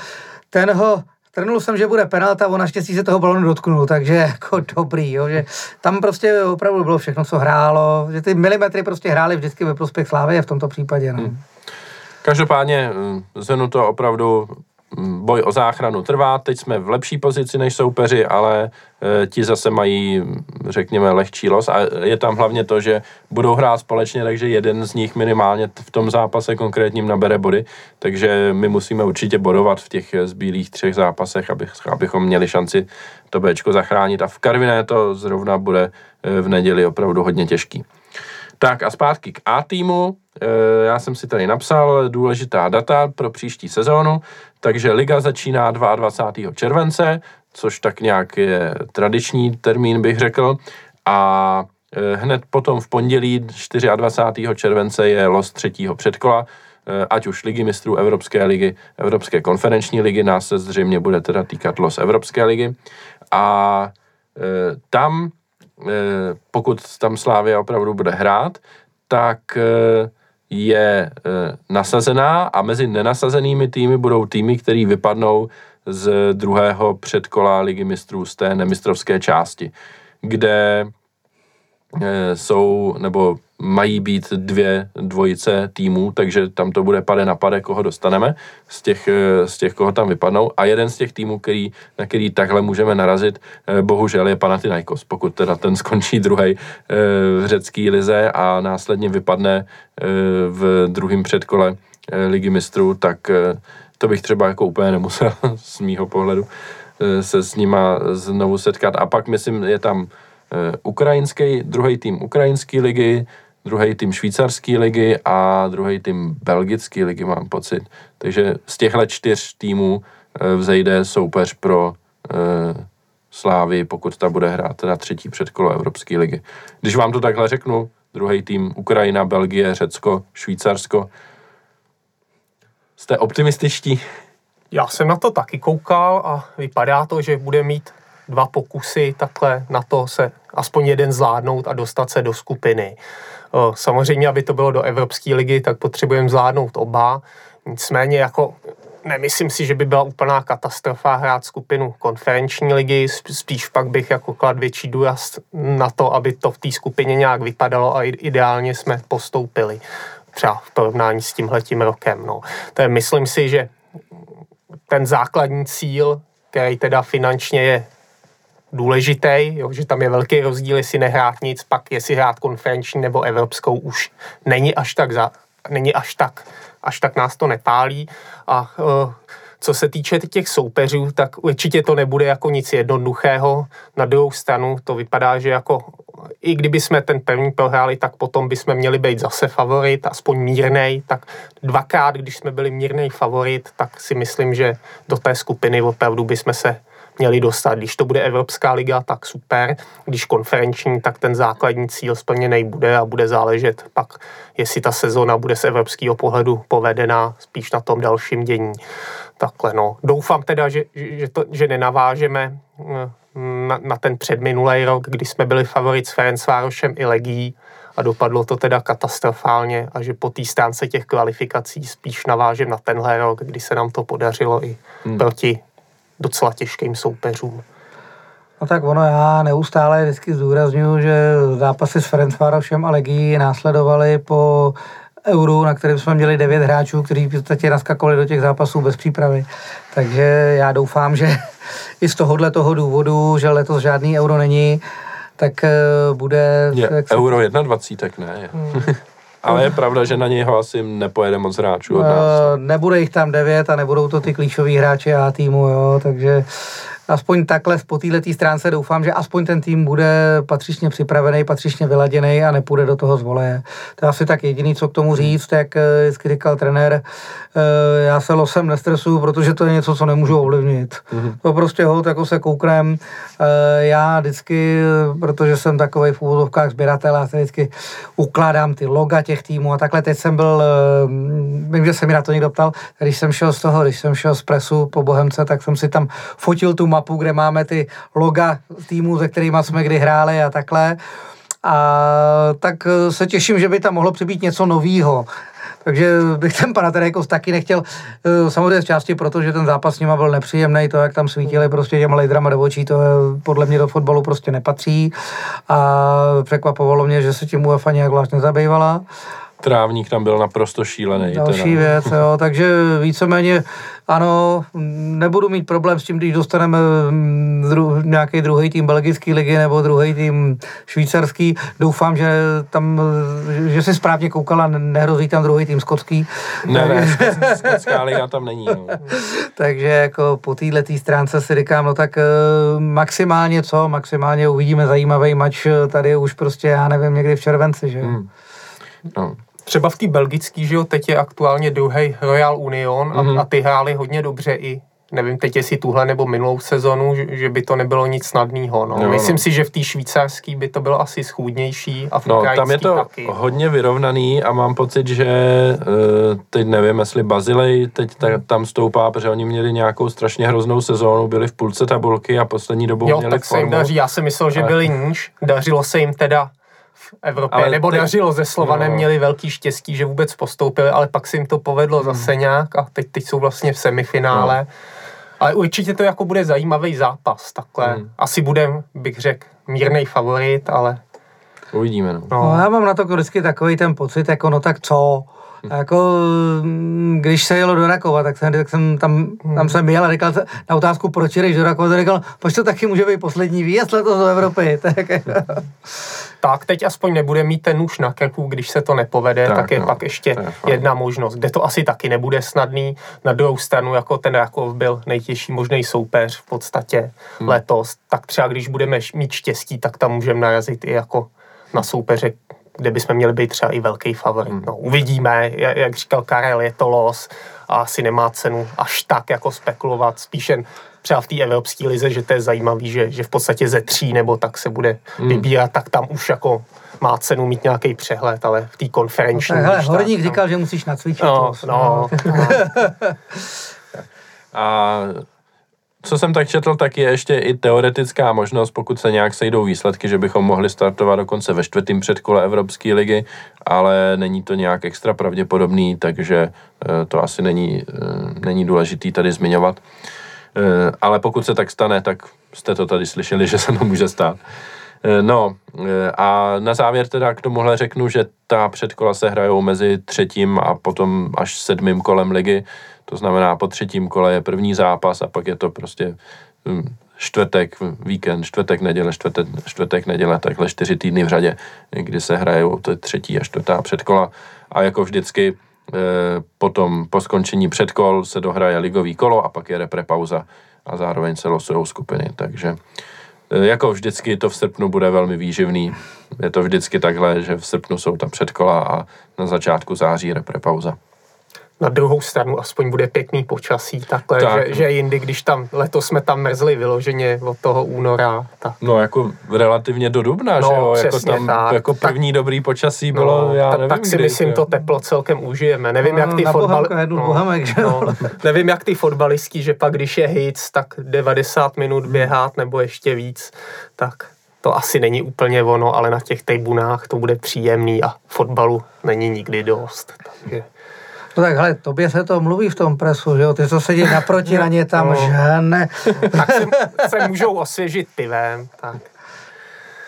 Ten ho Trnul jsem, že bude penalta, on naštěstí se toho balonu dotknul, takže jako dobrý, jo, že tam prostě opravdu bylo všechno, co hrálo, že ty milimetry prostě hrály vždycky ve prospěch Slávy v tomto případě. No. Každopádně mm, zhrnu to opravdu boj o záchranu trvá, teď jsme v lepší pozici než soupeři, ale e, ti zase mají, řekněme, lehčí los. A je tam hlavně to, že budou hrát společně, takže jeden z nich minimálně v tom zápase konkrétním nabere body, takže my musíme určitě bodovat v těch eh, zbýlých třech zápasech, aby, abychom měli šanci to Bčko zachránit. A v Karviné to zrovna bude eh, v neděli opravdu hodně těžký. Tak a zpátky k A týmu. E, Já jsem si tady napsal důležitá data pro příští sezónu, takže liga začíná 22. července, což tak nějak je tradiční termín, bych řekl. A e, hned potom v pondělí 24. července je los třetího předkola, e, ať už ligy mistrů Evropské ligy, Evropské konferenční ligy, nás se zřejmě bude teda týkat los Evropské ligy. A tam pokud tam Slávia opravdu bude hrát, tak eh, je eh, nasazená a mezi nenasazenými týmy budou týmy, které vypadnou z druhého předkola Ligy mistrů z té nemistrovské části, kde eh, jsou, nebo mají být dvě dvojice týmů, takže tam to bude pade na pade, koho dostaneme z těch, eh, z těch, koho tam vypadnou. A jeden z těch týmů, který, na který takhle můžeme narazit, eh, bohužel je Panathinaikos, pokud teda ten skončí druhý v řecký lize a následně vypadne v druhém předkole ligy mistrů, tak to bych třeba jako úplně nemusel z mýho pohledu se s nima znovu setkat. A pak myslím, je tam ukrajinský, druhý tým ukrajinské ligy, druhý tým švýcarské ligy a druhý tým belgické ligy, mám pocit. Takže z těchto čtyř týmů eh, vzejde soupeř pro e, Slávy, pokud ta bude hrát na třetí předkolo Evropské ligy. Když vám to takhle řeknu, druhý tým Ukrajina, Belgie, Řecko, Švýcarsko, jste optimističtí? Já jsem na to taky koukal a vypadá to, že bude mít dva pokusy takhle na to se aspoň jeden zvládnout a dostat se do skupiny. Samozřejmě, aby to bylo do Evropské ligy, tak potřebujeme zvládnout oba. Nicméně jako nemyslím si, že by byla úplná katastrofa hrát skupinu konferenční ligy, spíš pak bych jako klad větší důraz na to, aby to v té skupině nějak vypadalo a ideálně jsme postoupili třeba v porovnání s tímhletím rokem. No. To je, myslím si, že ten základní cíl, který teda finančně je důležitý, jo, že tam je velký rozdíl, jestli nehrát nic, pak jestli hrát konferenční nebo evropskou už není až tak, za, není až tak, až tak nás to nepálí. A uh, co se týče těch soupeřů, tak určitě to nebude jako nic jednoduchého. Na druhou stranu to vypadá, že jako i kdyby jsme ten první prohráli, tak potom bychom měli být zase favorit, aspoň mírnej, tak dvakrát, když jsme byli mírnej favorit, tak si myslím, že do té skupiny opravdu bychom se měli dostat. Když to bude Evropská liga, tak super. Když konferenční, tak ten základní cíl splněný bude a bude záležet pak, jestli ta sezona bude z evropského pohledu povedená spíš na tom dalším dění. Takhle no. Doufám teda, že, že, to, že nenavážeme eh, na, na ten předminulý rok, kdy jsme byli favorit s Ferencvárošem i Legí a dopadlo to teda katastrofálně a že po té stránce těch kvalifikací spíš navážem na tenhle rok, kdy se nám to podařilo i hmm. proti docela těžkým soupeřům. No tak ono, já neustále vždycky zdůraznuju, že zápasy s Ferencvárošem a Legii následovaly po euru, na kterém jsme měli devět hráčů, kteří v podstatě naskakovali do těch zápasů bez přípravy. Takže já doufám, že i z tohohle toho důvodu, že letos žádný euro není, tak eh, bude... Je, euro 21, tak ne. Hmm. Ale je pravda, že na něj ho asi nepojede moc hráčů od nás. Uh, nebude jich tam devět a nebudou to ty klíčoví hráči A týmu, jo, takže aspoň takhle po této stránce doufám, že aspoň ten tým bude patřičně připravený, patřičně vyladěný a nepůjde do toho zvoleje. To je asi tak jediný, co k tomu říct, jak eh, vždycky říkal trenér, eh, já se losem nestresuju, protože to je něco, co nemůžu ovlivnit. Mm-hmm. To prostě hold, jako se kouknem. Eh, já vždycky, protože jsem takový v úvodovkách sběratel, já se vždycky ukládám ty loga těch týmů a takhle teď jsem byl, vím, že se mi na to někdo ptal, když jsem šel z toho, když jsem šel z presu po Bohemce, tak jsem si tam fotil tu mapu, kde máme ty loga týmů, se kterými jsme kdy hráli a takhle. A tak se těším, že by tam mohlo přibýt něco novýho. Takže bych ten Panathinaikos taky nechtěl, eh, samozřejmě z části proto, že ten zápas s nima byl nepříjemný, to, jak tam svítili prostě těma lejdrama do očí, to podle mě do fotbalu prostě nepatří a překvapovalo mě, že se tím UEFA nějak vlastně zabývala trávník tam byl naprosto šílený. Další teda. věc, jo, takže víceméně ano, nebudu mít problém s tím, když dostaneme mm, dru, nějaký druhý tým belgický ligy nebo druhý tým švýcarský. Doufám, že tam, že si správně koukala, nehrozí tam druhý tým skotský. Ne, ne, skotská liga tam není. No. takže jako po této stránce si říkám, no tak eh, maximálně co, maximálně uvidíme zajímavý mač tady už prostě, já nevím, někdy v červenci, že hmm. No třeba v té belgické, že jo, teď je aktuálně druhý Royal Union a, mm-hmm. a ty hráli hodně dobře i nevím teď jestli tuhle nebo minulou sezonu, že, že by to nebylo nic snadného. No. no. Myslím si, že v té švýcarské by to bylo asi schůdnější a v no, tam je to taky. hodně vyrovnaný a mám pocit, že eh, teď nevím, jestli Bazilej teď ta, tam stoupá, protože oni měli nějakou strašně hroznou sezónu, byli v půlce tabulky a poslední dobou jo, měli tak formu. se jim daří. Já jsem myslel, že byli níž, dařilo se jim teda Evropě, ale nebo teď, dařilo ze Slovanem, no. měli velký štěstí, že vůbec postoupili, ale pak se jim to povedlo hmm. zase nějak a teď, teď jsou vlastně v semifinále. No. Ale určitě to jako bude zajímavý zápas, takhle. Hmm. Asi budem, bych řekl, mírný favorit, ale Uvidíme, no. No, já mám na to vždycky takový ten pocit, jako no tak co, a jako, mm, když se jelo do Rakova, tak jsem, tak jsem tam, tam jsem jel a říkal na otázku, proč jdeš do Rakova, jsem říkal, proč to taky může být poslední výjezd letos do Evropy. Tak, Tak teď aspoň nebude mít ten nůž na krku, když se to nepovede, Tak, tak, tak je no, pak ještě je fajn. jedna možnost, kde to asi taky nebude snadný. Na druhou stranu, jako ten Rakov byl nejtěžší možný soupeř v podstatě hmm. letos, tak třeba když budeme mít štěstí, tak tam můžeme narazit i jako na soupeře, kde bychom měli být třeba i velký favorit. Hmm. No, uvidíme, Ja- jak říkal Karel, je to los a asi nemá cenu až tak jako spekulovat, spíš jen třeba v té evropské lize, že to je zajímavý, že, že v podstatě ze tří nebo tak se bude Hmm. vybírat, tak tam už jako má cenu mít nějaký přehled, ale v té konferenční... tak hele, Horník tak, říkal, že musíš nacvičit. No, to. no, no, A co jsem tak četl, tak je ještě i teoretická možnost, pokud se nějak sejdou výsledky, že bychom mohli startovat dokonce ve čtvrtém předkole Evropské ligy, ale není to nějak extra pravděpodobný, takže eh, to asi není, eh, není důležitý tady zmiňovat. Eh, Ale pokud se tak stane, tak jste to tady slyšeli, že se to může stát. No a na závěr teda k tomuhle řeknu, že ta předkola se hrajou mezi třetím a potom až sedmým kolem ligy. To znamená, po třetím kole je první zápas a pak je to prostě hm, čtvrtek, víkend, čtvrtek, neděle, čtvrtek, čtvrtek, neděle, takhle čtyři týdny v řadě, kdy se hrajou to třetí a čtvrtá předkola. A jako vždycky eh, potom po skončení předkol se dohraje ligový kolo a pak je repre pauza a zároveň se losují skupiny. Takže eh, jako vždycky to v srpnu bude velmi výživný. Je to vždycky takhle, že v srpnu jsou ta předkola a na začátku září repre pauza. Na druhou stranu aspoň bude pěkný počasí, takhle, Tak. tak. Že, že jindy, když tam, letos jsme tam mrzli vyloženě od toho února, tak No jako relativně do dubna, No, že jo? Jako tam tak. jako Tak- první dobrý počasí bylo, no, já tak, nevím tak si kdy, myslím, jo. to teplo celkem užijeme. Nevím, No, jak ty fotbal... Jednu Bohemek, že no, nevím, jak ty fotbalistí, že pak když je hit, tak 90 minut běhat nebo ještě víc, tak to asi není úplně ono, ale na těch tribunách to bude příjemný a fotbalu není nikdy dost. Takže No tak hele, tobě se to mluví v tom presu, že jo? Ty, co sedí naproti na ně tam, No. že ne. tak se, se můžou osvěžit pivem. Tak.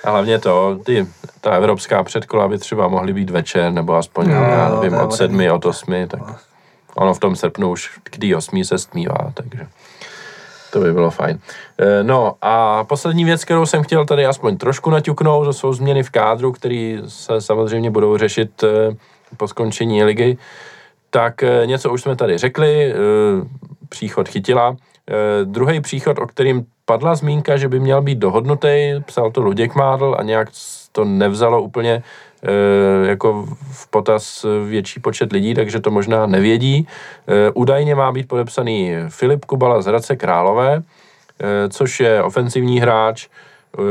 A hlavně to, ty, ta evropská předkola by třeba mohly být večer, nebo aspoň, No, já to nevím, od sedmi, od osmi, tak ono v tom srpnu už k té osmí se stmívá, takže to by bylo fajn. Eh, No a poslední věc, kterou jsem chtěl tady aspoň trošku naťuknout, to jsou změny v kádru, které se samozřejmě budou řešit eh, po skončení ligy. Tak eh, něco už jsme tady řekli, eh, příchod chytila. Druhý příchod, o kterým padla zmínka, že by měl být dohodnutý, psal to Luděk Mádl a nějak to nevzalo úplně eh, jako v potaz větší počet lidí, takže to možná nevědí. Eh, Údajně má být podepsaný Filip Kubala z Hradce Králové, eh, což je ofenzivní hráč, eh,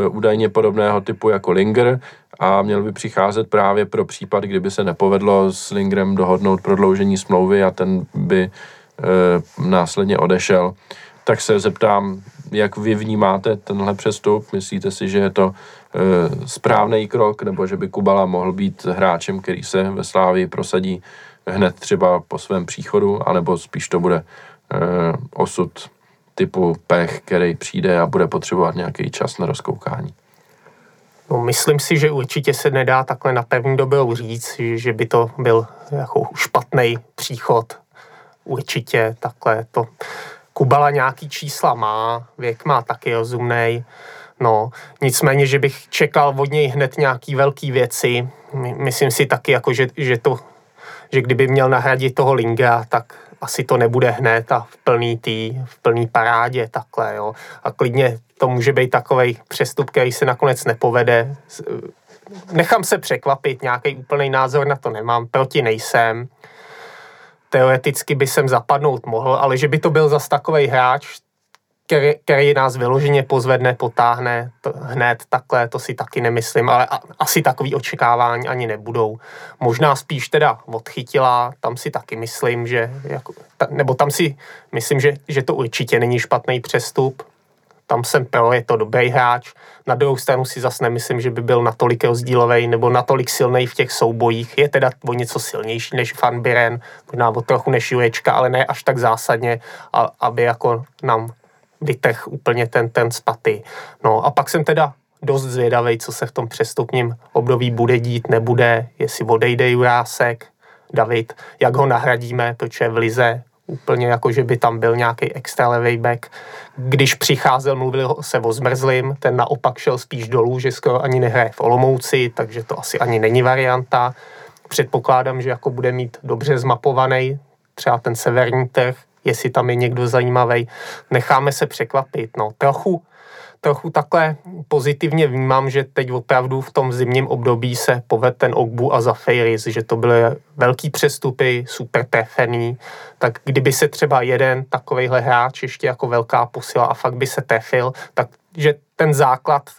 údajně podobného typu jako Linger a měl by přicházet právě pro případ, kdyby se nepovedlo s Lingerem dohodnout prodloužení smlouvy a ten by eh, následně odešel. Tak se zeptám, jak vy vnímáte tenhle přestup? Myslíte si, že je to e, správný krok, nebo že by Kubala mohl být hráčem, který se ve Slávii prosadí hned třeba po svém příchodu, anebo spíš to bude osud typu pech, který přijde a bude potřebovat nějaký čas na rozkoukání? No, myslím si, že určitě se nedá takhle na první dobrou říct, že, by to byl jako špatný příchod. Určitě takhle to. Kubala nějaký čísla má, věk má taky rozumnej. No, nicméně, že bych čekal od něj hned nějaký velký věci. My- Myslím si taky, jako, že, že, to, že kdyby měl nahradit toho Linga, tak asi to nebude hned a v plný tý, v plný parádě takhle, jo. A klidně to může být takový přestup, který se nakonec nepovede. S- Nechám se překvapit, nějaký úplný názor na to nemám, proti nejsem. Teoreticky by jsem zapadnout mohl, ale že by to byl zas takový hráč, který, který nás vyloženě pozvedne, potáhne to hned takhle, to si taky nemyslím, ale a, asi takový očekávání ani nebudou. Možná spíš teda odchytila, tam si taky myslím, že jako, ta, nebo tam si myslím, že, že to určitě není špatný přestup. Tam jsem pro, je to dobrý hráč. Na druhou stranu si zase nemyslím, že by byl natolik rozdílový nebo natolik silný v těch soubojích. Je teda o něco silnější než Van Biren, možná o trochu než Jurečka, ale ne až tak zásadně, a, aby jako nám vytech úplně ten, ten spaty. No a pak jsem teda dost zvědavý, co se v tom přestupním období bude dít, nebude, jestli odejde Jurásek, David, jak ho nahradíme, protože v Lize úplně jako, že by tam byl nějaký extra levý back. Když přicházel, mluvil se o zmrzlým, ten naopak šel spíš dolů, že skoro ani nehraje v Olomouci, takže to asi ani není varianta. Předpokládám, že jako bude mít dobře zmapovaný třeba ten severní trh, jestli tam je někdo zajímavý. Necháme se překvapit. No, trochu trochu takhle pozitivně vnímám, že teď opravdu v tom zimním období se poved ten Ogbu a Zafiris, že to byly velký přestupy, super trefený, tak kdyby se třeba jeden takovejhle hráč ještě jako velká posila a fakt by se trefil, tak že ten základ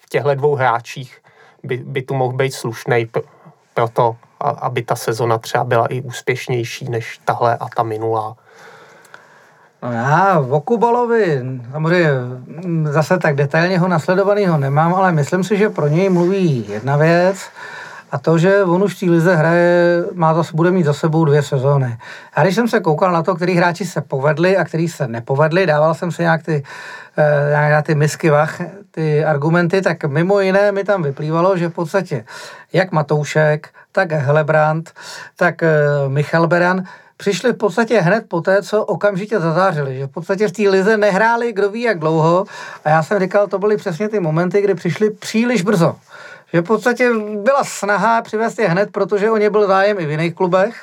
v těchto dvou hráčích by, by tu mohl být slušný pro to, aby ta sezona třeba byla i úspěšnější než tahle a ta minulá. No já v Okubalovi samozřejmě zase tak detailně ho nasledovanýho nemám, ale myslím si, že pro něj mluví jedna věc a to, že on už v té lize hraje, má zase, bude mít za sebou dvě sezóny. A když jsem se koukal na to, který hráči se povedli a který se nepovedli, dával jsem si nějak ty, eh, ty misky vach, ty argumenty, tak mimo jiné mi tam vyplývalo, že v podstatě jak Matoušek, tak Helebrant, tak eh, Michal Beran, přišli v podstatě hned po té, co okamžitě zazářili, že v podstatě v té lize nehráli kdo ví jak dlouho a já jsem říkal, to byly přesně ty momenty, kdy přišli příliš brzo. Že v podstatě byla snaha přivést je hned, protože o ně byl zájem i v jiných klubech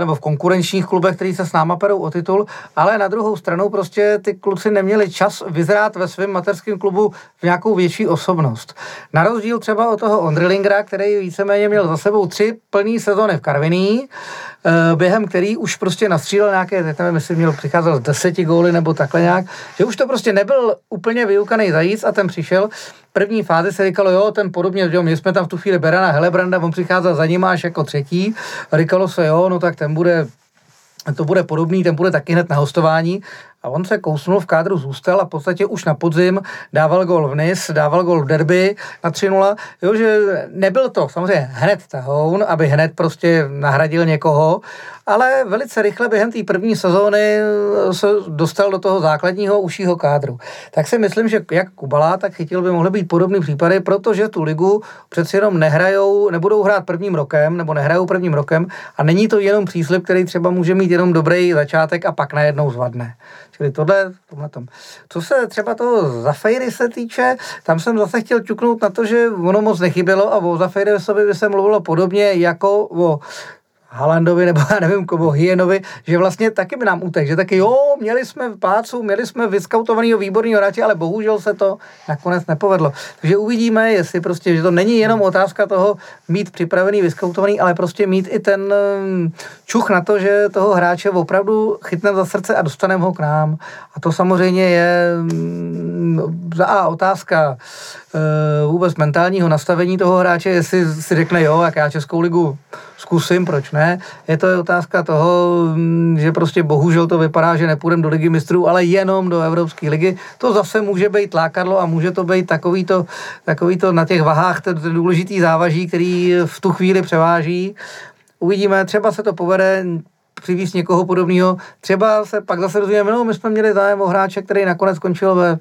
nebo v konkurenčních klubech, který se s náma perou o titul, ale na druhou stranu prostě ty kluci neměli čas vyzrát ve svém mateřském klubu v nějakou větší osobnost. Na rozdíl třeba od toho Ondrilingra, který víceméně měl za sebou tři plný sezony v Karviní, eh, během který už prostě nastřílel nějaké, teď nevím, jestli měl přicházel z deseti góly nebo takhle nějak, že už to prostě nebyl úplně vyukaný zajíc a ten přišel první fázi se říkalo, jo, ten podobně, jo, my jsme tam v tu chvíli Berana Helebranda, on přicházel za ním až jako třetí, říkalo se, jo, no tak ten bude to bude podobný, ten bude taky hned na hostování a on se kousnul v kádru, zůstal a v podstatě už na podzim dával gol v NIS, dával gol v derby na 3-0. Jo, že nebyl to samozřejmě hned tahoun, aby hned prostě nahradil někoho, ale velice rychle během té první sezóny se dostal do toho základního užšího kádru. Tak si myslím, že jak Kubala, tak chytil by mohly být podobné případy, protože tu ligu přeci jenom nehrajou, nebudou hrát prvním rokem, nebo nehrajou prvním rokem a není to jenom příslip, který třeba může mít jenom dobrý začátek a pak najednou zvadne. Čili tohle, tohle tom. Co se třeba toho Zafejry se týče, tam jsem zase chtěl čuknout na to, že ono moc nechybělo a o Zafejry by se mluvilo podobně jako o Halandovi nebo já nevím, komu Hyenovi, že vlastně taky by nám utek, že taky jo, měli jsme v pácu, měli jsme vyskautovaného výborného hráče, ale bohužel se to nakonec nepovedlo. Takže uvidíme, jestli prostě, že to není jenom otázka toho mít připravený, vyskautovaný, ale prostě mít i ten mm, čuch na to, že toho hráče opravdu chytneme za srdce a dostaneme ho k nám. A to samozřejmě je mm, za A otázka e, vůbec mentálního nastavení toho hráče, jestli si řekne jo, jak já Českou ligu zkusím, proč ne. Je to otázka toho, mm, že prostě bohužel to vypadá, že nepůjdeme do ligy mistrů, ale jenom do Evropské ligy. To zase může být lákadlo a může to být takový to, takový to na těch vahách, ten důležitý závaží, který v tu chvíli převáží. Uvidíme, třeba se to povede, přivízt někoho podobného. Třeba se pak zase rozumíme, no, my jsme měli zájem o hráče, který nakonec skončil ve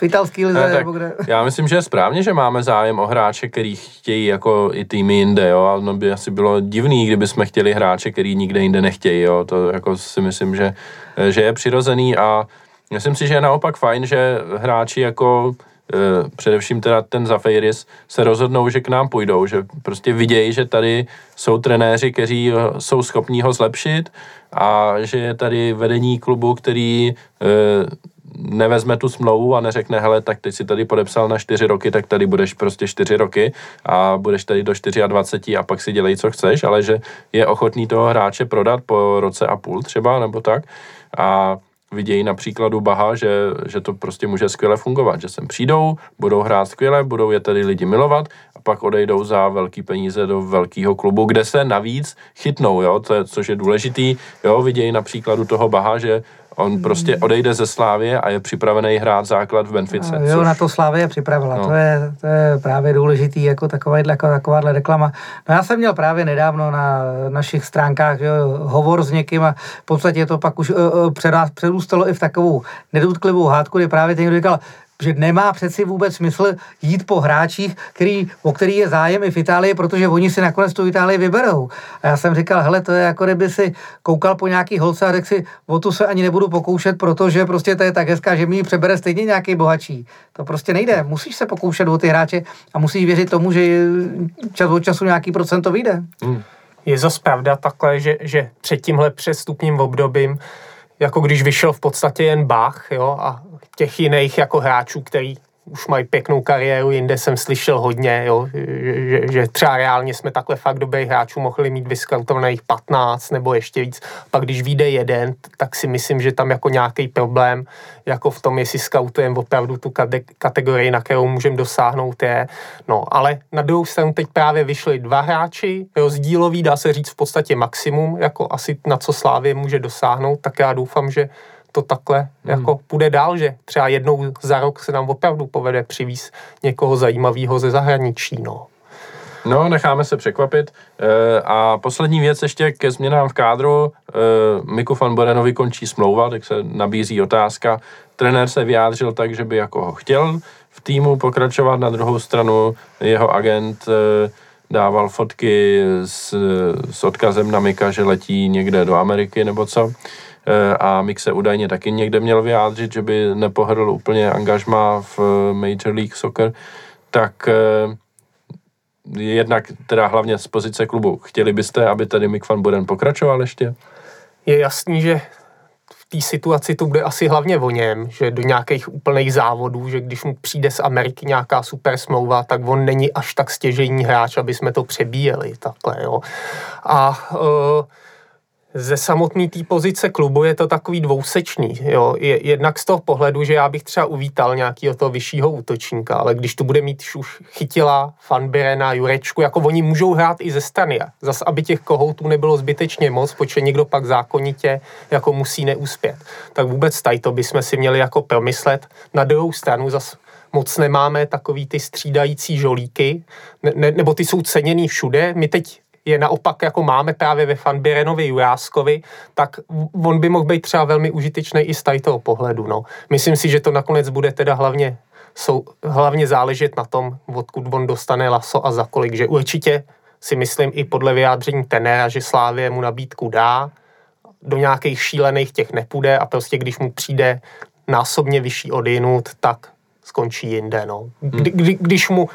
v italský lize, ne, nebo kde? Já myslím, že je správně, že máme zájem o hráče, který chtějí jako i týmy jinde, jo, a no by asi bylo divný, kdyby jsme chtěli hráče, který nikde jinde nechtějí, jo, to jako si myslím, že, že je přirozený a myslím si, že je naopak fajn, že hráči jako e, především teda ten Zafeiris se rozhodnou, že k nám půjdou, že prostě vidějí, že tady jsou trenéři, kteří jsou schopní ho zlepšit a že je tady vedení klubu, který e, nevezme tu smlouvu a neřekne, hele, tak teď si tady podepsal na čtyři roky, tak tady budeš prostě čtyři roky a budeš tady do 24 a pak si dělej, co chceš, ale že je ochotný toho hráče prodat po roce a půl třeba, nebo tak. A vidějí na příkladu Baha, že, že to prostě může skvěle fungovat, že sem přijdou, budou hrát skvěle, budou je tady lidi milovat a pak odejdou za velký peníze do velkého klubu, kde se navíc chytnou, jo, to je, což je důležitý, jo, vidějí na příkladu toho Baha, že On prostě odejde ze Slávě a je připravený hrát základ v Benfice. Jo, což... na to Slávě připravila. No. To, je, to je právě důležitý, jako takováhle, jako takováhle reklama. No já jsem měl právě nedávno na našich stránkách jo, hovor s někým a v podstatě to pak už uh, přerůstalo i v takovou nedutklivou hádku, kdy právě ten říkal, že nemá přeci vůbec smysl jít po hráčích, který, o který je zájem i v Itálii, protože oni si nakonec tu Itálii vyberou. A já jsem říkal, hele, to je jako kdyby si koukal po nějaký holce a řekl si, o tu se ani nebudu pokoušet, protože prostě to je tak hezká, že mi ji přebere stejně nějaký bohatší. To prostě nejde. Musíš se pokoušet o ty hráče a musíš věřit tomu, že čas od času nějaký procento vyjde. Hmm. Je zase pravda takhle, že, že před tímhle přestupním obdobím jako když vyšel v podstatě jen Bach, jo, a těch jiných jako hráčů, který už mají pěknou kariéru, jinde jsem slyšel hodně, jo, že, že třeba reálně jsme takhle fakt dobrých hráčů mohli mít vyskautovaných 15 nebo ještě víc. Pak když vyjde jeden, tak si myslím, že tam jako nějaký problém, jako v tom, jestli skautujeme opravdu tu kategorii, na kterou můžeme dosáhnout je. No, ale na druhou stranu teď právě vyšli dva hráči, rozdílový, dá se říct v podstatě maximum, jako asi na co Slávě může dosáhnout, tak já doufám, že to takhle hmm. jako půjde dál, že třeba jednou za rok se nám opravdu povede přivíz někoho zajímavého ze zahraničí, no. No, necháme se překvapit. E, a poslední věc ještě ke změnám v kádru. E, Miku van Borenovi končí smlouva, tak se nabízí otázka. Trenér se vyjádřil tak, že by jako ho chtěl v týmu pokračovat. Na druhou stranu jeho agent e, dával fotky s, s odkazem na Mika, že letí někde do Ameriky nebo co. Eh, a Mik se údajně taky někde měl vyjádřit, že by nepohrl úplně angažma v eh, Major League Soccer, tak eh, jednak teda hlavně z pozice klubu. Chtěli byste, aby tady Mick van Buren pokračoval ještě? Je jasný, že v té situaci to bude asi hlavně o něm, že do nějakých úplných závodů, že když mu přijde z Ameriky nějaká super smlouva, tak on není až tak stěžejní hráč, aby jsme to přebíjeli takhle, jo. A uh, ze samotné té pozice klubu je to takový dvousečný. Jo. Je, jednak z toho pohledu, že já bych třeba uvítal nějakého toho vyššího útočníka, ale když tu bude mít už chytila, Fanbirena, Jurečku, jako oni můžou hrát i ze strany. Zas, aby těch kohoutů nebylo zbytečně moc, protože někdo pak zákonitě jako musí neuspět. Tak vůbec tady to bychom si měli jako promyslet. Na druhou stranu zas moc nemáme takový ty střídající žolíky, ne, ne, nebo ty jsou ceněný všude. My teď je naopak, jako máme právě ve Fanbirenovi Juráskovi, tak on by mohl být třeba velmi užitečný i z toho pohledu. No. Myslím si, že to nakonec bude teda hlavně, jsou, hlavně záležet na tom, odkud on dostane laso a za kolik, že určitě si myslím i podle vyjádření tenéra, že Slávě mu nabídku dá, do nějakých šílených těch nepůjde a prostě když mu přijde násobně vyšší odjinut, tak skončí jinde. No. Kdy, kdy, když mu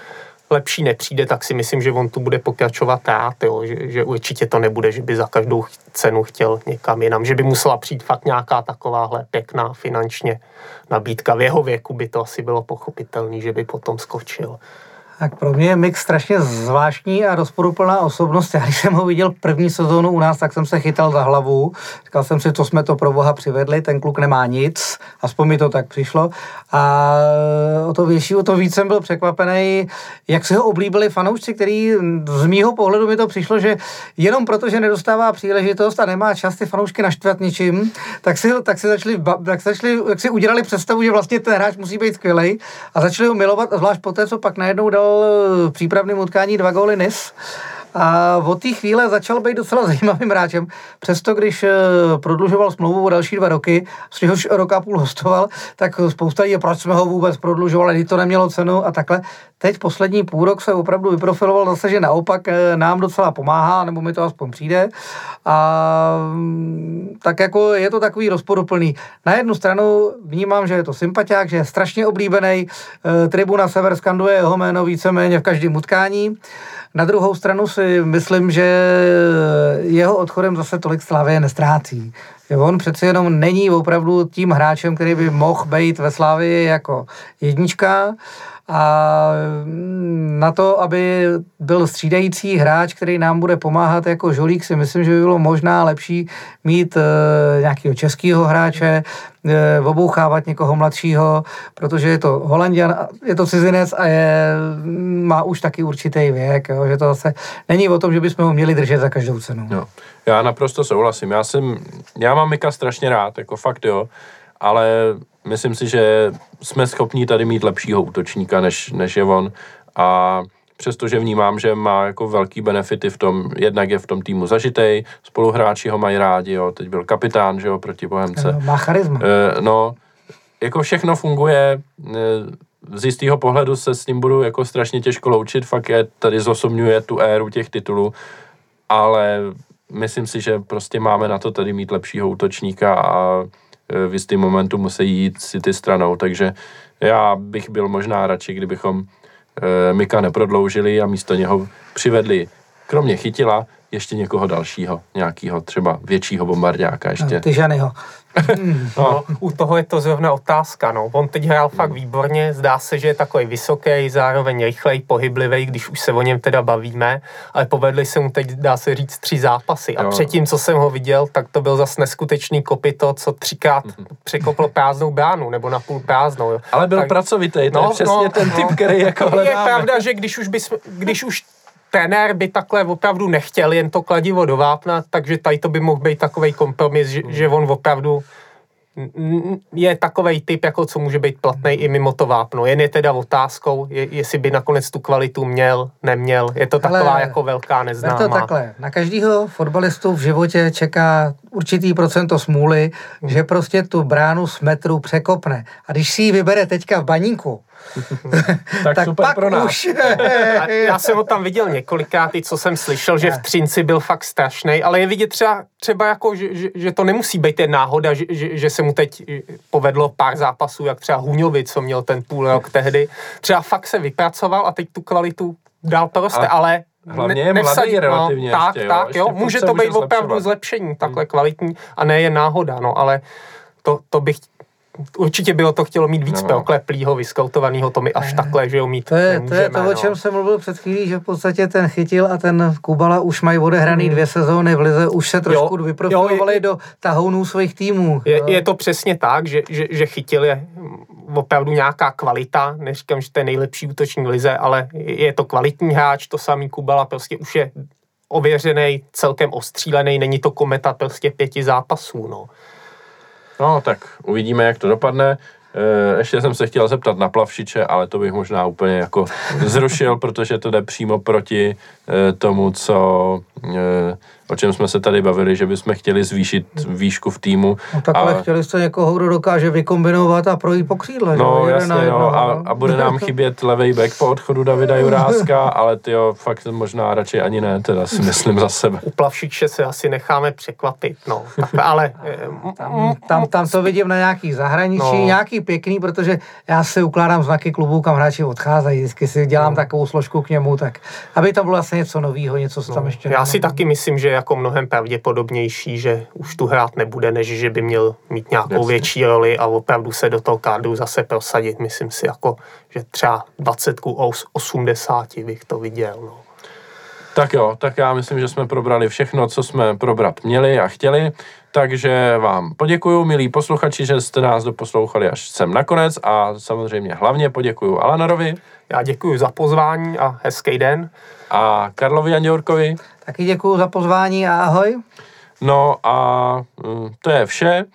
lepší nepřijde, tak si myslím, že on tu bude pokračovat rád, jo, že, že určitě to nebude, že by za každou cenu chtěl někam jinam, že by musela přijít fakt nějaká takováhle pěkná finančně nabídka. V jeho věku by to asi bylo pochopitelné, že by potom skočil. Tak pro mě je Mix strašně zvláštní a rozporuplná osobnost. Já když jsem ho viděl první sezónu u nás, tak jsem se chytal za hlavu. Říkal jsem si, co jsme to pro boha přivedli, ten kluk nemá nic, aspoň mi to tak přišlo. A o to větší, o to víc jsem byl překvapený, jak se ho oblíbili fanoušci, který z mýho pohledu mi to přišlo, že jenom proto, že nedostává příležitost a nemá čas ty fanoušky naštvat ničím, tak si, tak si začali, tak si začali, jak si udělali představu, že vlastně ten hráč musí být skvělý a začali ho milovat, zvlášť poté, co pak najednou dal v přípravném utkání dva góly NIS. A od té chvíle začal být docela zajímavým hráčem. Přesto, když eh, prodlužoval smlouvu o další dva roky, z čehož roka půl hostoval, tak spousta lidí, proč jsme ho vůbec prodlužovali, když to nemělo cenu a takhle. Teď poslední půl rok se opravdu vyprofiloval zase, že naopak eh, nám docela pomáhá, nebo mi to aspoň přijde. A mm, tak jako je to takový rozporuplný. Na jednu stranu vnímám, že je to sympatiák, že je strašně oblíbený. Eh, tribuna Sever skanduje jeho jméno víceméně v každém utkání. Na druhou stranu si myslím, že jeho odchodem zase tolik Slávě nestrácí. On přece jenom není opravdu tím hráčem, který by mohl být ve Slávii jako jednička a na to, aby byl střídající hráč, který nám bude pomáhat jako žolík, si myslím, že by bylo možná lepší mít e, nějakého českého hráče, e, obouchávat někoho mladšího, protože je to Holandian, je to cizinec a je, má už taky určitý věk, jo, že to zase není o tom, že bychom ho měli držet za každou cenu. No. Já naprosto souhlasím. Já jsem, já mám Mika strašně rád, jako fakt jo, ale myslím si, že jsme schopni tady mít lepšího útočníka, než, než je on. A přestože vnímám, že má jako velký benefity v tom, jednak je v tom týmu zažitej, spoluhráči ho mají rádi, jo, teď byl kapitán, že jo, proti Bohemce. Má charisma. E, no, jako všechno funguje, eh, z jistého pohledu se s ním budu jako strašně těžko loučit, fakt je, tady zosobňuje tu éru těch titulů, ale myslím si, že prostě máme na to tady mít lepšího útočníka a v jistý momentu musí jít si ty stranou, takže já bych byl možná radši, kdybychom Mika neprodloužili a místo něho přivedli, kromě chytila, ještě někoho dalšího, nějakého třeba většího bombardáka ještě. Tyžanyho. no, u toho je to zrovna otázka. No. On teď hrál fakt výborně, zdá se, že je takový vysoký, zároveň rychlej, pohyblivý, když už se o něm teda bavíme, ale povedli se mu teď, dá se říct, tři zápasy. A jo. předtím, co jsem ho viděl, tak to byl zase neskutečný kopito, co třikrát mm-hmm. překoplo prázdnou bránu, nebo na půl prázdnou. Jo. Ale byl tak, pracovitý, to no, je přesně no, ten typ, no, který jako hledáme. Je pravda, že když už, bys, když už trenér by takhle opravdu nechtěl jen to kladivo do vápna, takže tady to by mohl být takový kompromis, že, že on opravdu je takový typ, jako co může být platný i mimo to vápno. Jen je teda otázkou, je, jestli by nakonec tu kvalitu měl, neměl. Je to taková Hele, jako velká neznámá. Je to takhle. Na každého fotbalistu v životě čeká určitý procento smůly, hmm. že prostě tu bránu z metru překopne. A když si ji vybere teďka v baníku, tak, tak super pak pro nás. Už. já jsem ho tam viděl několikrát, i co jsem slyšel, že v Třinci byl fakt strašný, ale je vidět třeba, třeba jako, že, že, že, to nemusí být jen náhoda, že, že, že, se mu teď povedlo pár zápasů, jak třeba Huňovi, co měl ten půl rok tehdy. Třeba fakt se vypracoval a teď tu kvalitu dál to roste, ale Hlavně je mladý no, relativně no, Tak, ještě, tak, jo. Může to být opravdu zlepšení, takhle hmm. kvalitní a ne jen náhoda, no, ale to, to bych určitě bylo to chtělo mít víc no. peokleplýho, vyskautovanýho, to mi až ne. takhle, že jo, mít To je, to, je to, no. o čem jsem mluvil před chvílí, že v podstatě ten chytil a ten Kubala už mají odehraný hmm. dvě sezóny v Lize, už se trošku vyprofilovali do tahounů svých týmů. Je, je to přesně tak, že, že, že chytil je opravdu nějaká kvalita, neříkám, že to je nejlepší útoční lize, ale je to kvalitní hráč, to samý Kubala prostě už je ověřený, celkem ostřílený, není to kometa prostě pěti zápasů, no. No, tak uvidíme, jak to dopadne. E, ještě jsem se chtěl zeptat na plavšiče, ale to bych možná úplně jako zrušil, protože to jde přímo proti e, tomu, co e, o čem jsme se tady bavili, že bychom chtěli zvýšit výšku v týmu. No takhle a... chtěli jste někoho, kdo dokáže vykombinovat a projít po křídle. No že? jasně, no, a, a, bude nám chybět levej back po odchodu Davida Juráska, ale ty jo, fakt možná radši ani ne, teda si myslím za sebe. U Plavšiče se asi necháme překvapit, no. Tak, ale... tam, tam, tam to vidím na nějaký zahraničí, no. nějaký pěkný, protože já si ukládám znaky klubů, kam hráči odcházejí, vždycky si dělám no. takovou složku k němu, tak aby to bylo asi něco nového, něco, co no. tam ještě... Já si taky myslím, že jako mnohem pravděpodobnější, že už tu hrát nebude, než že by měl mít nějakou Jasně. větší roli a opravdu se do toho kádru zase prosadit. Myslím si, jako, že třeba 20 ku 80 bych to viděl. No. Tak jo, tak já myslím, že jsme probrali všechno, co jsme probrat měli a chtěli, takže vám poděkuju, milí posluchači, že jste nás doposlouchali až sem nakonec a samozřejmě hlavně poděkuju Alanarovi. Já děkuji za pozvání a hezký den. A Karlovi Janděurkovi. Taky děkuji za pozvání a ahoj. No a mm, to je vše.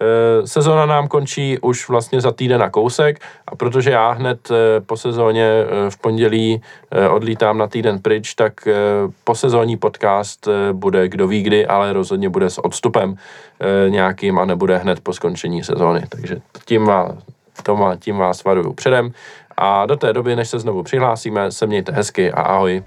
E, sezona nám končí už vlastně za týden na kousek a protože já hned e, po sezóně e, v pondělí odlítám na týden pryč, tak posezónní podcast bude kdo ví kdy, ale rozhodně bude s odstupem nějakým a nebude hned po skončení sezóny. Takže tím vás, tím vás varuju předem a do té doby, než se znovu přihlásíme, se mějte hezky a ahoj.